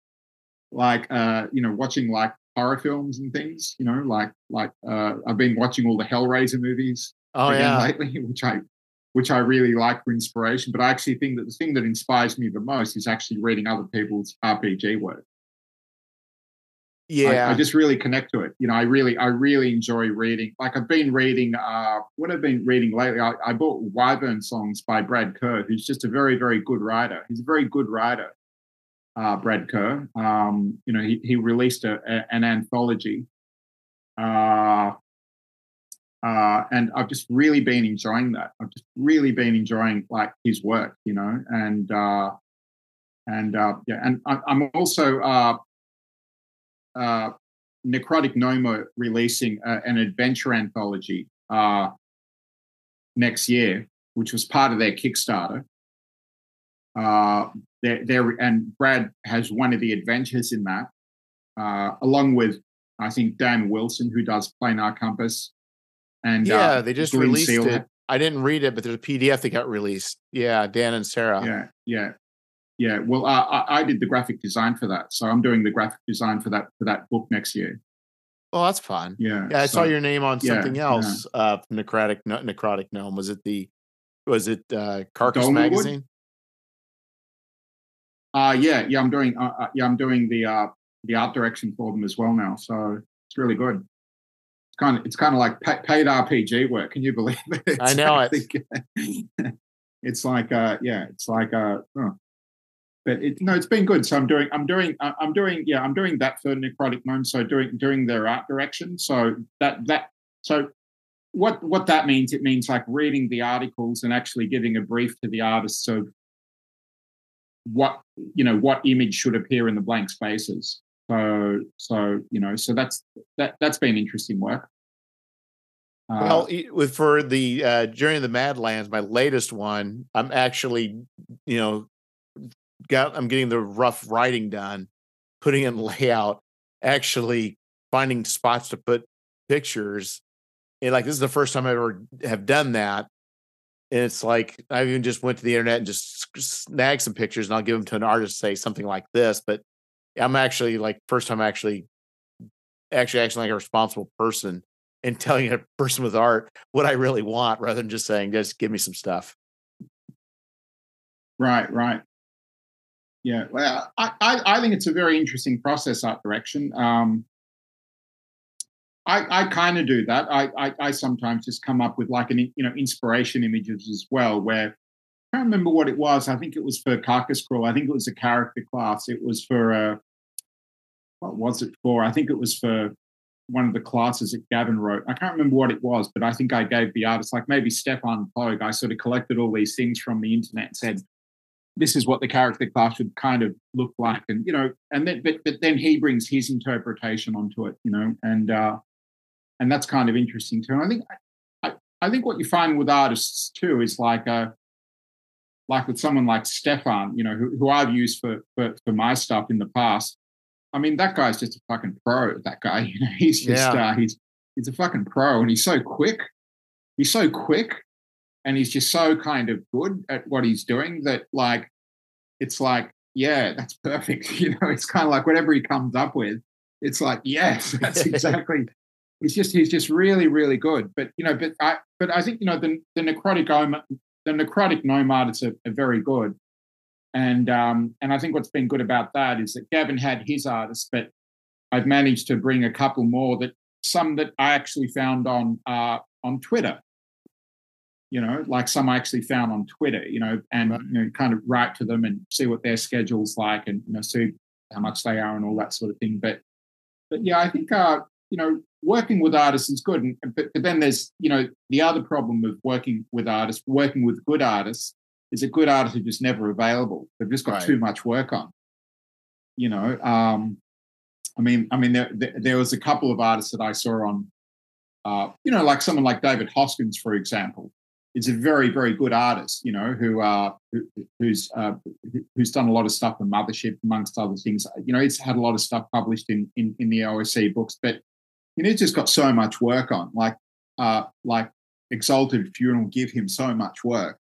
like uh, you know watching like horror films and things. You know, like like uh, I've been watching all the Hellraiser movies. Oh yeah, lately, [laughs] which I which I really like for inspiration. But I actually think that the thing that inspires me the most is actually reading other people's RPG work. Yeah, I, I, just really connect to it. You know, I really, I really enjoy reading. Like I've been reading, uh, what I've been reading lately. I, I bought Wyvern Songs by Brad Kerr, who's just a very, very good writer. He's a very good writer uh, Brad Kerr. Um, you know, he, he released a, a, an anthology. Uh, uh, and I've just really been enjoying that. I've just really been enjoying like his work, you know, and uh, and uh, yeah, and I, am also uh, uh, Necrotic Gnome releasing uh, an adventure anthology uh, next year, which was part of their Kickstarter. Uh, there, there, and Brad has one of the adventures in that, uh, along with I think Dan Wilson, who does Planar Compass. And yeah, uh, they just Glenn released Seal. it. I didn't read it, but there's a PDF that got released. Yeah, Dan and Sarah. Yeah, yeah, yeah. Well, I, I did the graphic design for that, so I'm doing the graphic design for that for that book next year. Oh, that's fun. Yeah, yeah. I so, saw your name on something yeah, else. Yeah. Uh, necrotic necrotic gnome. Was it the? Was it uh, Carcass magazine? Uh, yeah, yeah, I'm doing, uh, uh, yeah, I'm doing the uh, the art direction for them as well now. So it's really good. It's kind of, it's kind of like paid RPG work. Can you believe it? [laughs] It's I know it. it's like, uh, yeah, it's like, uh, oh. But it, no, it's been good. So I'm doing, I'm doing, uh, I'm doing, yeah, I'm doing that for Necrotic Gnome. So doing, doing their art direction. So that, that, so what what that means it means like reading the articles and actually giving a brief to the artists of what you know what image should appear in the blank spaces so so you know so that's that that's been interesting work uh, well for the uh journey of the madlands my latest one i'm actually you know got i'm getting the rough writing done putting in [laughs] layout actually finding spots to put pictures and like this is the first time i ever have done that and it's like I even just went to the internet and just snagged some pictures, and I'll give them to an artist, say something like this. But I'm actually like first time actually, actually acting like a responsible person and [laughs] telling a person with art what I really want, rather than just saying, "Just give me some stuff." Right, right. Yeah, well, I, I, I think it's a very interesting process, art direction. Um, I, I kind of do that. I, I, I sometimes just come up with like an you know inspiration images as well. Where I can't remember what it was. I think it was for Carcass Crawl. I think it was a character class. It was for a uh, what was it for? I think it was for one of the classes that Gavin wrote. I can't remember what it was, but I think I gave the artist like maybe Stefan Poag. I sort of collected all these things from the internet and said, this is what the character class should kind of look like. And you know and then but, but then he brings his interpretation onto it you know and uh and that's kind of interesting too. And i think i i think what you find with artists too is like uh like with someone like stefan you know who, who i've used for, for for my stuff in the past i mean that guy's just a fucking pro that guy [laughs] you know he's just yeah. uh he's he's a fucking pro and he's so quick. He's so quick and he's just so kind of good at what he's doing that like it's like yeah that's perfect [laughs] you know it's kind of like whatever he comes up with it's like yes [laughs] that's [laughs] exactly he's just he's just really really good. But you know but i but i think you know the, the necrotic omen, the necrotic artists are, are very good. And um and i think what's been good about that is that gavin had his artists but i've managed to bring a couple more that some that i actually found on uh on twitter you know, like some I actually found on Twitter, you know, and right. you know, kind of write to them and see what their schedule's like and you know, see how much they are and all that sort of thing. But but yeah, I think uh, you know, working with artists is good. And but, but then there's, you know, the other problem of working with artists, working with good artists, is a good artist are just never available. They've just got right. too much work on. You know, um, I mean, I mean, there, there, there was a couple of artists that I saw on, uh, you know, like someone like David Hoskins, for example, is a very very good artist you know who uh who, who's uh who's done a lot of stuff for mothership amongst other things. You know he's had a lot of stuff published in in, in the OSE books but you know he's just got so much work on like uh like exalted funeral give him so much work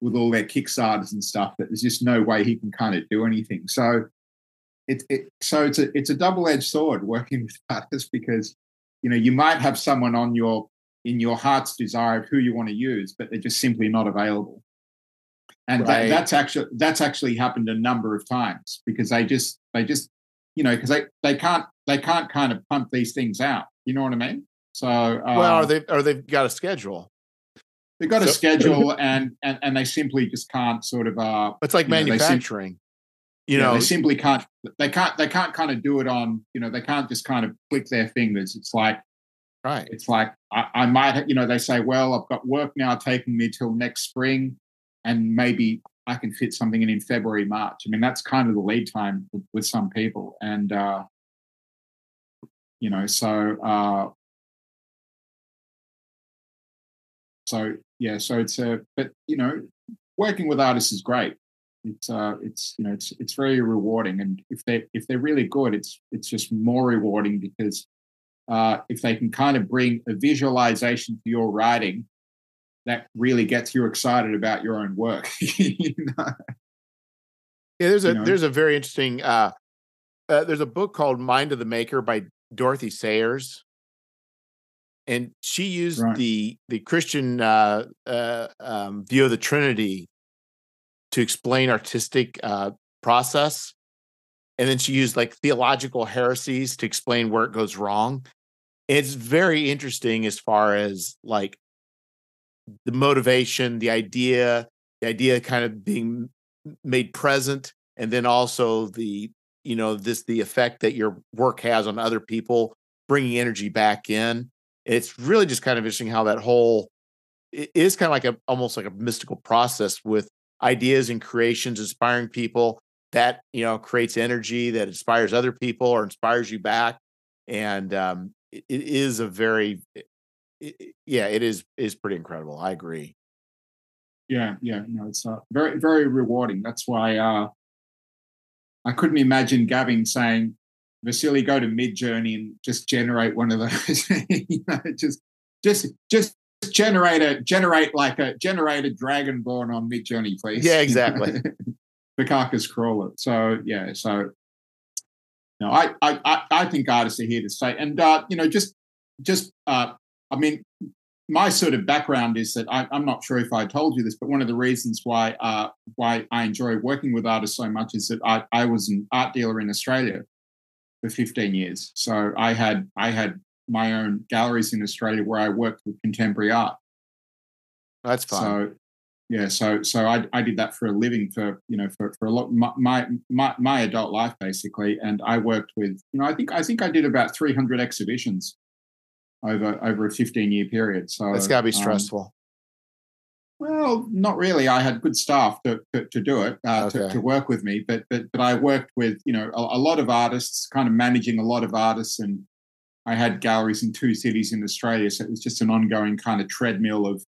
with all their kickstarters and stuff that there's just no way he can kind of do anything. So it, it so it's a it's a double-edged sword working [laughs] with artists because you know you might have someone on your in your heart's desire of who you want to use, but they're just simply not available. And right. that, that's actually that's actually happened a number of times because they just they just you know because they they can't they can't kind of pump these things out. You know what I mean? So um, well, are they or they've got a schedule? They've got so, a [laughs] schedule, and, and and they simply just can't sort of. uh It's like manufacturing. Know, you know, they simply can't. They can't. They can't kind of do it on. You know, they can't just kind of click their fingers. It's like Right. It's like I, I might, you know, they say, well, I've got work now taking me till next spring, and maybe I can fit something in in February, March. I mean, that's kind of the lead time with, with some people, and uh, you know, so uh, so yeah, so it's a, but you know, working with artists is great. It's uh, it's you know, it's it's very rewarding, and if they if they're really good, it's it's just more rewarding because uh, if they can kind of bring a visualization to your writing that really gets you excited about your own work. [laughs] you know? Yeah, there's a you know? there's a very interesting uh, uh, there's a book called Mind of the Maker by Dorothy Sayers, and she used right. the the Christian uh, uh, um, view of the Trinity to explain artistic uh, process, and then she used like theological heresies to explain where it goes wrong it's very interesting as far as like the motivation, the idea, the idea kind of being made present, and then also the you know this the effect that your work has on other people, bringing energy back in. It's really just kind of interesting how that whole it is kind of like a almost like a mystical process with ideas and creations inspiring people that you know creates energy that inspires other people or inspires you back and um, it is a very it, yeah it is is pretty incredible i agree yeah yeah no it's uh, very very rewarding that's why uh i couldn't imagine gavin saying vasily go to Midjourney and just generate one of those [laughs] you know just just just generate a generate like a generate a dragonborn on Midjourney, please. Yeah, [laughs] exactly. the carcass crawler. So yeah, so no, I, I I think artists are here to stay, and uh, you know, just just uh, I mean, my sort of background is that I, am not sure if I told you this, but one of the reasons why uh, why I enjoy working with artists so much is that I, I was an art dealer in Australia for 15 years. So I had I had my own galleries in Australia where I worked with contemporary art. That's fine. So yeah, so so I, I did that for a living for you know for, for a lot my, my my adult life basically, and I worked with you know I think I think I did about 300 exhibitions over over a 15 year period. So it's got to be um, stressful. Um, well, not really. I had good staff to, to, to do it, uh, okay. to, to, work with me. But but but I worked with you know a, a, lot of artists, kind of managing a lot of artists, and I had galleries in two cities in Australia. So it was just an ongoing kind of treadmill of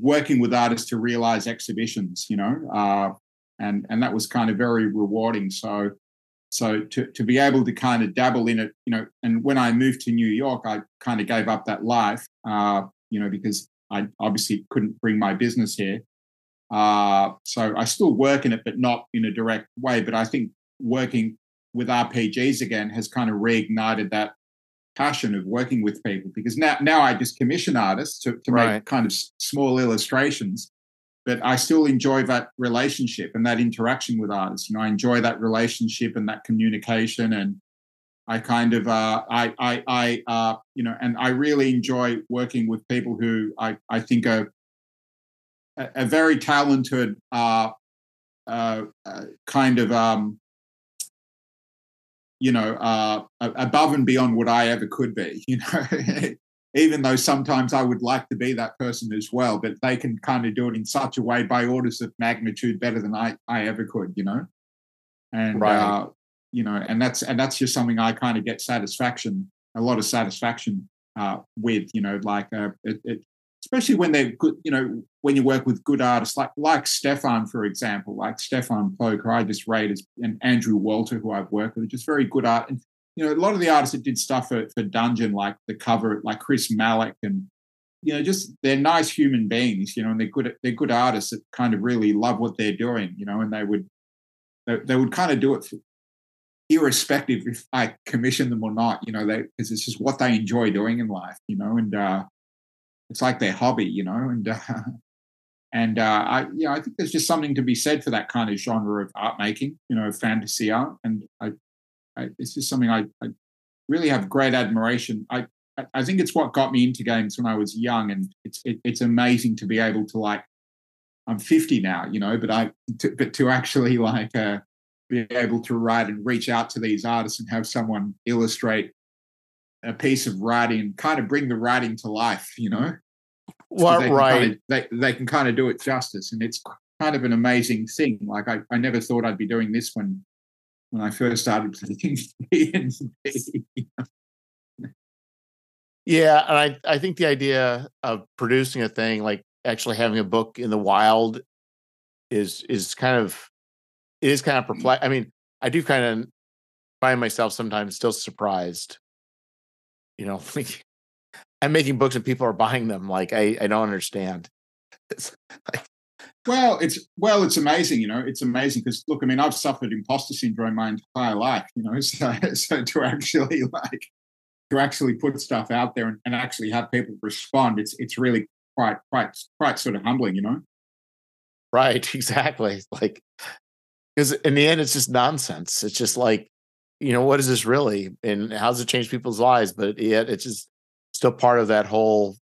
working with artists to realize exhibitions. You know, uh, and and that was kind of very rewarding. So so to, to be able to kind of dabble in it, you know, and when I moved to New York, I kind of gave up that life, uh, you know, because I obviously couldn't bring my business here. Uh, so I still work in it, but not in a direct way. But I think working with RPGs again has kind of reignited that passion of working with people because now now I just commission artists to, to right. make kind of small illustrations but I still enjoy that relationship and that interaction with artists. You know, I enjoy that relationship and that communication, and I kind of, uh, I, I, I, uh, you know, and I really enjoy working with people who I, I think are a, very talented, uh, uh, uh, kind of, um, you know, uh, above and beyond what I ever could be. [laughs] You know, even though sometimes I would like to be that person as well, but they can kind of do it in such a way by orders of magnitude better than I, I ever could, you know? And, right. uh, you know, and that's, and that's just something I kind of get satisfaction, a lot of satisfaction uh, with, you know, like, uh, it, it, especially when they're good, you know, when you work with good artists, like, like Stefan, for example, like Stefan Poag, I just rate as, and Andrew Walter, who I've worked with, just very good art. And you know, a lot of the artists that did stuff for, for Dungeon, like the cover, like Chris Malik, and you know, just they're nice human beings, you know, and they're good. They're good artists that kind of really love what they're doing, you know, and they would they, they would kind of do it for, irrespective if I commission them or not, you know, they because it's just what they enjoy doing in life, you know, and uh, it's like their hobby, you know, and uh, [laughs] and uh, I, yeah, I think there's just something to be said for that kind of genre of art making, you know, fantasy art, and I I, this is something I, I, really have great admiration. I, I think it's what got me into games when I was young, and it's it, it's amazing to be able to like. I'm 50 now, you know, but I to, but to actually like uh, be able to write and reach out to these artists and have someone illustrate a piece of writing kind of bring the writing to life, you know. Mm-hmm. Well, they right. Kind of, they they can kind of do it justice, and it's kind of an amazing thing. Like I, I never thought I'd be doing this when when I first started playing [laughs] Yeah, and I I think the idea of producing a thing like actually having a book in the wild is is kind of it is kind of mm. perplex. I mean, I do kind of find myself sometimes still surprised. You know, [laughs] like I'm making books and people are buying them. Like I I don't understand. It's like, well, it's well, it's amazing, you know. It's amazing because look, I mean, I've suffered imposter syndrome my entire life, you know. [laughs] So, so to actually like to actually put stuff out there and, and actually have people respond, it's it's really quite quite quite sort of humbling, you know. Right, [laughs] exactly. Like because in the end, it's just nonsense. It's just like, you know, what is this really, and how does it change people's lives? But yet, it's just still part of that whole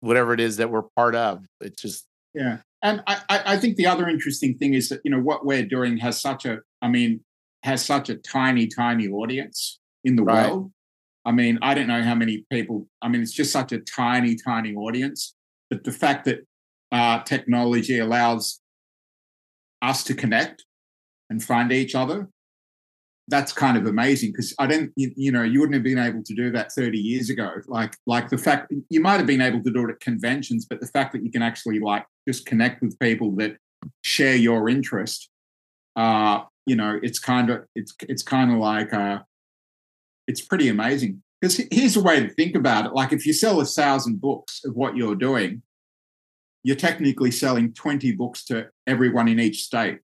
whatever it is that we're part of. It's just yeah and I, I think the other interesting thing is that you know what we're doing has such a i mean has such a tiny tiny audience in the right. world i mean i don't know how many people i mean it's just such a tiny tiny audience but the fact that uh, technology allows us to connect and find each other that's kind of amazing because I don't, you, you, know, you wouldn't have been able to do that 30 years ago. Like, like the fact you might have been able to do it at conventions, but the fact that you can actually like just connect with people that share your interest, uh, you know, it's kind of, it's, it's kind of like, uh, it's pretty amazing. because here's a way to think about it. Like if you sell a thousand books of what you're doing, you're technically selling 20 books to everyone in each state.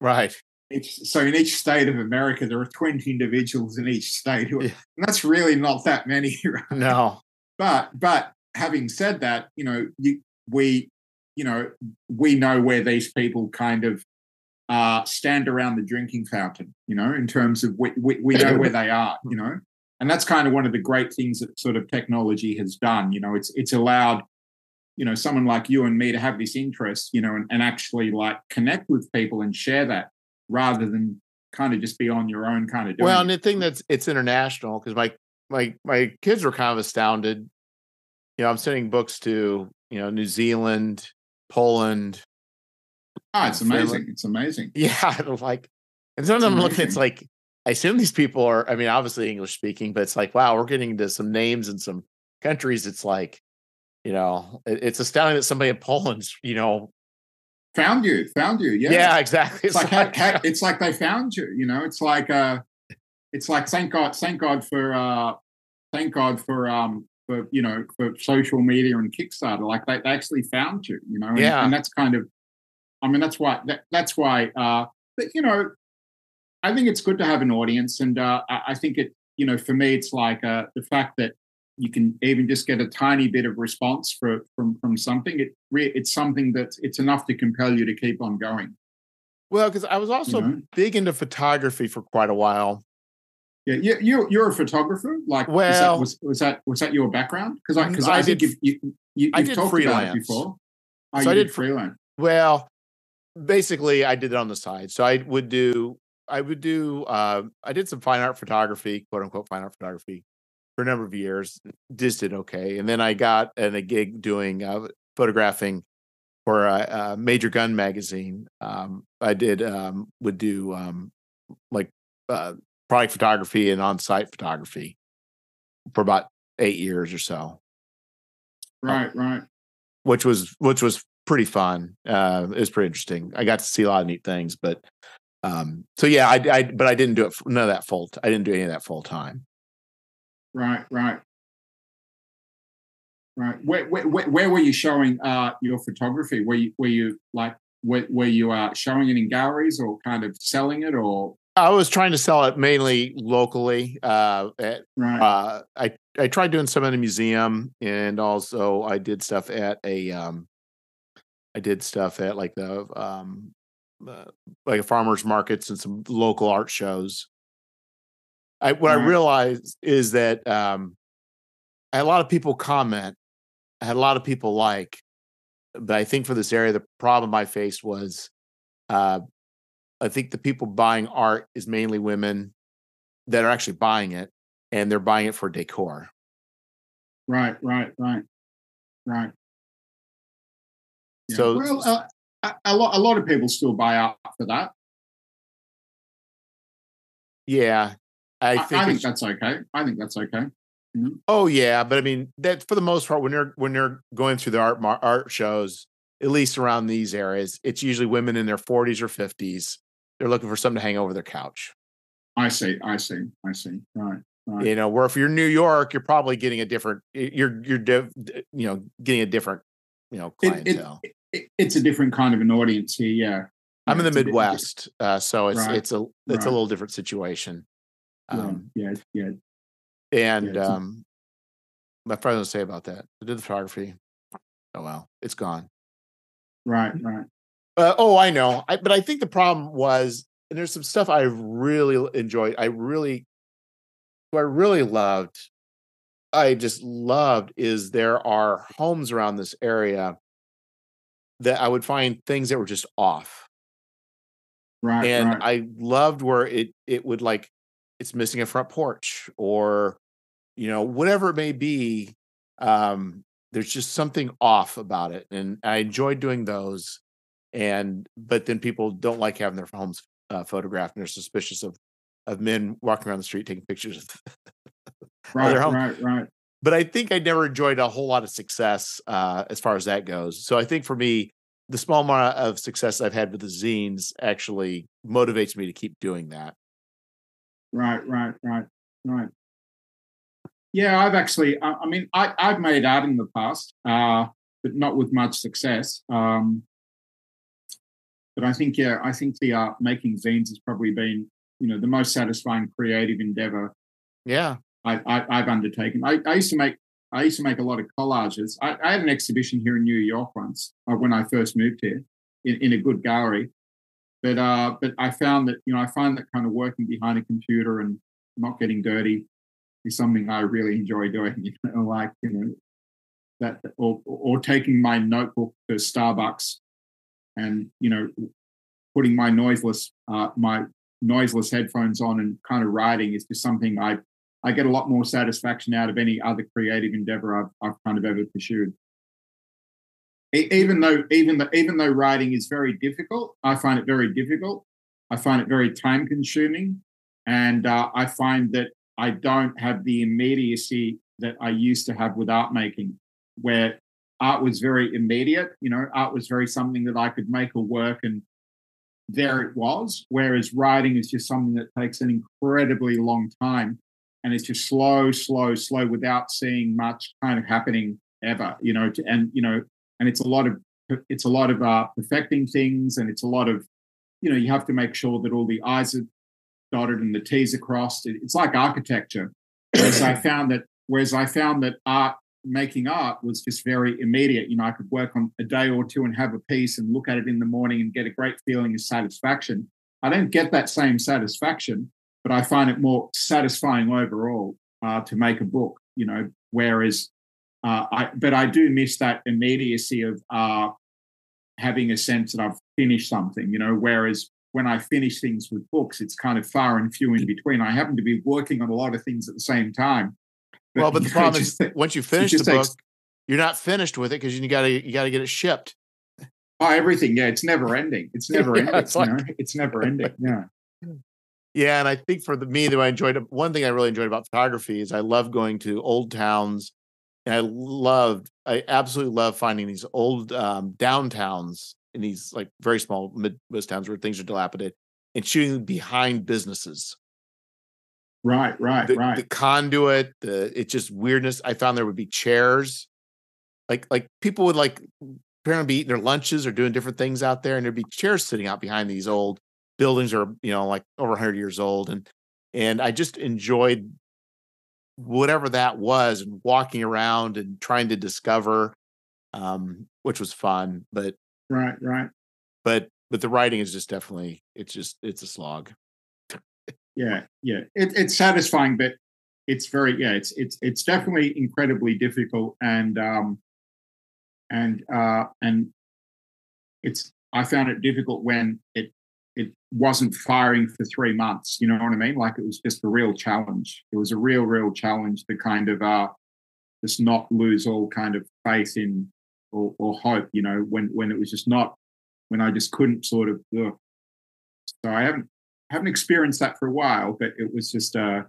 Right. It's, so in each state of America, there are 20 individuals in each state who, yeah. and that's really not that many. [laughs] Right? No. But, but having said that, you know, you, we, you know, we know where these people kind of uh, stand around the drinking fountain, you know, in terms of we, we, we know where they are, you know, and that's kind of one of the great things that sort of technology has done. You know, it's it's allowed, you know, someone like you and me to have this interest, you know, and, and actually like connect with people and share that rather than kind of just be on your own kind of. Doing well, and the thing that's it's international because my my my kids were kind of astounded. You know, I'm sending books to you know New Zealand, Poland, Oh, it's amazing. It's amazing. [laughs] Yeah. Like, and sometimes I'm looking, it's like, I assume these people are, I mean, obviously English speaking, but it's like, wow, we're getting into some names and some countries. It's like, you know, it, it's astounding that somebody in Poland's, you know, found you, found you. Yeah. Yeah, exactly. It's, like, like [laughs] it's like they found you, you know, it's like, uh, it's like, thank God, thank God for, uh, thank God for, um, for, you know, for social media and Kickstarter. Like they, they actually found you, you know, and, yeah. and that's kind of, I mean, that's why. That, that's why. Uh, but you know, I think it's good to have an audience, and uh, I, I think it. You know, for me, it's like uh, the fact that you can even just get a tiny bit of response for, from from something. It it's something that it's enough to compel you to keep on going. Well, because I was also you know? big into photography for quite a while. Yeah, you, you you're a photographer. Like, well, was that, was, was that was that your background? Because I because I, I, think did, you, you, you've I did talked freelance. about it before. Oh, so I did freelance. Well, basically I did it on the side. So I would do I would do uh, I did some fine art photography, quote unquote fine art photography for a number of years. Just did okay. And then I got in a gig doing uh, photographing for a, a, major gun magazine. Um, I did um, would do um, like uh, product photography and on-site photography for about eight years or so. Right, right. Which was which was pretty fun. Uh, it was pretty interesting. I got to see a lot of neat things, but um, so yeah, I, I, but I didn't do it. None of that full. I didn't do any of that full time. Right, right, right. Where, where, where were you showing uh, your photography? Were you, were you like, were, were you uh, showing it in galleries or kind of selling it or? I was trying to sell it mainly locally. Uh, at, right. Uh, I I tried doing some in a museum, and also I did stuff at a um, I did stuff at like the um, uh, like farmers markets and some local art shows. I what I realized is that um, I had a lot of people comment. I had a lot of people like, but I think for this area, the problem I faced was, uh, I think the people buying art is mainly women that are actually buying it, and they're buying it for decor. Right, right, right, right. Yeah. So, well, uh, a lot a lot of people still buy art for that. Yeah, I think, I, I think that's okay. I think that's okay. Mm-hmm. Oh yeah, but I mean that for the most part, when you're when you're going through the art art shows, at least around these areas, it's usually women in their 40s or 50s. They're looking for something to hang over their couch. I see. I see. I see. Right. Right. You know, where if you're New York, you're probably getting a different. You're you're you know getting a different you know clientele. It, it, it, it's a different kind of an audience here. Yeah, I'm in the Midwest, uh, so it's right. it's a it's right. a little different situation. Um, yeah, yeah, and yeah, um, my friend to say about that. I did the photography. Oh well, it's gone. Right, right. Uh, oh, I know. I, but I think the problem was, and there's some stuff I really enjoyed. I really, what I really loved I just loved is there are homes around this area that I would find things that were just off. Right. And right. I loved where it it would like it's missing a front porch or you know whatever it may be um there's just something off about it and I enjoyed doing those and but then people don't like having their homes uh, photographed and they're suspicious of of men walking around the street taking pictures of [laughs] right, right, right. But I think I never enjoyed a whole lot of success uh, as far as that goes. So I think for me, the small amount of success I've had with the zines actually motivates me to keep doing that. Right, right, right, right. Yeah, I've actually. I, I mean, I, have made art in the past, uh, but not with much success. Um, but I think, yeah, I think the art making zines has probably been, you know, the most satisfying creative endeavor. Yeah, I, I, have undertaken. I, I, used to make. I used to make a lot of collages. I, I had an exhibition here in New York once uh, when I first moved here, in, in a good gallery. But uh, but I found that you know I find that kind of working behind a computer and not getting dirty is something I really enjoy doing. [laughs] You know, like you know that or or taking my notebook to Starbucks and you know putting my noiseless uh, my noiseless headphones on and kind of writing is just something I I get a lot more satisfaction out of any other creative endeavor I've, I've kind of ever pursued. Even though even though even though writing is very difficult, I find it very difficult. I find it very time consuming, and uh, I find that I don't have the immediacy that I used to have with art making, where art was very immediate. You know, art was very something that I could make a work and there it was. Whereas writing is just something that takes an incredibly long time and it's just slow, slow, slow without seeing much kind of happening ever, you know, to, and, you know, and it's a lot of, it's a lot of uh, perfecting things and it's a lot of, you know, you have to make sure that all the I's are dotted and the T's are crossed. It's like architecture. Whereas I found that, whereas I found that art making art was just very immediate. You know, I could work on a day or two and have a piece and look at it in the morning and get a great feeling of satisfaction. I don't get that same satisfaction, but I find it more satisfying overall uh, to make a book. You know, whereas uh, I, but I do miss that immediacy of uh, having a sense that I've finished something. You know, whereas when I finish things with books, it's kind of far and few in between. I happen to be working on a lot of things at the same time well, but the [laughs] problem is once you [laughs] finish the book, takes, you're not finished with it because you got to you got to get it shipped. Oh, everything. Yeah, it's never ending. It's [laughs] never yeah, ending. It's, like, you know? it's never ending. Yeah. Yeah, and I think for the, me, that I enjoyed one thing I really enjoyed about photography is I love going to old towns, and I loved, I absolutely love finding these old um, downtowns in these like very small Midwest towns where things are dilapidated, and shooting behind businesses. Right, right, the, right. The conduit, the it's just weirdness. I found there would be chairs, like like people would like apparently be eating their lunches or doing different things out there, and there'd be chairs sitting out behind these old buildings or you know like over 100 years old, and and I just enjoyed whatever that was and walking around and trying to discover, um, which was fun. But right, right. But but the writing is just definitely it's just it's a slog yeah yeah it, it's satisfying but it's very yeah it's it's it's definitely incredibly difficult and um and uh and it's i found it difficult when it it wasn't firing for three months you know what i mean like it was just a real challenge it was a real real challenge to kind of uh just not lose all kind of faith in or, or hope you know when when it was just not when i just couldn't sort of ugh. so i haven't haven't experienced that for a while, but it was just uh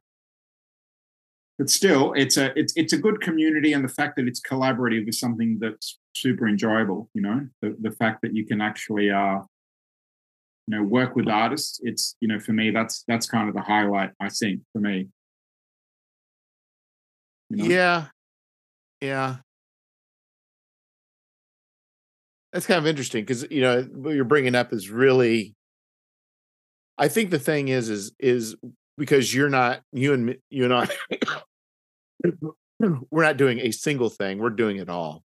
but still it's a it's it's a good community and the fact that it's collaborative is something that's super enjoyable, you know. The the fact that you can actually uh you know work with artists, it's you know, for me that's that's kind of the highlight, I think, for me. You know? Yeah. Yeah. That's kind of interesting because you know what you're bringing up is really I think the thing is, is, is because you're not, you and you and I, [coughs] we're not doing a single thing. We're doing it all.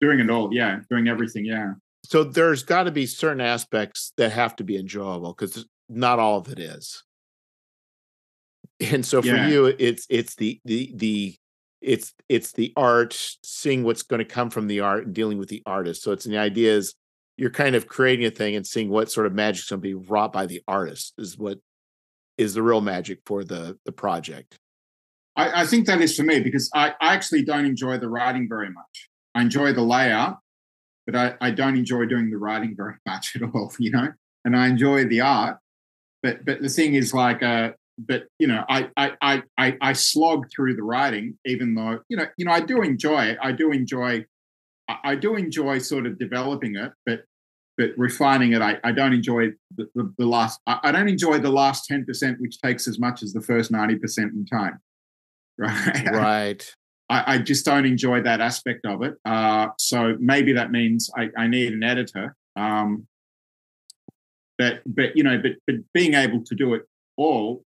Doing it all. Yeah. Doing everything. Yeah. So there's got to be certain aspects that have to be enjoyable because not all of it is. And so for yeah. you, it's, it's the, the, the, it's, it's the art, seeing what's going to come from the art and dealing with the artist. So it's the idea is, you're kind of creating a thing and seeing what sort of magic's going to be wrought by the artist is what is the real magic for the the project. I, I think that is for me because I, I actually don't enjoy the writing very much. I enjoy the layout, but I, I don't enjoy doing the writing very [laughs] much at all, you know. And I enjoy the art, but but the thing is like uh but you know I, I I I slog through the writing even though you know you know I do enjoy it. I do enjoy I do enjoy sort of developing it, but but refining it, I, I don't enjoy the, the, the last. I, don't enjoy the last ten percent, which takes as much as the first ninety percent in time. [laughs] right? Right. I, I, just don't enjoy that aspect of it. Uh, so maybe that means I, I need an editor. Um, but but you know, but but being able to do it all,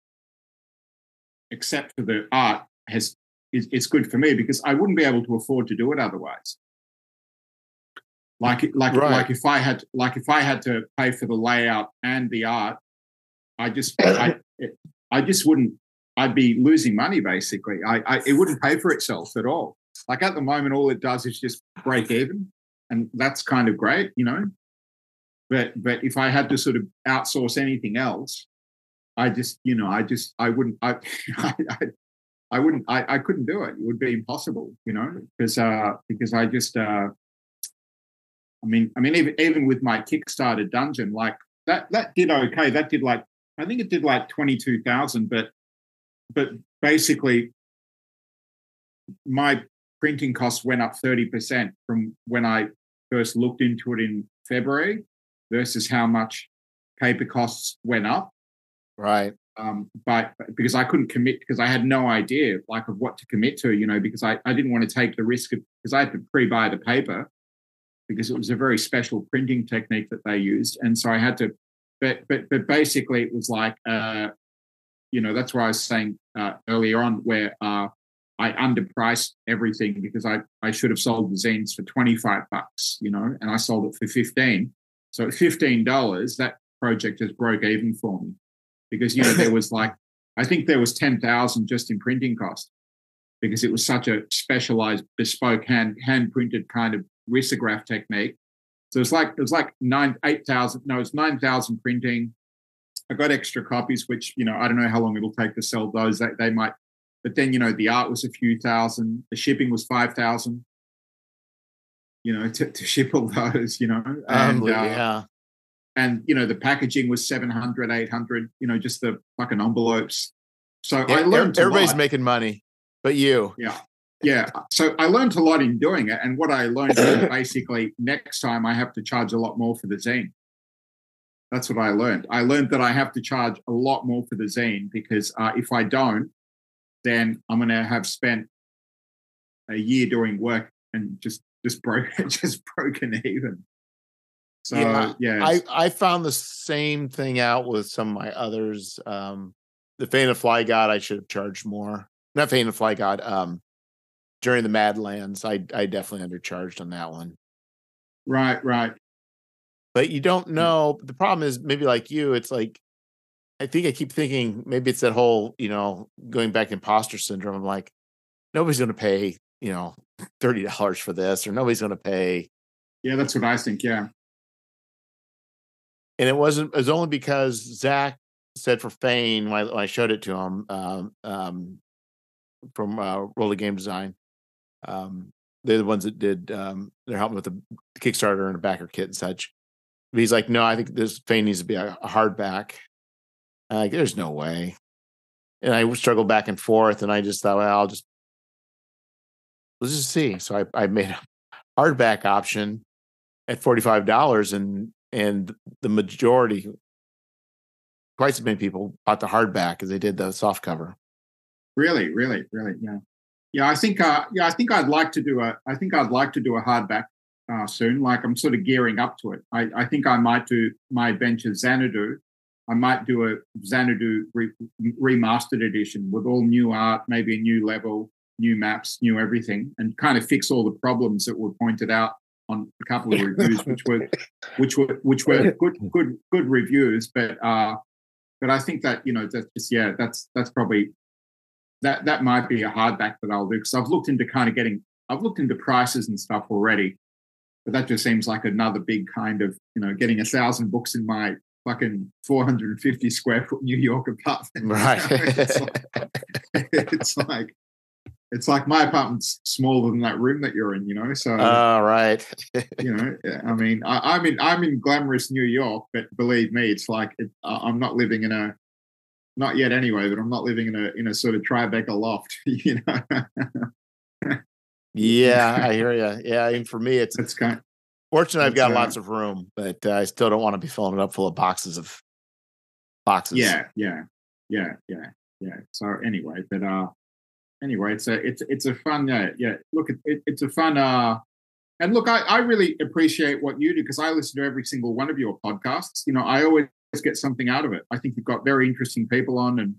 except for the art, has is it's good for me because I wouldn't be able to afford to do it otherwise. Like like right. like if I had like if I had to pay for the layout and the art, I just [coughs] I I just wouldn't. I'd be losing money basically. I, I it wouldn't pay for itself at all. Like at the moment, all it does is just break even, and that's kind of great, you know. But but if I had to sort of outsource anything else, I just you know I just I wouldn't I [laughs] I, I wouldn't I, I couldn't do it. It would be impossible, you know, because uh because I just uh I mean, I mean, even even with my Kickstarter dungeon, like that that did okay. That did like I think it did like twenty two thousand, but but basically my printing costs went up thirty percent from when I first looked into it in February versus how much paper costs went up. Right. Um, but because I couldn't commit because I had no idea like of what to commit to, you know, because I, I didn't want to take the risk of because I had to pre-buy the paper because it was a very special printing technique that they used. And so I had to, but but but basically it was like, uh, you know, that's why I was saying uh, earlier on where uh, I underpriced everything because I I should have sold the zines for twenty five bucks, you know, and I sold it for fifteen. So at fifteen dollars, that project just broke even for me because you know there was like I think there was ten thousand just in printing cost because it was such a specialized bespoke hand hand printed kind of risograph technique. So it's like it was like nine eight thousand. No, it's nine thousand printing. I got extra copies, which you know I don't know how long it'll take to sell those. They, they might, but then you know the art was a few thousand. The shipping was five thousand. You know to, to ship all [laughs] those. You know, and, um, yeah. And you know the packaging was 700, 800, You know just the fucking envelopes. So yeah, I learned. Everybody's making money, but you. Yeah yeah so i learned a lot in doing it and what i learned is basically next time i have to charge a lot more for the zine that's what i learned i learned that i have to charge a lot more for the zine because uh, if i don't then i'm going to have spent a year doing work and just just broke [laughs] just broken even so yeah, yeah i i found the same thing out with some of my others um the Fane of Fly God, I should have charged more. Not Fane of Fly God, um, during the Madlands, I I definitely undercharged on that one. Right, right. But you don't mm. know. The problem is maybe like you, it's like I think I keep thinking maybe it's that whole, you know, going back imposter syndrome. I'm like, nobody's gonna pay, you know, [laughs] thirty dollars for this, or nobody's gonna pay. Yeah, that's what I think. Yeah. And it wasn't it was only because Zach said for Fane when I, when I showed it to him um, um, from uh, Roller Game Design um, they're the ones that did. Um, they're helping with the Kickstarter and a BackerKit and such. But he's like, no, I think this Fane needs to be a, hardback. I'm like, there's no way. And I struggled back and forth, and I just thought, well, I'll just let's just see. So I, I made a hardback option at forty five dollars, and and the majority, twice as many people bought the hardback as they did the soft cover. Really, really, really, yeah. Yeah, I think uh, yeah, I think I'd like to do a I think I'd like to do a hardback uh, soon. Like I'm sort of gearing up to it. I, I think I might do my adventure Xanadu. I might do a Xanadu re- remastered edition with all new art, maybe a new level, new maps, new everything, and kind of fix all the problems that were pointed out on a couple of reviews, which were [laughs] which were which were good good good reviews. But uh, but I think that you know that's just yeah, that's that's probably that that might be a hardback that I'll do because I've looked into kind of getting I've looked into prices and stuff already, but that just seems like another big kind of you know getting a thousand books in my fucking 450 square foot New York apartment. [laughs] Right. it's, like, it's like it's like my apartment's smaller than that room that you're in, you know. So, oh, right. [laughs] you know, I mean, I, am in I'm in glamorous New York, but believe me, it's like it, I'm not living in a not yet anyway, but I'm not living in a in a sort of Tribeca loft, [laughs] you know. Yeah, I hear you. Yeah, and for me, it's it's kind. Of, fortunate I've got uh, lots of room, but uh, I still don't want to be filling it up full of boxes of boxes. Yeah, yeah, yeah, yeah, yeah. So anyway, but uh, anyway, it's a it's it's a fun yeah yeah. Look, it, it's a fun uh, and look, I I really appreciate what you do because I listen to every single one of your podcasts. You know, I always get something out of it. I think you've got very interesting people on, and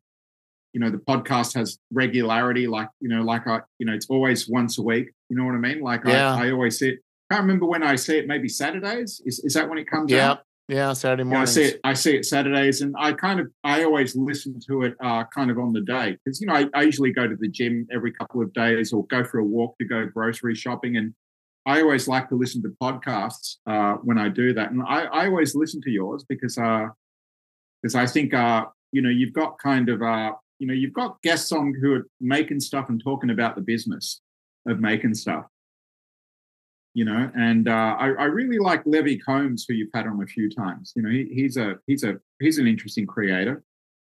you know the podcast has regularity. Like you know, like I you know, it's always once a week. You know what I mean? Like yeah. I, I always see it. I can't remember when I see it. Maybe Saturdays. Is is that when it comes yeah. out? Yeah, Saturday morning. Yeah, I see it. I see it Saturdays, and I kind of I always listen to it uh, kind of on the day because you know I, I, usually go to the gym every couple of days or go for a walk to go grocery shopping, and I always like to listen to podcasts uh, when I do that, and I, I always listen to yours because uh because I think uh, you know you've got kind of uh, you know you've got guests on who are making stuff and talking about the business of making stuff you know. And uh, I, I, really like Levi Combs, who you've had on a few times. You know, he, he's a he's a he's an interesting creator,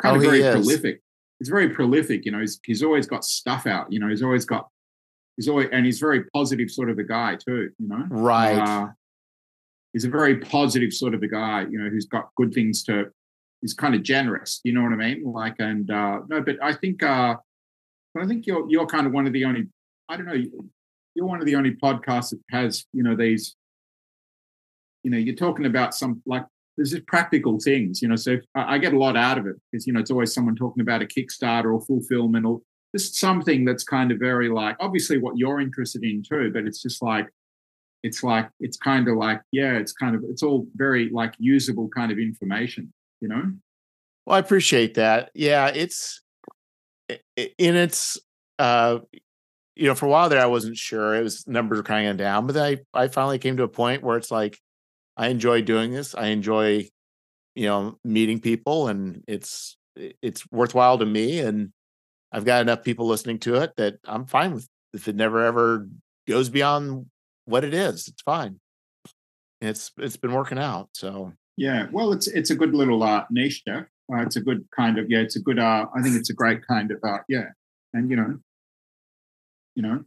kind oh, of very prolific. He's very prolific. You know, he's he's always got stuff out. You know, he's always got he's always and he's very positive sort of a guy too. You know, right. Uh, he's a very positive sort of a guy. You know, who's got good things to. He's kind of generous. You know what I mean? Like, and uh, no, but I think uh, I think you're you're kind of one of the only I don't know you're one of the only podcasts that has, you know, these, you know, you're talking about some like there's just practical things, you know. So I, I, get a lot out of it because you know it's always someone talking about a Kickstarter or fulfillment or just something that's kind of very like obviously what you're interested in too, but it's just like it's like it's kind of like yeah, it's kind of it's all very like usable kind of information, you know. Well, I appreciate that. Yeah, it's in its uh you know, for a while there, I wasn't sure. It was numbers were kind of down, but then I, I finally came to a point where it's like, I enjoy doing this. I enjoy, you know, meeting people, and it's it's worthwhile to me. And I've got enough people listening to it that I'm fine with. If it never ever goes beyond what it is, it's fine. It's it's been working out. So yeah, well, it's it's a good little uh, niche there. Uh, it's a good kind of yeah. It's a good. Uh, I think it's a great kind of uh, yeah. And you know, you know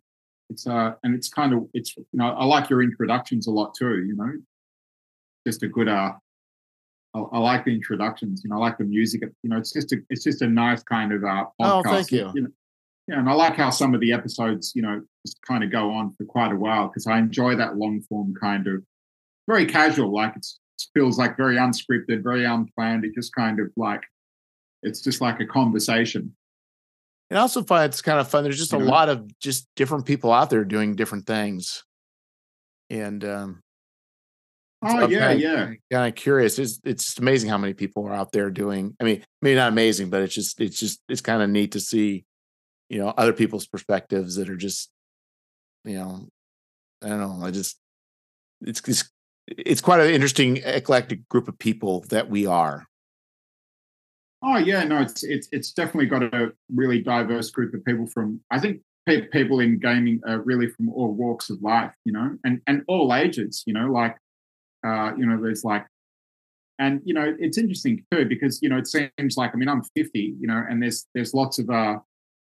it's uh and it's kind of it's you know i like your introductions a lot too you know just a good uh I, I like the introductions you know i like the music you know it's just a it's just a nice kind of uh podcast. oh thank you, you know, yeah and i like how some of the episodes you know just kind of go on for quite a while because i enjoy that long form kind of very casual like it's it feels like very unscripted very unplanned it just kind of like it's just like a conversation and I also find it's kind of fun. There's just a lot of just different people out there doing different things. And um Oh yeah, kind of, yeah. Kind of curious. It's it's just amazing how many people are out there doing. I mean, maybe not amazing, but it's just it's just it's kind of neat to see, you know, other people's perspectives that are just, you know, I don't know. I just it's it's it's quite an interesting eclectic group of people that we are. Oh yeah, no, it's it's it's definitely got a really diverse group of people from. I think people in gaming are really from all walks of life, you know, and and all ages, you know, like, uh, you know, there's like, and you know, it's interesting too because you know it seems like I mean I'm 50, you know, and there's there's lots of uh,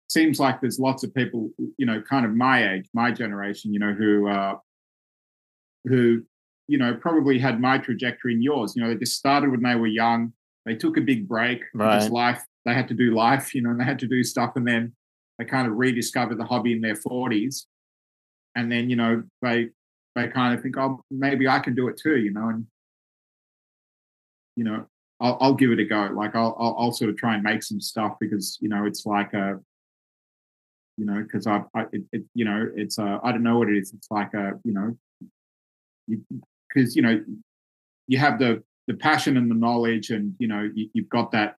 seems like there's lots of people, you know, kind of my age, my generation, you know, who uh, who you know probably had my trajectory in yours. You know, they just started when they were young they took a big break right. because life they had to do life, you know, and they had to do stuff, and then they kind of rediscovered the hobby in their forties, and then you know they they kind of think, oh, maybe I can do it too, you know, and you know, I'll, I'll give it a go. Like I'll, I'll, I'll sort of try and make some stuff because you know it's like a you know because I, I it, it, you know it's a I don't know what it is. It's like a you know because you, know you have the the passion and the knowledge and you know you, have got that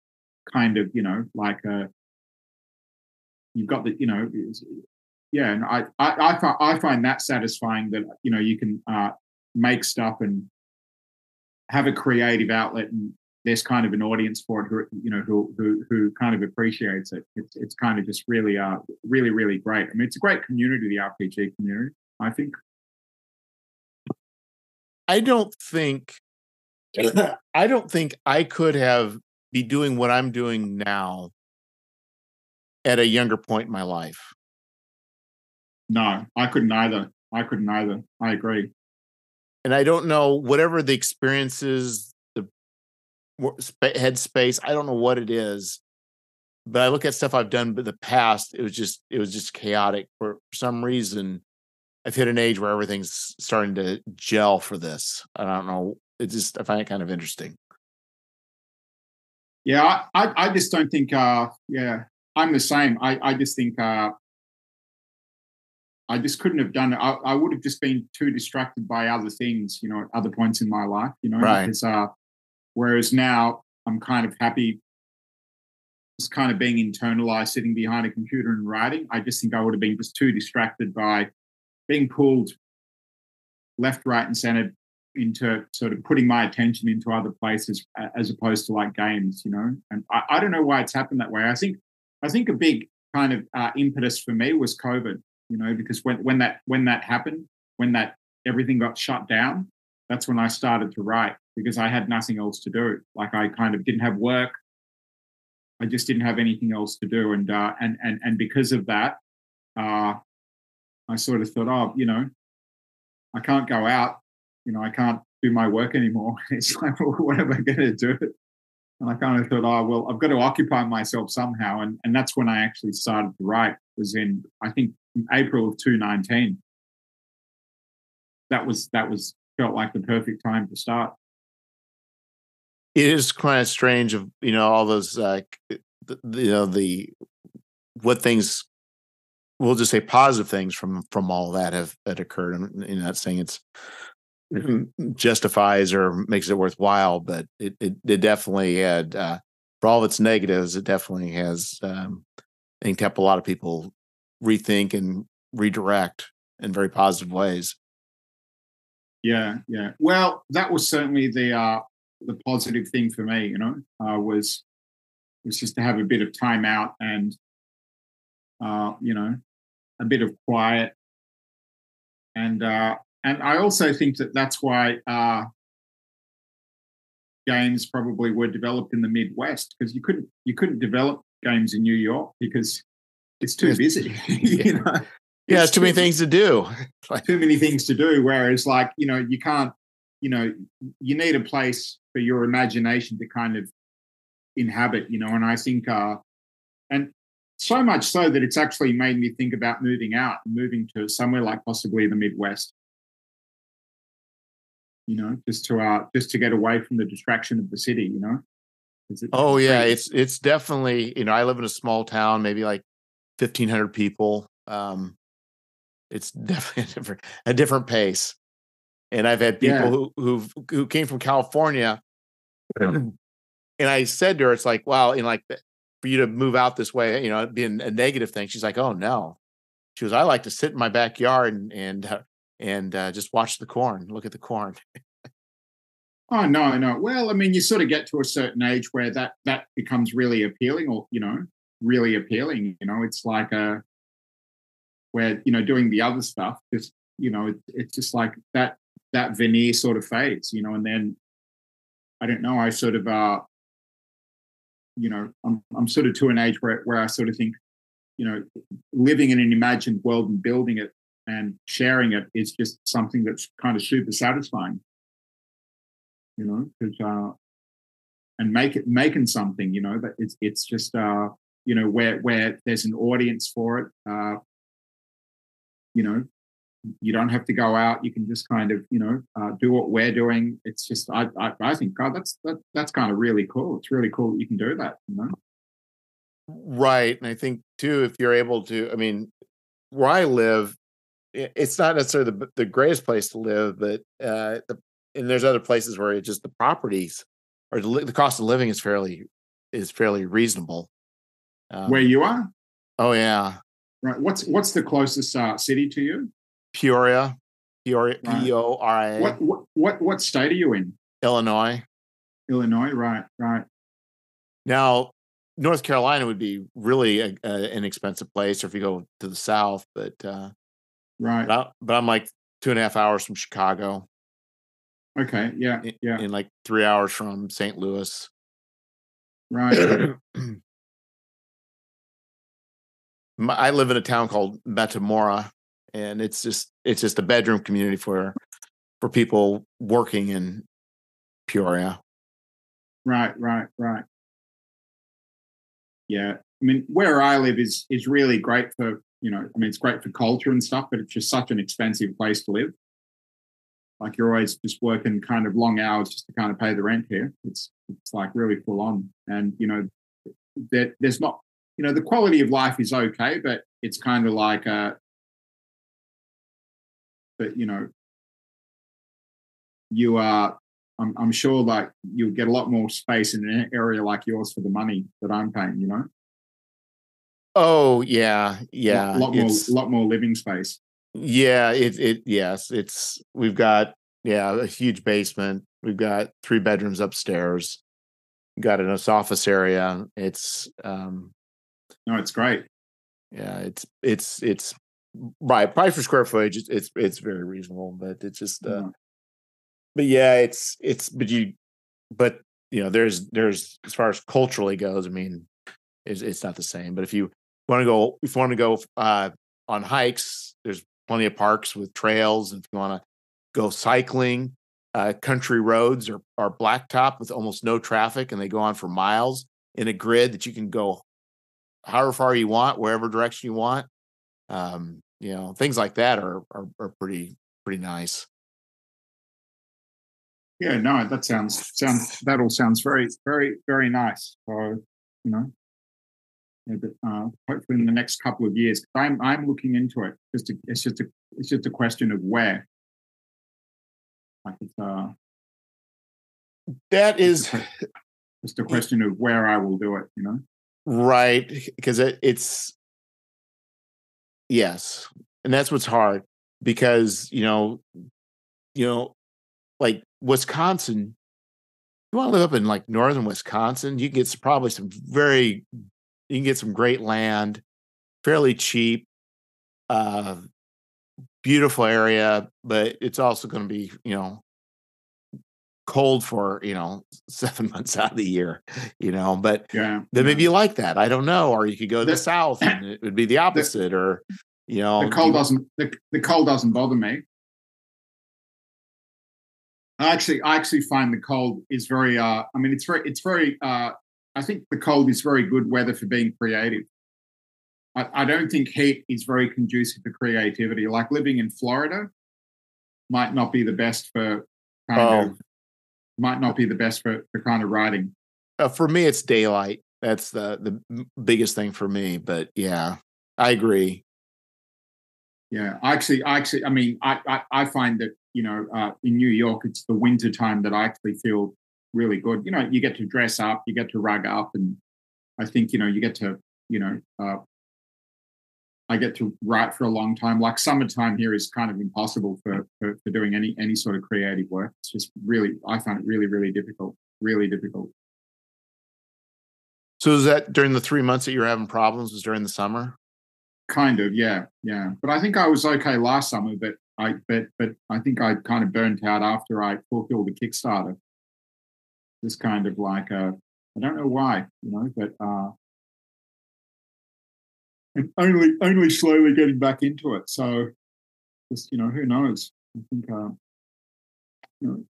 kind of you know like a uh, you've got the you know yeah and I, I i find i find that satisfying that you know you can uh make stuff and have a creative outlet and there's kind of an audience for it who you know who who, who kind of appreciates it. It's, it's kind of just really uh really really great. I mean it's a great community the rpg community i think i don't think [coughs] I don't think I could have be doing what I'm doing now at a younger point in my life. No, I couldn't either. I couldn't either. I agree. And I don't know whatever the experiences, the headspace. I don't know what it is, but I look at stuff I've done in the past. It was just it was just chaotic for some reason. I've hit an age where everything's starting to gel for this. I don't know. It just I find it kind of interesting. Yeah, I, I, just don't think. Uh, yeah, I'm the same. I, I just think. Uh, I just couldn't have done it. I, I would have just been too distracted by other things, you know, at other points in my life, you know. Right. Because, uh, whereas now I'm kind of happy just kind of being internalized, sitting behind a computer and writing. I just think I would have been just too distracted by being pulled left, right, and center into sort of putting my attention into other places as opposed to like games, you know. And I, I don't know why it's happened that way. I think I think a big kind of uh, impetus for me was COVID, you know, because when when that when that happened, when that everything got shut down, that's when I started to write because I had nothing else to do. Like I kind of didn't have work. I just didn't have anything else to do, and uh, and and and because of that, uh, I sort of thought, oh, you know, I can't go out, you know, I can't do my work anymore. [laughs] It's like, well, what am I going to do? And I kind of thought, oh, well, I've got to occupy myself somehow, and and that's when I actually started to write. Was in I think April of 2019. That was that was felt like the perfect time to start it is kind of strange of you know all those like uh, you know the what things we'll just say positive things from from all that have that occurred i'm you know, not saying it's justifies or makes it worthwhile but it it, it definitely had uh, for all of its negatives it definitely has um think helped a lot of people rethink and redirect in very positive ways. Yeah yeah. Well that was certainly the uh the positive thing for me, you know, uh, was was just to have a bit of time out and uh, you know a bit of quiet, and uh, and I also think that that's why uh, games probably were developed in the Midwest because you couldn't you couldn't develop games in New York because it's too busy, [laughs] you know. Yeah, it's too many things to do. [laughs] too many things to do. Whereas, like you know, you can't. You know, you need a place for your imagination to kind of inhabit, you know. And I think, uh, and so much so that it's actually made me think about moving out, moving to somewhere like possibly the Midwest. You know, just to uh, just to get away from the distraction of the city. You know. It, oh yeah, it's it's definitely you know I live in a small town, maybe like fifteen hundred people. Um, it's [laughs] definitely a different a different pace. And I've had people yeah. who who who came from California [clears throat] and I said to her, it's like, wow, in like for you to move out this way, you know, being a negative thing. She's like, oh no. She goes, I like to sit in my backyard and and uh, and uh, just watch the corn, look at the corn. oh no, no. Well, I mean, you sort of get to a certain age where that that becomes really appealing, or you know, really appealing. You know, it's like a where you know doing the other stuff just you know it, it's just like that that veneer sort of fades you know and then I don't know. I sort of, uh, you know, I'm I'm sort of to an age where where I sort of think, you know, living in an imagined world and building it and sharing it is just something that's kind of super satisfying. You know, because uh, and make it making something, you know, that it's it's just uh, you know, where where there's an audience for it. Uh, you know, you don't have to go out. You can just kind of, you know, uh, do what we're doing. It's just, I, I, I think, God, that's that, that's kind of really cool. It's really cool that you can do that. You know? Right, and I think too, if you're able to, I mean, where I live, it's not necessarily the the greatest place to live, but uh, the, and there's other places where it's just the properties or the, the cost of living is fairly is fairly reasonable. Um, where you are? Oh yeah. Right. What's what's the closest uh, city to you? Peoria, Peoria, P O R I A. What, what what what state are you in? Illinois. Illinois, right, right. Now, North Carolina would be really a, a, an expensive place, or if you go to the south, but uh, right. But, I, I'm like two and a half hours from Chicago. Okay, yeah, yeah, in like three hours from St. Louis. Right. [clears throat] I live in a town called Metamora, and it's just it's just a bedroom community for for people working in Peoria. Right, right, right. Yeah, I mean, where I live is is really great for you know. I mean, it's great for culture and stuff, but it's just such an expensive place to live. Like you're always just working kind of long hours just to kind of pay the rent here. It's it's like really full on, and you know, that there's not you know the quality of life is okay, but it's kind of like a but you know you are I'm, I'm sure like you'll get a lot more space in an area like yours for the money that I'm paying, you know? Oh yeah, yeah. A lot, lot more, lot more living space. Yeah, it it yes, it's we've got yeah a huge basement. We've got three bedrooms upstairs. We've got an office area. It's um, no, it's great. Yeah, it's it's it's right price per square footage. It's it's, it's very reasonable, but it's just uh, mm-hmm but yeah, it's it's but you but you know there's there's as far as culturally goes, I mean, it's it's not the same. But if you want to go if you want to go uh, on hikes, there's plenty of parks with trails. And if you want to go cycling, uh, country roads are are blacktop with almost no traffic, and they go on for miles in a grid that you can go however far you want, wherever direction you want. Um, you know, things like that are are, are pretty pretty nice. Yeah, no, that sounds sounds that all sounds very very very nice. So you know, yeah, but, uh, hopefully in the next couple of years, I'm I'm looking into it. Just it's just a it's just a question of where. Like it's uh, that is just a question of where I will do it. You know, right? Because it, it's yes, and that's what's hard because you know, you know, like Wisconsin, you want to live up in like northern Wisconsin, you can get some, probably some very, you can get some great land, fairly cheap, uh, beautiful area, but it's also going to be, you know, cold for you know [laughs] seven months out of the year you know but yeah then maybe you like that i don't know or you could go to the, the south [clears throat] and it would be the opposite the, or you know the cold doesn't the, the cold doesn't bother me I actually, I actually find the cold is very. Uh, I mean, it's very, it's very. Uh, I think the cold is very good weather for being creative. I, I don't think heat is very conducive to creativity. Like living in Florida might not be the best for kind oh. of. Might not be the best for, the kind of writing. Uh, for me, it's daylight. That's the the biggest thing for me. But yeah, I agree. Yeah, I actually, I actually, I mean, I, I, I find that you know, uh, in New York, it's the winter time that I actually feel really good. You know, you get to dress up, you get to rug up, and I think you know you get to you know uh, I get to write for a long time. Like summertime here is kind of impossible for, for, for doing any any sort of creative work. It's just really I find it really really difficult, really difficult. So is that during the three months that you were having problems? Was during the summer? Kind of, yeah, yeah. But I think I was okay last summer. But I but but I think I kind of burnt out after I fulfilled the Kickstarter. Just kind of like a I don't know why, you know, but uh and only only slowly getting back into it. So just you know, who knows? I think uh, you know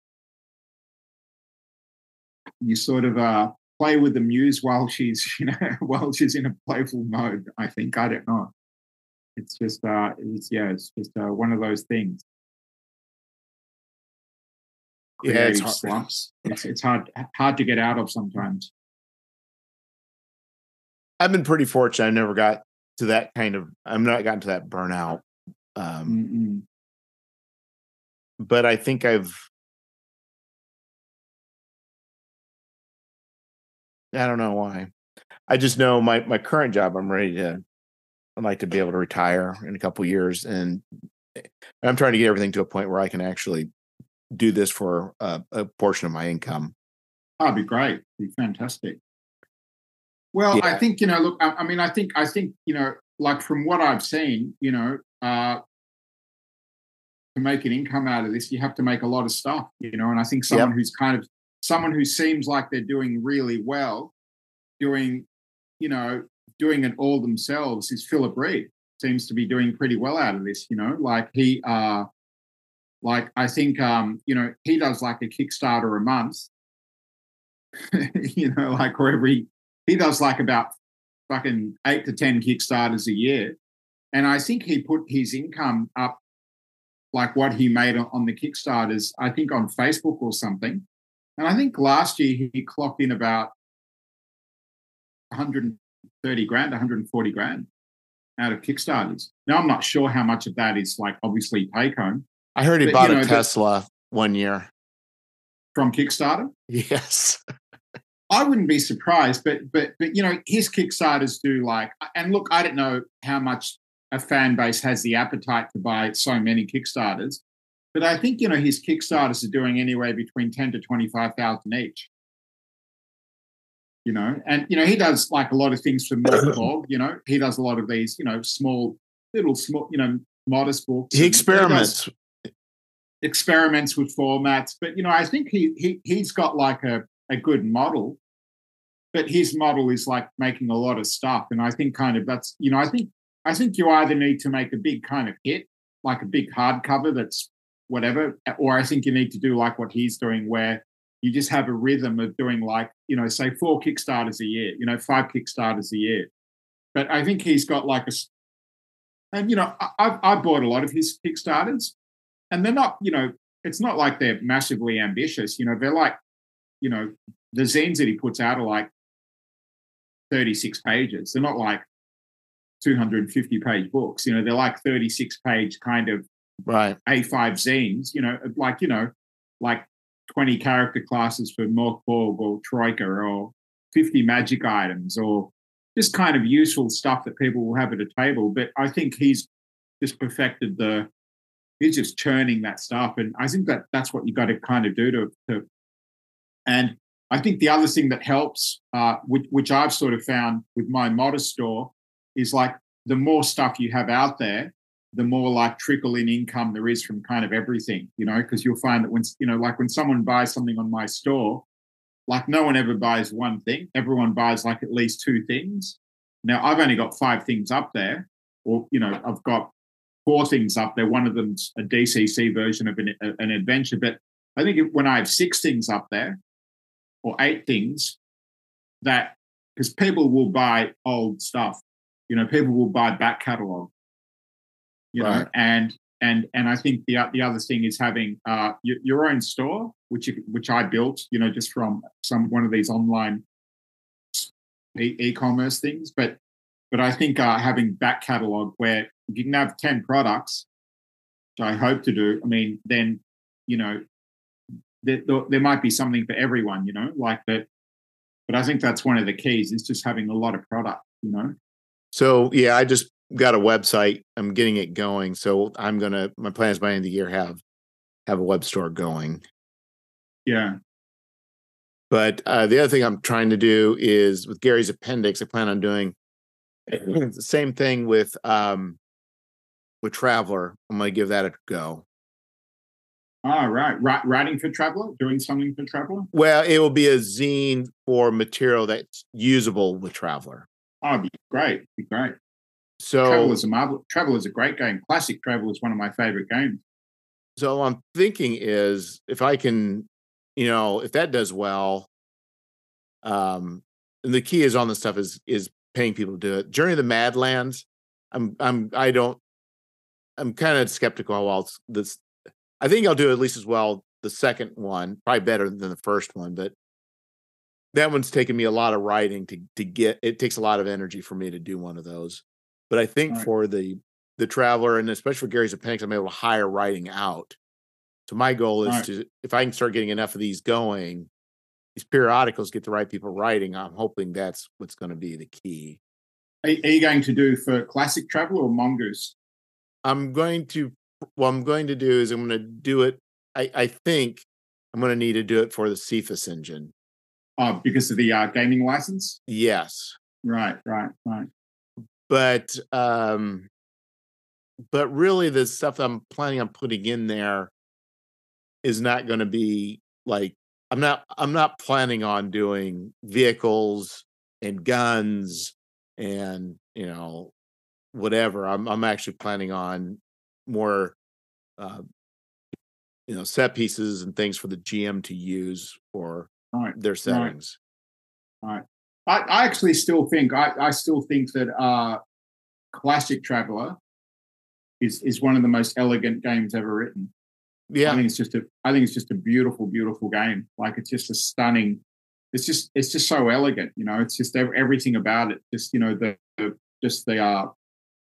you sort of uh play with the muse while she's [laughs] you know while she's in a playful mode. I think I don't know it's just uh it's yeah it's just uh, one of those things yeah it's hard. slumps it's, it's hard hard to get out of sometimes i've been pretty fortunate i never got to that kind of i'm not gotten to that burnout um Mm-mm. but i think i've i don't know why i just know my my current job i'm ready to I'd like to be able to retire in a couple years, and I'm trying to get everything to a point where I can actually do this for a, a portion of my income. That'd be great. Be fantastic. Well, yeah. I think you know. Look, I, I, mean, I think I think you know, like from what I've seen, you know, uh, to make an income out of this, you have to make a lot of stuff, you know. And I think someone yep. who's kind of someone who seems like they're doing really well, doing, you know, doing it all themselves is Philip Reed. Seems to be doing pretty well out of this, you know. Like he uh like I think um, you know, he does like a Kickstarter a month. [laughs] you know, like or every he does like about fucking eight to ten Kickstarters a year, and I think he put his income up like what he made on the Kickstarters. I think on Facebook or something, and I think last year he clocked in about 130 grand, 140 grand out of Kickstarters. Now I'm not sure how much of that is like obviously take home. I heard he but, bought you know, a Tesla one year from Kickstarter. [laughs] Yes. I wouldn't be surprised, but but but you know his Kickstarters do like, and look, I don't know how much a fan base has the appetite to buy so many Kickstarters, but I think you know his Kickstarters are doing anywhere between ten to twenty five thousand each. You know, and you know he does like a lot of things for Mork [coughs] You know, he does a lot of these, you know, small, little, small, you know, modest books. He experiments. He experiments with formats, but you know, I think he he he's got like a a good model, but his model is like making a lot of stuff, and I think kind of that's you know I think I think you either need to make a big kind of hit, like a big hardcover that's whatever, or I think you need to do like what he's doing, where you just have a rhythm of doing like you know say four kickstarters a year you know five kickstarters a year. But i think he's got like a and you know i've, I've bought a lot of his kickstarters and they're not you know it's not like they're massively ambitious you know they're like you know the zines that he puts out are like 36 pages they're not like 250 page books you know they're like 36 page kind of right a5 zines you know like you know like 20 character classes for Mork Borg or Troika or 50 magic items or just kind of useful stuff that people will have at a table. But I think he's just perfected the, he's just churning that stuff. And I think that that's what you got to kind of do to, to and I think the other thing that helps, uh, which, which I've sort of found with my modest store, is like the more stuff you have out there, the more like trickle in income there is from kind of everything, you know, because you'll find that when, you know, like when someone buys something on my store, like no one ever buys one thing. Everyone buys like at least two things. Now I've only got five things up there, or, you know, I've got four things up there. One of them's a DCC version of an, an adventure. But I think when I have six things up there or eight things, that because people will buy old stuff, you know, people will buy back catalog you right. know, and and and I think the the other thing is having uh, your, your own store, which you, which I built, you know, just from some one of these online e- commerce things. But but I think uh, having back catalog where if you can have ten products, which I hope to do, I mean, then you know, there, there might be something for everyone, you know, like that. But I think that's one of the keys is just having a lot of product, you know. So yeah, I just got a website. I'm getting it going. So I'm gonna my plan is by the end of the year have have a web store going. Yeah. But uh, the other thing I'm trying to do is with Gary's appendix. I plan on doing [clears throat] the same thing with um with Traveller. I'm gonna give that a go. All right, writing for Traveller, doing something for Traveller. Well, it will be a zine for material that's usable with Traveller. Oh, be great, be great. So Traveller's a marvel. Travel is a great game. Classic Travel is one of my favorite games. So I'm thinking is if I can, you know, if that does well, um, and the key is on the stuff is is paying people to do it. Journey of the Madlands. I'm I'm I don't. I'm kind of skeptical how well this. I think I'll do at least as well the second one, probably better than the first one, but that one's taken me a lot of writing to to get. It takes a lot of energy for me to do one of those. But I think right. for the the traveller and especially for Gary's appendix, I'm able to hire writing out. So my goal is right. to if I can start getting enough of these going, these periodicals get the right people writing. I'm hoping that's what's going to be the key. Are, are you going to do for classic travel or mongoose? I'm going to. What I'm going to do is I'm going to do it. I, I think I'm going to need to do it for the Cepheus engine. Oh, because of the uh, gaming license. Yes. Right. Right. Right but um but really the stuff i'm planning on putting in there is not going to be like i'm not i'm not planning on doing vehicles and guns and you know whatever i'm i'm actually planning on more uh you know set pieces and things for the gm to use for right. their settings right. right I, I actually still think I, I still think that uh, Classic Traveller is is one of the most elegant games ever written. Yeah, I think it's just a I think it's just a beautiful, beautiful game. Like it's just a stunning. It's just it's just so elegant. You know, it's just everything about it. Just you know the, the just the uh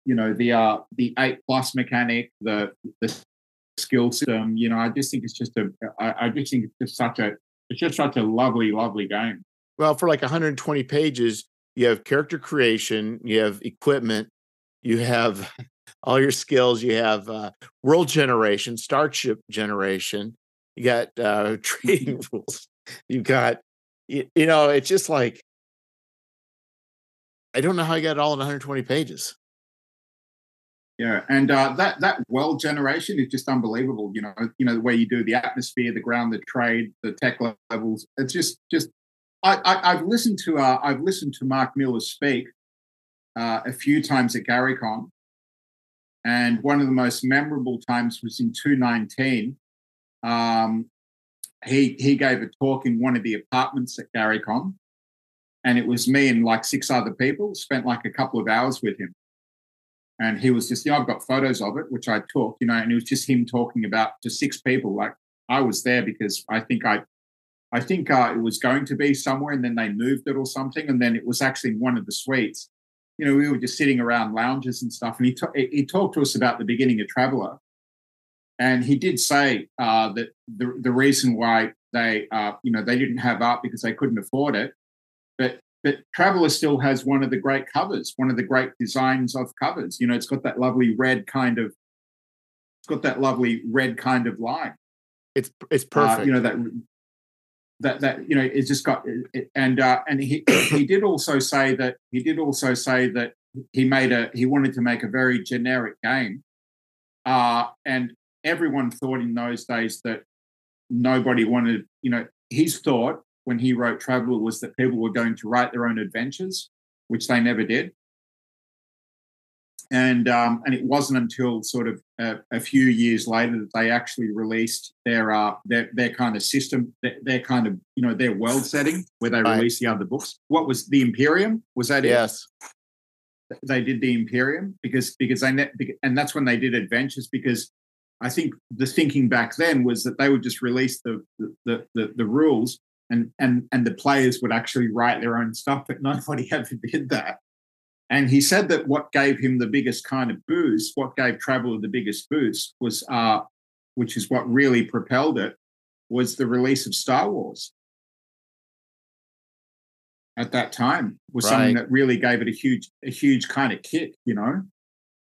you know the uh the eight plus mechanic, the the skill system. You know, I just think it's just a I, I just think it's just such a it's just such a lovely, lovely game. Well, for like 120 pages, you have character creation, you have equipment, you have [laughs] all your skills, you have uh, world generation, starship generation, you got uh, [laughs] trading [laughs] rules, you got, you, you know, it's just like, I don't know how I got it all in 120 pages. Yeah, and uh, that that world generation is just unbelievable. You know, you know the way you do the atmosphere, the ground, the trade, the tech levels. It's just just I, have listened to uh, I've listened to Marc Miller speak uh, a few times at GaryCon, and one of the most memorable times was in 2019. Um, he he gave a talk in one of the apartments at GaryCon, and it was me and like six other people. Spent like a couple of hours with him, and he was just know I've got photos of it which I took, you know, and it was just him talking about to six people. Like I was there because I think I I think uh, it was going to be somewhere, and then they moved it or something, and then it was actually one of the suites. You know, we were just sitting around lounges and stuff, and he t- he talked to us about the beginning of Traveller, and he did say uh, that the the reason why they uh, you know they didn't have art because they couldn't afford it, but but Traveller still has one of the great covers, one of the great designs of covers. You know, it's got that lovely red kind of, it's got that lovely red kind of line. It's it's perfect. Uh, you know that that that you know it's just got and uh, and he he did also say that he did also say that he made a he wanted to make a very generic game, uh, and everyone thought in those days that nobody wanted you know his thought when he wrote Traveller was that people were going to write their own adventures, which they never did and um, and it wasn't until sort of a, a, few years later that they actually released their uh, their their kind of system, their, their kind of you know their world setting where they right. released the other books. What was the Imperium? Was that yes? It? They did the Imperium because because they and that's when they did adventures because I think the thinking back then was that they would just release the the the, the rules and and and the players would actually write their own stuff, but nobody [laughs] ever did that. And he said that what gave him the biggest kind of boost, what gave Traveller the biggest boost, was, uh, which is what really propelled it, was the release of Star Wars. At that time, was right. something that really gave it a huge, a huge kind of kick, you know.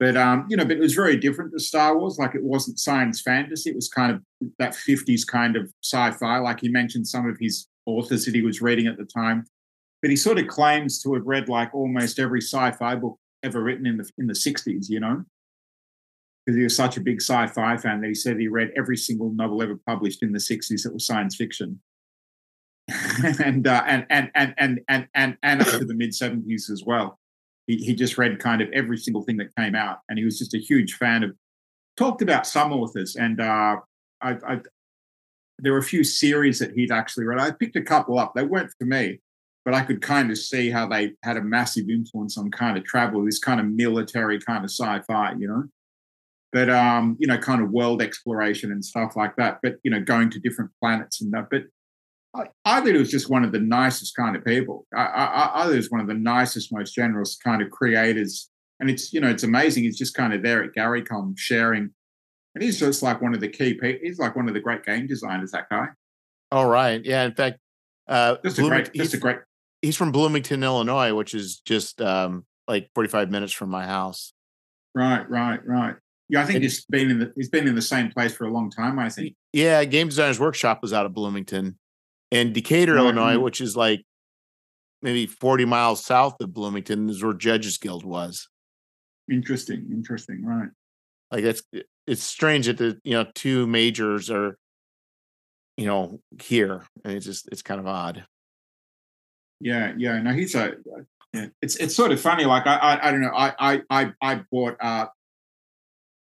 But um, you know, but it was very different to Star Wars. Like it wasn't science fantasy; it was kind of that '50s kind of sci-fi. Like he mentioned some of his authors that he was reading at the time but he sort of claims to have read like almost every sci-fi book ever written in the in the 60s, you know, because he was such a big sci-fi fan that he said he read every single novel ever published in the 60s that was science fiction. [laughs] and, uh, and and and and and and and up to the mid 70s as well. He, he just read kind of every single thing that came out, and he was just a huge fan of. Talked about some authors, and uh, I, I there were a few series that he'd actually read. I picked a couple up. They weren't for me, but I could kind of see how they had a massive influence on kind of travel, this kind of military kind of sci-fi, you know. But um, you know, kind of world exploration and stuff like that. But you know, going to different planets and that. But I, I thought it was just one of the nicest kind of people. I, I, I thought was one of the nicest, most generous kind of creators. And it's you know, it's amazing. He's just kind of there at GaryCon sharing, and he's just like one of the key people. He's like one of the great game designers. That guy. All right. Yeah. In fact, uh, just a great, just a great he's from Bloomington, Illinois, which is just um, like 45 minutes from my house. Right, right, right. Yeah, I think and, he's been in the he's been in the same place for a long time. I think. Yeah, Game Designers Workshop was out of Bloomington, and Decatur, right, Illinois, which is like maybe 40 miles south of Bloomington, is where Judges Guild was. Interesting, interesting, right? Like it's it's strange that the you know two majors are, you know, here, and it's just it's kind of odd. Yeah, yeah. No, he's a. Yeah. It's it's sort of funny. Like I I, I don't know. I I I bought uh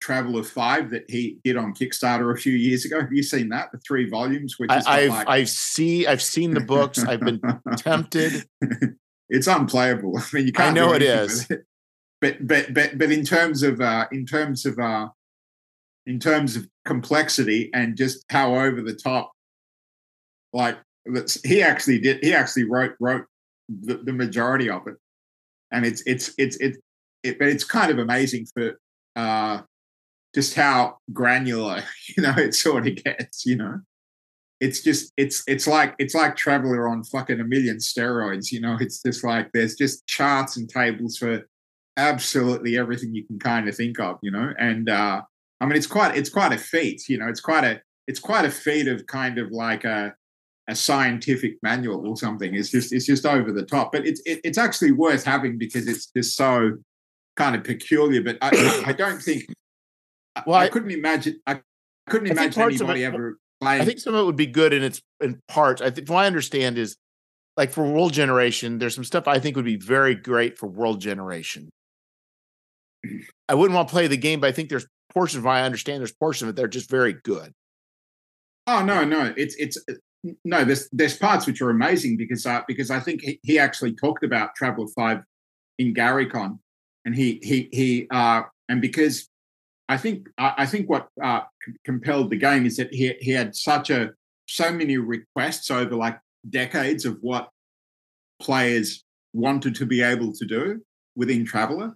Traveller Five that he did on Kickstarter a few years ago. Have you seen that? The three volumes. Which I, have like... I've see I've seen the books. I've been [laughs] tempted. it's unplayable. [laughs] I mean, you can't. I know it is. It. But but but but in terms of uh, in terms of uh, in terms of complexity and just how over the top, like he actually did. He actually wrote wrote the, the majority of it, and it's it's it's it's it, but it's kind of amazing for uh, just how granular [laughs] you know it sort of gets. You know? It's just it's it's like it's like traveller on fucking a million steroids you know? It's just like there's just charts and tables for absolutely everything you can kind of think of you know? And uh i mean it's quite it's quite a feat you know? It's quite a it's quite a feat of kind of like a a scientific manual or something. It's just it's just over the top. But it's it, it's actually worth having because it's just so kind of peculiar. But i i don't think well i, I couldn't imagine i couldn't imagine anybody ever Playing. I think some of it would be good in its in parts. I think what I understand is like for world generation, there's some stuff I think would be very great for world generation. I wouldn't want to play the game, but I think there's portions of I understand there's portions of it that are just very good. Oh no, no, it's it's uh, no. There's there's parts which are amazing because uh, because I think he, he actually talked about Traveller Five in GaryCon, and he he he uh and because I think I think what uh, compelled the game is that he he had such a so many requests over like decades of what players wanted to be able to do within Traveller,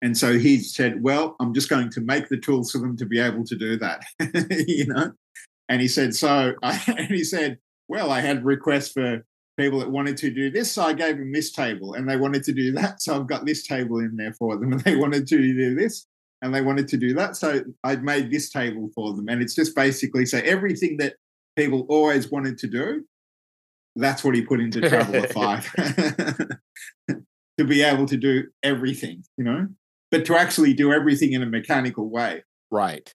and so he said, "Well, I'm just going to make the tools for them to be able to do that," [laughs] you know. And he said, "So," [laughs] and he said, "Well, I had requests for people that wanted to do this, so I gave them this table, and they wanted to do that, so I've got this table in there for them, and they wanted to do this." And they wanted to do that. So I'd made this table for them. And it's just basically so everything that people always wanted to do, that's what he put into Traveller [laughs] 5 [laughs] to be able to do everything, you know, but to actually do everything in a mechanical way. Right.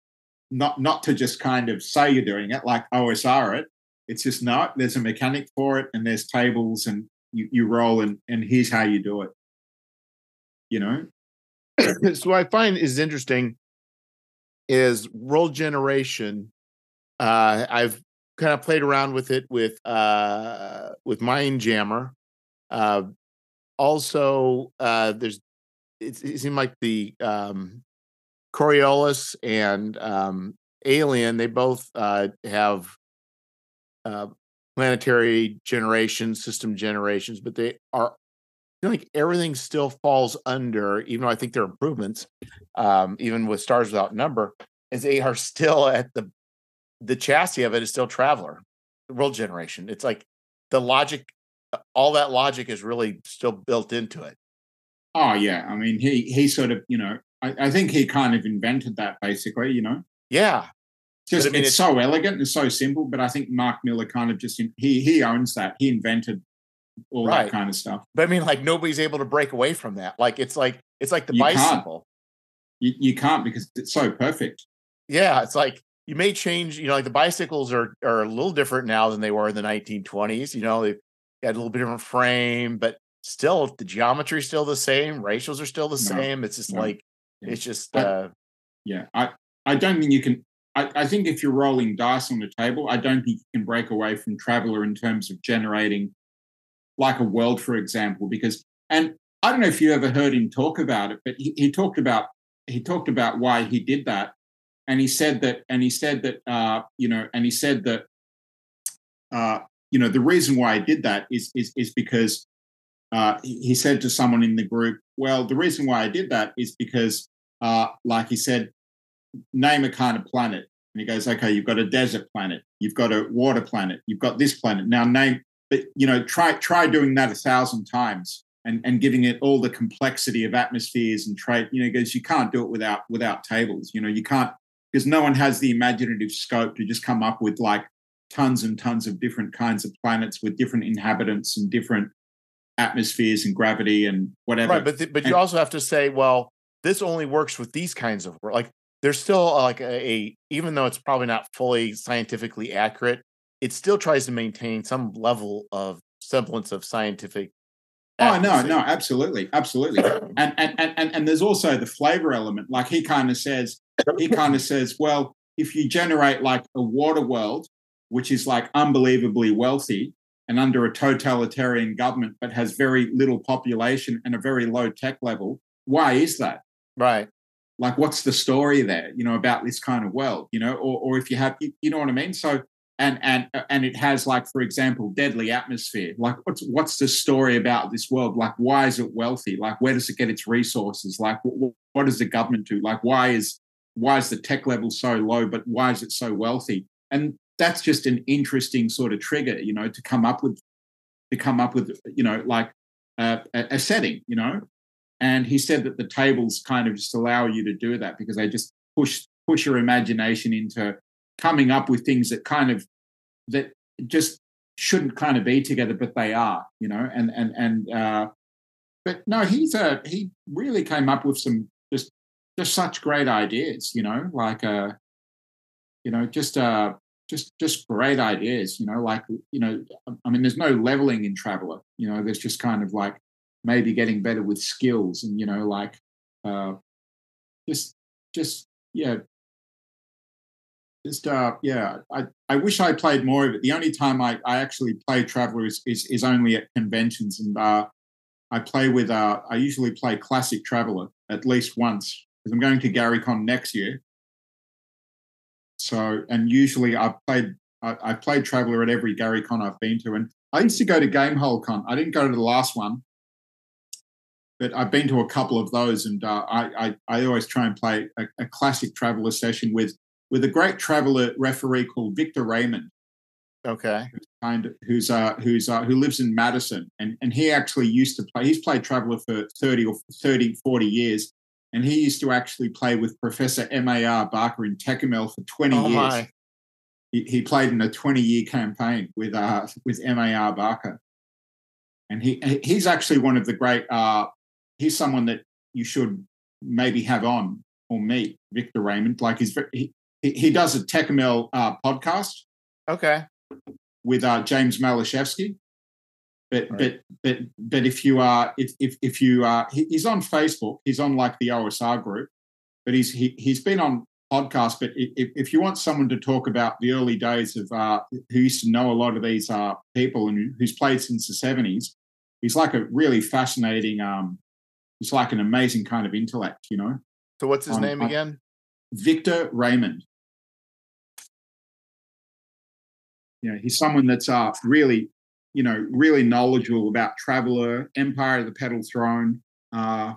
Not not to just kind of say you're doing it like OSR it. It's just no, there's a mechanic for it and there's tables and you, you roll and, and here's how you do it. You know, [clears throat] so what I find is interesting is world generation. Uh, I've kind of played around with it with uh, with Mindjammer. Uh, also, uh, there's it, it seemed like the um, Coriolis and um, Alien. They both uh, have uh, planetary generations, system generations, but they are feel like everything still falls under, even though I think there are improvements, um, even with Stars Without Number, is they are still at the the chassis of it is still Traveller, World Generation. It's like the logic, uh, all that logic is really still built into it. Oh yeah, I mean he he sort of you know I, I think he kind of invented that basically, you know. Yeah, just I mean, it's, it's, so elegant and so simple, but I think Marc Miller kind of just he he owns that. He invented all right. that kind of stuff. But I mean, like nobody's able to break away from that. Like it's like it's like the you bicycle. You, you can't because it's so perfect. Yeah, it's like you may change. You know, like the bicycles are are a little different now than they were in the 1920s. You know, they had a little bit different frame, but still the geometry is still the same. Ratios are still the no, same. It's just no. like yeah. it's just. uh Yeah, I I don't think you can. I, I think if you're rolling dice on the table, I don't think you can break away from Traveller in terms of generating like a world, for example, because and I don't know if you ever heard him talk about it, but he, he talked about he talked about why he did that, and he said that and he said that uh, you know, and he said that uh, you know the reason why I did that is is is because uh, he, said to someone in the group, well, the reason why I did that is because, uh, like he said, name a kind of planet. And he goes, okay, you've got a desert planet, you've got a water planet, you've got this planet. Now name but you know, try try doing that a thousand times and, and giving it all the complexity of atmospheres and trade, you know, because you can't do it without without tables. You know, you can't because no one has the imaginative scope to just come up with like tons and tons of different kinds of planets with different inhabitants and different atmospheres and gravity and whatever. Right, but but and, you also have to say, well, this only works with these kinds of like. There's still like a, a even though it's probably not fully scientifically accurate, it still tries to maintain some level of semblance of scientific Oh no, no, absolutely, absolutely. [coughs] And, and and and there's also the flavor element. Like he kind of says, he kind of says, well, if you generate like a water world, which is like unbelievably wealthy, and under a totalitarian government, but has very little population and a very low tech level. Why is that? Right. Like, what's the story there, you know, about this kind of world, you know, or, or if you have, you know what I mean? So, and and and it has like, for example, deadly atmosphere. Like, what's what's the story about this world? Like, why is it wealthy? Like, where does it get its resources? Like, what, what does the government do? Like, why is why is the tech level so low, but why is it so wealthy? And that's just an interesting sort of trigger, you know, to come up with to come up with, you know, like a, a setting, you know, and he said that the tables kind of just allow you to do that because they just push push your imagination into coming up with things that kind of that just shouldn't kind of be together, but they are, you know. And and and uh, but no, he's a he really came up with some just just such great ideas, you know, like uh, you know, just uh, just just great ideas, you know, like you know, I mean, there's no leveling in Traveller, you know, there's just kind of like maybe getting better with skills and you know like uh, just just yeah just uh yeah i i wish i played more of it. The only time i i actually play traveller is is, is only at conventions and uh i play with uh i usually play classic traveller at least once because i'm going to garycon next year. So and usually i've played I, i've played traveller at every garycon i've been to and i used to go to gamehole con i didn't go to the last one but I've been to a couple of those, and uh, I, I, I always try and play a, a, classic traveller session with with a great traveller referee called Victor Raymond. Okay. Who's kind of, who's uh, who's uh, who lives in Madison, and and he actually used to play. He's played traveller for thirty or 30, 40 years, and he used to actually play with Professor M. A. R. Barker in Tekumel for twenty oh years. My. He, he played in a twenty year campaign with uh, with M. A. R. Barker and he he's actually one of the great uh, he's someone that you should maybe have on or meet, Victor Raymond. Like he's he he does a Tekumel uh, podcast. Okay. With uh, James Maliszewski. But right. but but but if you are if if if you are he's on Facebook, he's on like the OSR group, but he's he, he's been on podcast. But if, if you want someone to talk about the early days of uh, who used to know a lot of these uh, people and who's played since the seventies, he's like a really fascinating um, He's like an amazing kind of intellect, you know. So what's his on, name again? Victor Raymond. Yeah, he's someone that's uh, really, you know, really knowledgeable about Traveller, Empire of the Petal Throne. Uh,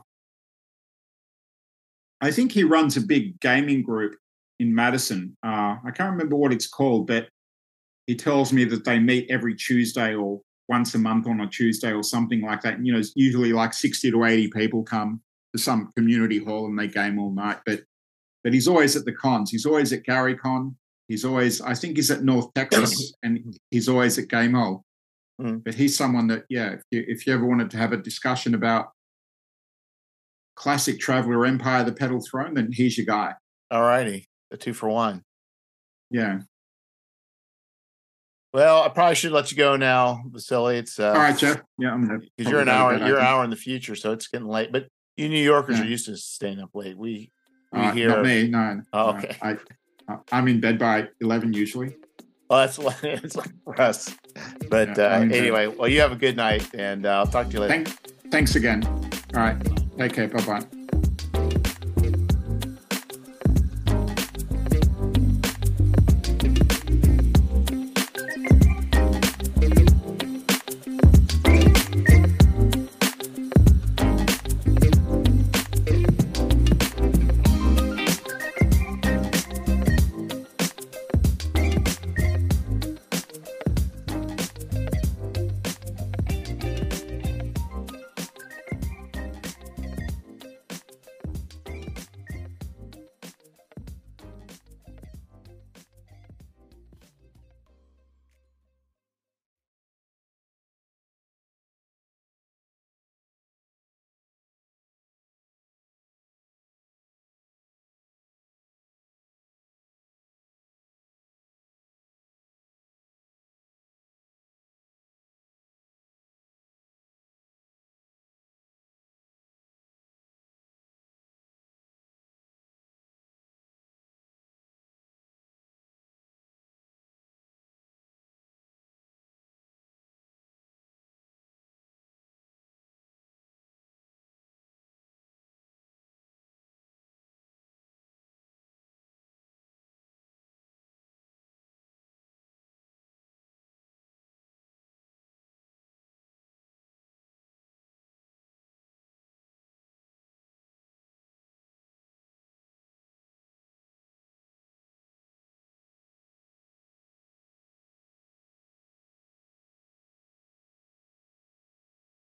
I think he runs a big gaming group in Madison. Uh, I can't remember what it's called, but he tells me that they meet every Tuesday or once a month on a Tuesday or something like that. And, you know, usually like 60 to 80 people come to some community hall and they game all night. But but he's always at the cons. He's always at Gary Con. He's always, I think he's at North Texas [clears throat] and he's always at Gamehole. Mm. But he's someone that, yeah, if you, if you ever wanted to have a discussion about classic Traveller Empire, the Petal Throne, then he's your guy. All righty. The two for one. Yeah. Well, I probably should let you go now, Vasily. It's uh, all right, Jeff. Yeah, I'm gonna because you're an hour, you're an hour in the future, so it's getting late. But you New Yorkers yeah. are used to staying up late. We we uh, hear not me, no. Oh, okay, I am in bed by eleven usually. Well, that's [laughs] it's like for us. But yeah, uh, anyway, well, you have a good night, and uh, I'll talk to you later. Thank, thanks again. All right, take care. Bye bye.